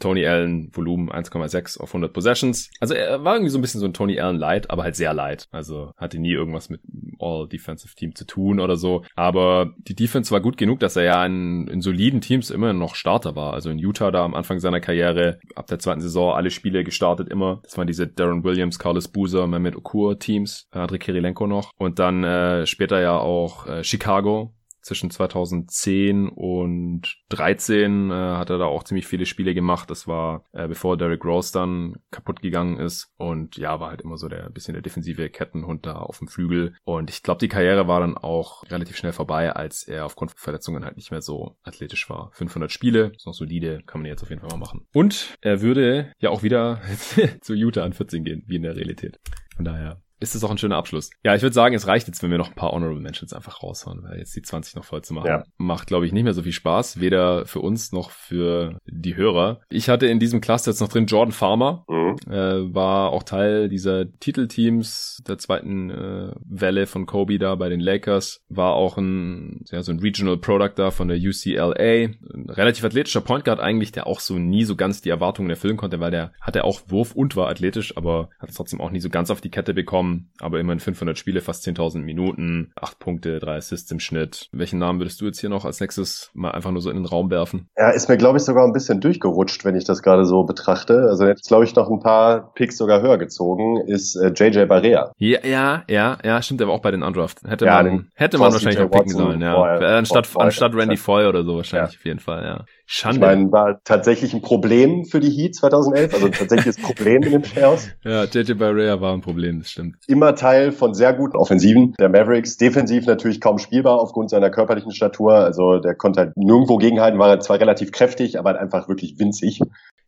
Speaker 1: Tony Allen Volumen 1,6 auf 100 Possessions. Also er war irgendwie so ein bisschen so ein Tony Allen Light, aber halt sehr light. Also hatte nie irgendwas mit All Defensive Team zu tun oder so. Aber die Defense war gut genug, dass er ja in, in soliden Teams immer noch Starter war. Also in Utah da am Anfang seiner Karriere, ab der zweiten Saison alle Spiele gestartet immer. Das waren diese Darren Williams, Carlos Boozer, Mehmet Okur Teams, André Kirilenko noch. Und dann äh, später ja auch äh, Chicago zwischen 2010 und 13 äh, hat er da auch ziemlich viele Spiele gemacht. Das war äh, bevor Derrick Rose dann kaputt gegangen ist und ja, war halt immer so der bisschen der defensive Kettenhund da auf dem Flügel und ich glaube, die Karriere war dann auch relativ schnell vorbei, als er aufgrund von Verletzungen halt nicht mehr so athletisch war. 500 Spiele, ist noch solide, kann man jetzt auf jeden Fall mal machen. Und er würde ja auch wieder *laughs* zu Utah an 14 gehen, wie in der Realität. Von daher ist das auch ein schöner Abschluss. Ja, ich würde sagen, es reicht jetzt, wenn wir noch ein paar Honorable Mentions einfach raushauen, weil jetzt die 20 noch voll zu machen, ja. macht, glaube ich, nicht mehr so viel Spaß, weder für uns noch für die Hörer. Ich hatte in diesem Cluster jetzt noch drin Jordan Farmer. Mhm mhm. äh, war auch Teil dieser Titelteams der zweiten äh, Welle von Kobe da bei den Lakers, war auch ein, ja, so ein Regional Product da von der UCLA, ein relativ athletischer Point Guard eigentlich, der auch so nie so ganz die Erwartungen erfüllen konnte, weil der hatte auch Wurf und war athletisch, aber hat es trotzdem auch nie so ganz auf die Kette bekommen, aber immerhin 500 Spiele, fast 10.000 Minuten, 8 Punkte, 3 Assists im Schnitt. Welchen Namen würdest du jetzt hier noch als nächstes mal einfach nur so in den Raum werfen?
Speaker 2: Ja, ist mir glaube ich sogar ein bisschen durchgerutscht, wenn ich das gerade so betrachte. Also jetzt glaube ich noch ein paar Picks sogar höher gezogen, ist äh, JJ Barrea.
Speaker 1: Ja, ja, ja, ja, stimmt, aber auch bei den Undraft. Hätte ja, man, hätte man wahrscheinlich auch picken sollen, ja. Vorher, anstatt, anstatt Randy Foy oder so wahrscheinlich ja. auf jeden Fall, ja.
Speaker 2: Schande. Ich meine, war tatsächlich ein Problem für die Heat 2011, also tatsächlich das Problem in den Playoffs. *laughs*
Speaker 1: Ja, JJ Barrea war ein Problem, das stimmt.
Speaker 2: Immer Teil von sehr guten Offensiven der Mavericks. Defensiv natürlich kaum spielbar aufgrund seiner körperlichen Statur. Also der konnte halt nirgendwo gegenhalten, war zwar relativ kräftig, aber halt einfach wirklich winzig.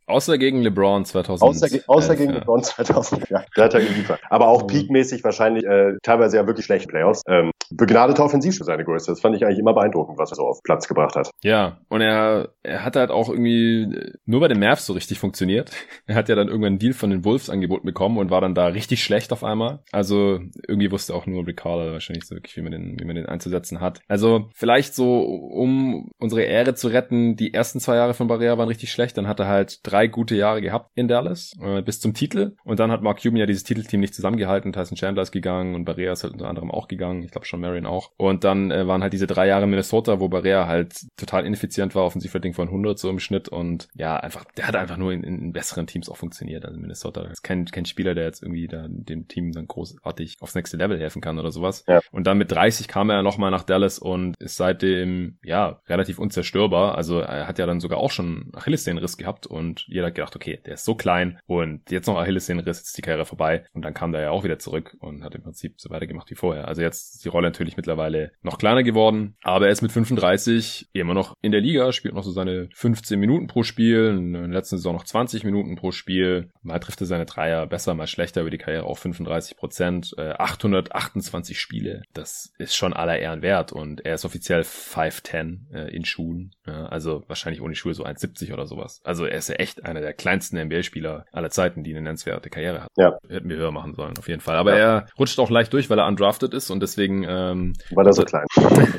Speaker 1: Außer gegen LeBron 2000.
Speaker 2: Außer, außer gegen ja. LeBron 2000, ja. Der hat er geliefert. Aber auch peakmäßig wahrscheinlich äh, teilweise ja wirklich schlechte Playoffs. Ähm, begnadeter Offensiv für seine Größe. Das fand ich eigentlich immer beeindruckend, was er so auf Platz gebracht hat.
Speaker 1: Ja, und er, er hat halt auch irgendwie nur bei den Mavs so richtig funktioniert. *laughs* Er hat ja dann irgendwann einen Deal von den Wolves angeboten bekommen und war dann da richtig schlecht auf einmal. Also irgendwie wusste auch nur Ricardo wahrscheinlich so wirklich, wie man den, wie man den einzusetzen hat. Also vielleicht so, um unsere Ehre zu retten, die ersten zwei Jahre von Barrea waren richtig schlecht. Dann hat er halt drei gute Jahre gehabt in Dallas äh, bis zum Titel. Und dann hat Mark Cuban ja dieses Titelteam nicht zusammengehalten. Tyson Chandler ist gegangen und Barrea ist halt unter anderem auch gegangen. Ich glaube schon Marion auch. Und dann äh, waren halt diese drei Jahre Minnesota, wo Barrea halt total ineffizient war, Offensivrating von 100 so im Schnitt. Und ja, einfach, der hat einfach nur in, in besseren Teams auch funktioniert. Also Minnesota ist kein, kein Spieler, der jetzt irgendwie da dem Team dann großartig aufs nächste Level helfen kann oder sowas. Ja. Und dann mit 30 kam er nochmal nach Dallas und ist seitdem, ja, relativ unzerstörbar. Also er hat ja dann sogar auch schon Achillessehnenriss gehabt und jeder hat gedacht, okay, der ist so klein und jetzt noch Achillessehnenriss, jetzt die Karriere vorbei. Und dann kam der ja auch wieder zurück und hat im Prinzip so weitergemacht wie vorher. Also jetzt ist die Rolle natürlich mittlerweile noch kleiner geworden, aber er ist mit 35 immer noch in der Liga, spielt noch so seine 15 Minuten pro Spiel, in der letzten Saison noch 20 Minuten pro Spiel. Mal trifft er seine Dreier besser, mal schlechter über die Karriere auf 35 Prozent, äh, 828 Spiele. Das ist schon aller Ehren wert und er ist offiziell 5'10 äh, in Schuhen, also wahrscheinlich ohne Schuhe so 1,70 oder sowas. Also er ist ja echt einer der kleinsten NBA-Spieler aller Zeiten, die eine nennenswerte Karriere hat. Ja. Hätten wir höher machen sollen, auf jeden Fall. Aber ja. er rutscht auch leicht durch, weil er undrafted ist und deswegen... Ähm,
Speaker 2: weil er so klein *laughs*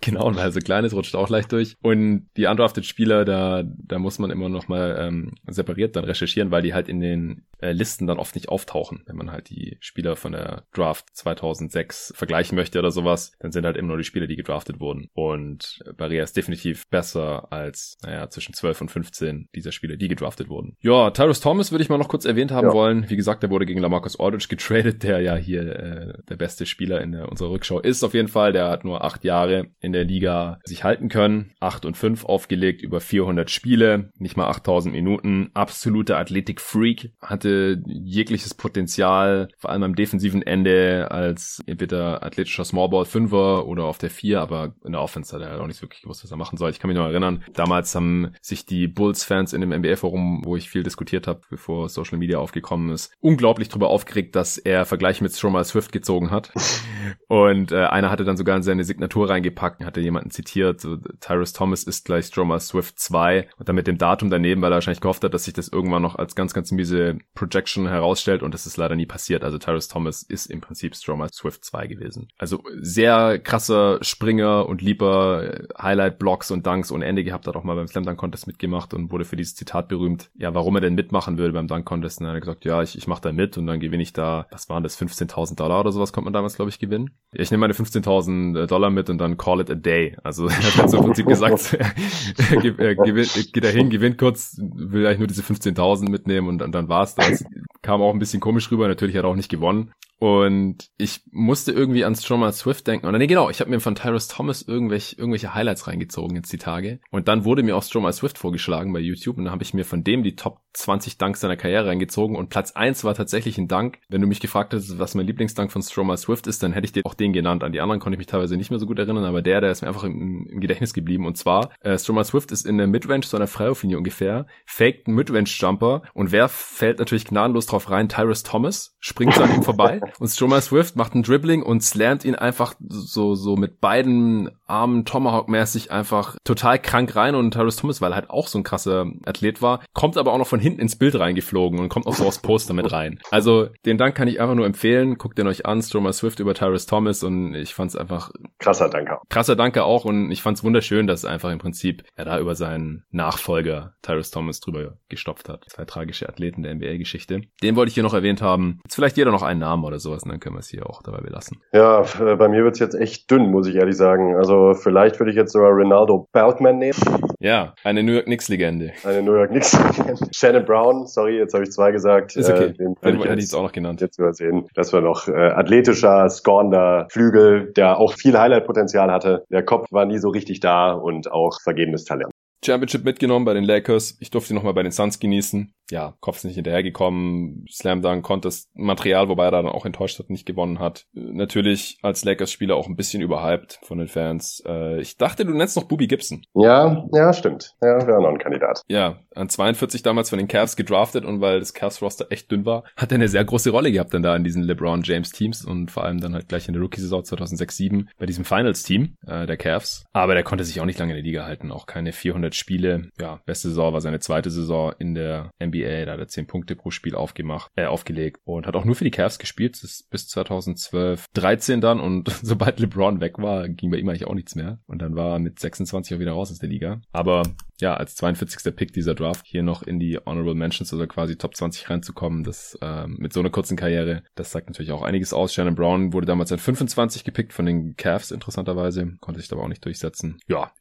Speaker 1: Genau, und weil er so klein ist, rutscht er auch leicht durch. Und die undrafted Spieler, da, da muss man immer noch mal ähm, separiert dann recherchieren, weil die halt in den äh, Listen dann oft nicht auftauchen. Wenn man halt die Spieler von der Draft 2006 vergleichen möchte oder sowas, dann sind halt immer nur die Spieler, die gedraftet wurden. Und Barrier ist definitiv besser als, naja, zwischen 12 und 15 dieser Spieler, die gedraftet wurden. Ja, Tyrus Thomas würde ich mal noch kurz erwähnt haben ja. wollen. Wie gesagt, der wurde gegen Lamarcus Aldridge getradet, der ja hier äh, der beste Spieler in der, unserer Rückschau ist auf jeden Fall. Der hat nur acht Jahre in der Liga sich halten können. Acht und fünf aufgelegt über 400 Spiele, nicht mal 8000 Minuten. Absoluter Athletik-Freak, hatte jegliches Potenzial, vor allem am defensiven Ende als entweder athletischer Smallball Fünfer oder auf der Vier, aber in der Offense hat er auch nicht wirklich gewusst, was er machen soll. Ich kann mich noch erinnern, damals haben sich die Bulls-Fans in dem NBA-Forum, wo ich viel diskutiert habe, bevor Social Media aufgekommen ist, unglaublich darüber aufgeregt, dass er Vergleich mit Stromal Swift gezogen hat. *laughs* Und äh, einer hatte dann sogar in seine Signatur reingepackt, hatte jemanden zitiert, so, Tyrus Thomas ist gleich Stromal Swift 2 und dann mit dem Datum daneben, weil er wahrscheinlich gehofft hat, dass sich das irgendwann noch als ganz, ganz miese Projection herausstellt und das ist leider nie passiert. Also Tyrus Thomas ist im Prinzip Stromal Swift 2 gewesen. Also sehr krasser Springer und lieber äh, Highlight-Blocks und Dunks ohne Ende gehabt, hat auch mal beim Slam Dunk Contest mitgemacht und wurde für dieses Zitat berühmt. Ja, warum er denn mitmachen will beim Dunk Contest. Und dann hat er gesagt, ja, ich, ich mache da mit und dann gewinne ich da, was waren das, 15.000 Dollar oder sowas konnte man damals, glaube ich, gewinnen. Ich nehme meine 15.000 Dollar mit und dann call it a day. Also *laughs* er hat so im Prinzip gesagt, *laughs* *laughs* er gewinnt, geht da hin, gewinnt kurz, will eigentlich nur diese 15.000 mitnehmen und, und dann war's das. Kam auch ein bisschen komisch rüber, natürlich hat er auch nicht gewonnen. Und ich musste irgendwie an Stromal Swift denken. Und nee, genau, ich habe mir von Tyrus Thomas irgendwelche, irgendwelche Highlights reingezogen jetzt die Tage. Und dann wurde mir auch Stromal Swift vorgeschlagen bei YouTube. Und dann habe ich mir von dem die Top 20 Dunks seiner Karriere reingezogen. Und Platz 1 war tatsächlich ein Dunk. Wenn du mich gefragt hättest, was mein Lieblingsdunk von Stromal Swift ist, dann hätte ich dir auch den genannt. An die anderen konnte ich mich teilweise nicht mehr so gut erinnern. Aber der, der ist mir einfach im, im Gedächtnis geblieben. Und zwar, äh, Stromal Swift ist in der Midrange so einer Freiwurflinie ungefähr, faked einen Midrange-Jumper. Und wer fällt natürlich gnadenlos drauf rein? Tyrus Thomas springt an ihm vorbei. *laughs* Und Stromer Swift macht ein Dribbling und slammt ihn einfach so, so mit beiden Armen Tomahawk-mäßig einfach total krank rein und Tyrus Thomas, weil er halt auch so ein krasser Athlet war, kommt aber auch noch von hinten ins Bild reingeflogen und kommt auch so aufs Poster mit rein. Also den Dank kann ich einfach nur empfehlen. Guckt den euch an, Stromer Swift über Tyrus Thomas und ich fand's einfach
Speaker 2: krasser Danke.
Speaker 1: Krasser Danke auch und ich fand's wunderschön, dass einfach im Prinzip er da über seinen Nachfolger Tyrus Thomas drüber gestopft hat. Zwei tragische Athleten der NBA-Geschichte. Den wollte ich hier noch erwähnt haben. Jetzt vielleicht jeder noch einen Namen oder sowas und dann können wir es hier auch dabei belassen.
Speaker 2: Ja, bei mir wird's jetzt echt dünn, muss ich ehrlich sagen. Also vielleicht würde ich jetzt sogar Ronaldo Belkman nehmen.
Speaker 1: Ja, eine New York Knicks-Legende.
Speaker 2: Eine New York Knicks-Legende. *laughs* Shannon Brown, sorry, jetzt habe ich zwei gesagt.
Speaker 1: Ist okay. Äh,
Speaker 2: den
Speaker 1: hätte ich jetzt auch noch genannt.
Speaker 2: Jetzt übersehen. Das war noch äh, athletischer, scorender Flügel, der auch viel Highlight-Potenzial hatte. Der Kopf war nie so richtig da und auch vergebenes Talent.
Speaker 1: Championship mitgenommen bei den Lakers. Ich durfte ihn nochmal bei den Suns genießen. Ja, Kopf ist nicht hinterhergekommen. Slam Dunk, Contest Material, wobei er dann auch enttäuscht hat, nicht gewonnen hat. Natürlich als Lakers-Spieler auch ein bisschen überhyped von den Fans. Äh, ich dachte, du nennst noch Booby Gibson.
Speaker 2: Ja, ja, stimmt. Ja, wäre noch ein Kandidat.
Speaker 1: Ja, an 42 damals von den Cavs gedraftet und weil das Cavs-Roster echt dünn war, hat er eine sehr große Rolle gehabt dann da in diesen LeBron James-Teams und vor allem dann halt gleich in der Rookie-Saison 2006-7 bei diesem Finals-Team äh, der Cavs. Aber der konnte sich auch nicht lange in der Liga halten. Auch keine 400 Spiele. Ja, beste Saison war seine zweite Saison in der NBA. Da hat er 10 Punkte pro Spiel aufgemacht, äh, aufgelegt und hat auch nur für die Cavs gespielt bis 2012. 13 dann und *laughs* sobald LeBron weg war, ging bei ihm eigentlich auch nichts mehr. Und dann war er mit 26 auch wieder raus aus der Liga. Aber ja, als 42. Pick dieser Draft hier noch in die Honorable Mentions oder quasi Top 20 reinzukommen, das äh, mit so einer kurzen Karriere, das sagt natürlich auch einiges aus. Shannon Brown wurde damals an 25 gepickt von den Cavs, interessanterweise, konnte sich aber auch nicht durchsetzen. Ja,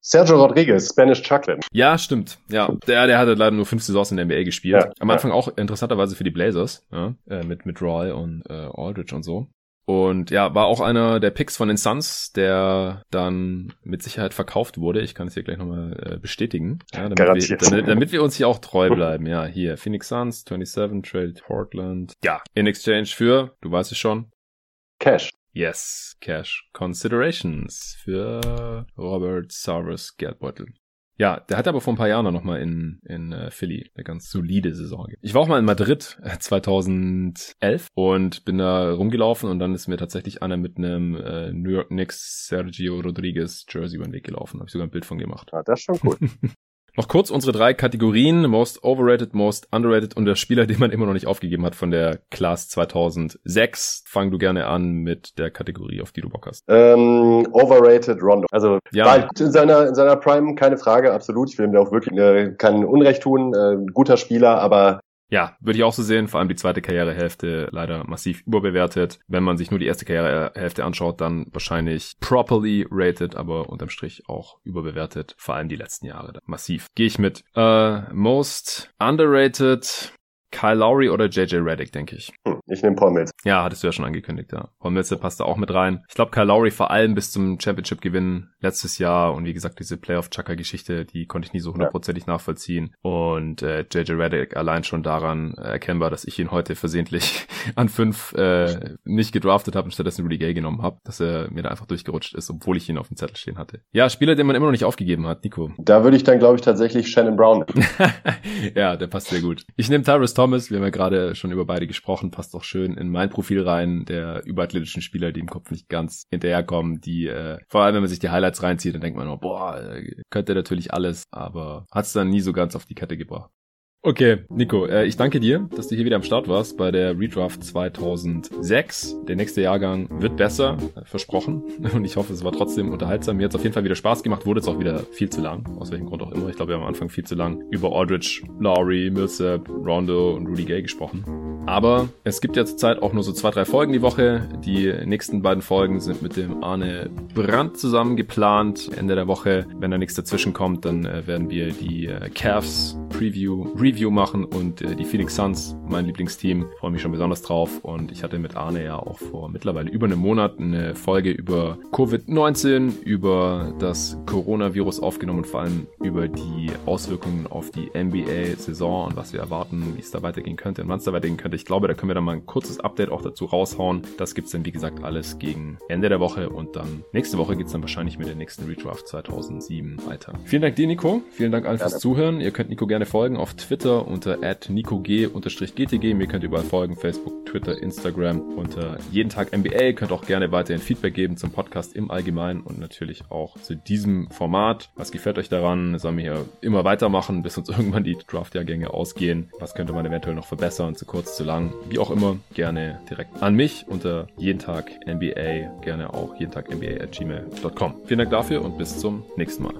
Speaker 2: Sergio Rodriguez, Spanish Chocolate.
Speaker 1: Ja, stimmt. Ja, der, der hatte leider nur fünf Saisons in der NBA gespielt. Ja, Am Anfang ja. auch interessanterweise für die Blazers, ja, äh, mit, mit Roy und äh, Aldridge und so. Und ja, war auch einer der Picks von den Suns, der dann mit Sicherheit verkauft wurde. Ich kann es hier gleich nochmal äh, bestätigen. Ja, damit, Garantiert. Wir, damit, damit wir uns hier auch treu bleiben. Ja, hier Phoenix Suns, 27, Trade Portland. Ja, in Exchange für, du weißt es schon.
Speaker 2: Cash.
Speaker 1: Yes, Cash Considerations für Robert Sarvers Geldbeutel. Ja, der hat aber vor ein paar Jahren noch mal in, in uh, Philly eine ganz solide Saison. Ich war auch mal in Madrid 2011 äh, und bin da rumgelaufen und dann ist mir tatsächlich einer mit einem äh, New York Knicks Sergio Rodriguez Jersey über den Weg gelaufen. Habe ich sogar ein Bild von gemacht.
Speaker 2: Ja, das ist schon cool. *laughs*
Speaker 1: Noch kurz unsere drei Kategorien. Most overrated, most underrated und der Spieler, *laughs* den man immer noch nicht aufgegeben hat von der Class 2006. Fang du gerne an mit der Kategorie, auf die du Bock hast.
Speaker 2: Ähm, overrated Rondo. Also ja. in seiner, in seiner Prime keine Frage, absolut. Ich will ihm da auch wirklich äh, kein Unrecht tun. Äh, guter Spieler, aber
Speaker 1: ja, würde ich auch so sehen. Vor allem die zweite Karrierehälfte leider massiv überbewertet. Wenn man sich nur die erste Karrierehälfte anschaut, dann wahrscheinlich properly rated, aber unterm Strich auch überbewertet. Vor allem die letzten Jahre massiv. Gehe ich mit. Äh, most underrated Kyle Lowry oder JJ Reddick, denke ich.
Speaker 2: Hm, ich nehme Paul Mills.
Speaker 1: Ja, hattest du ja schon angekündigt, ja. Paul Mills passt da auch mit rein. Ich glaube, Kyle Lowry vor allem bis zum Championship-Gewinn letztes Jahr und wie gesagt, diese Playoff-Chucker-Geschichte, die konnte ich nie so hundertprozentig ja. nachvollziehen. Und äh, JJ Reddick allein schon daran äh, erkennbar, dass ich ihn heute versehentlich *laughs* an fünf äh, nicht gedraftet habe und stattdessen Rudy Gay genommen habe, dass er mir da einfach durchgerutscht ist, obwohl ich ihn auf dem Zettel stehen hatte. Ja, Spieler, den man immer noch nicht aufgegeben hat, Nico.
Speaker 2: Da würde ich dann, glaube ich, tatsächlich Shannon Brown. *laughs*
Speaker 1: ja, der passt sehr gut. Ich nehme Tyrus Thomas, wir haben ja gerade schon über beide gesprochen, passt doch schön in mein Profil rein, der überathletischen Spieler, die im Kopf nicht ganz hinterherkommen, die, äh, vor allem wenn man sich die Highlights reinzieht, dann denkt man nur, boah, äh, könnte natürlich alles, aber hat es dann nie so ganz auf die Kette gebracht. Okay, Nico, äh, ich danke dir, dass du hier wieder am Start warst bei der Redraft 2006. Der nächste Jahrgang wird besser, äh, versprochen. *laughs* Und ich hoffe, es war trotzdem unterhaltsam. Mir hat es auf jeden Fall wieder Spaß gemacht, wurde es auch wieder viel zu lang. Aus welchem Grund auch immer. Ich glaube, wir haben am Anfang viel zu lang über Aldridge, Lowry, Millsap, Rondo und Rudy Gay gesprochen. Aber es gibt ja zurzeit auch nur so zwei, drei Folgen die Woche. Die nächsten beiden Folgen sind mit dem Arne Brandt zusammen geplant. Ende der Woche, wenn da nichts dazwischen kommt, dann äh, werden wir die äh, Cavs Preview Review machen und äh, die Phoenix Suns, mein Lieblingsteam, freue mich schon besonders drauf. Und ich hatte mit Arne ja auch vor mittlerweile über einem Monat eine Folge über Covid-19, über das Coronavirus aufgenommen und vor allem über die Auswirkungen auf die NBA-Saison und was wir erwarten, wie es da weitergehen könnte und wann es da weitergehen könnte. Ich glaube, da können wir dann mal ein kurzes Update auch dazu raushauen. Das gibt's dann, wie gesagt, alles gegen Ende der Woche und dann nächste Woche geht's dann wahrscheinlich mit der nächsten Redraft 2007 weiter. Vielen Dank dir, Nico. Vielen Dank allen fürs Zuhören. Ihr könnt Nico gerne folgen auf Twitter Twitter unter @nicog_gtg. Mir könnt ihr überall folgen, Facebook, Twitter, Instagram unter jeden Tag NBA. Könnt auch gerne weiterhin Feedback geben zum Podcast im Allgemeinen und natürlich auch zu diesem Format. Was gefällt euch daran? Sollen wir hier immer weitermachen, bis uns *laughs* irgendwann die Draftjahrgänge ausgehen? Was könnte man eventuell noch verbessern? Zu kurz, zu lang? Wie auch immer, gerne direkt an mich unter jeden Tag NBA, gerne auch jeden Tag NBA at gmail.com. Vielen Dank dafür und bis zum nächsten Mal.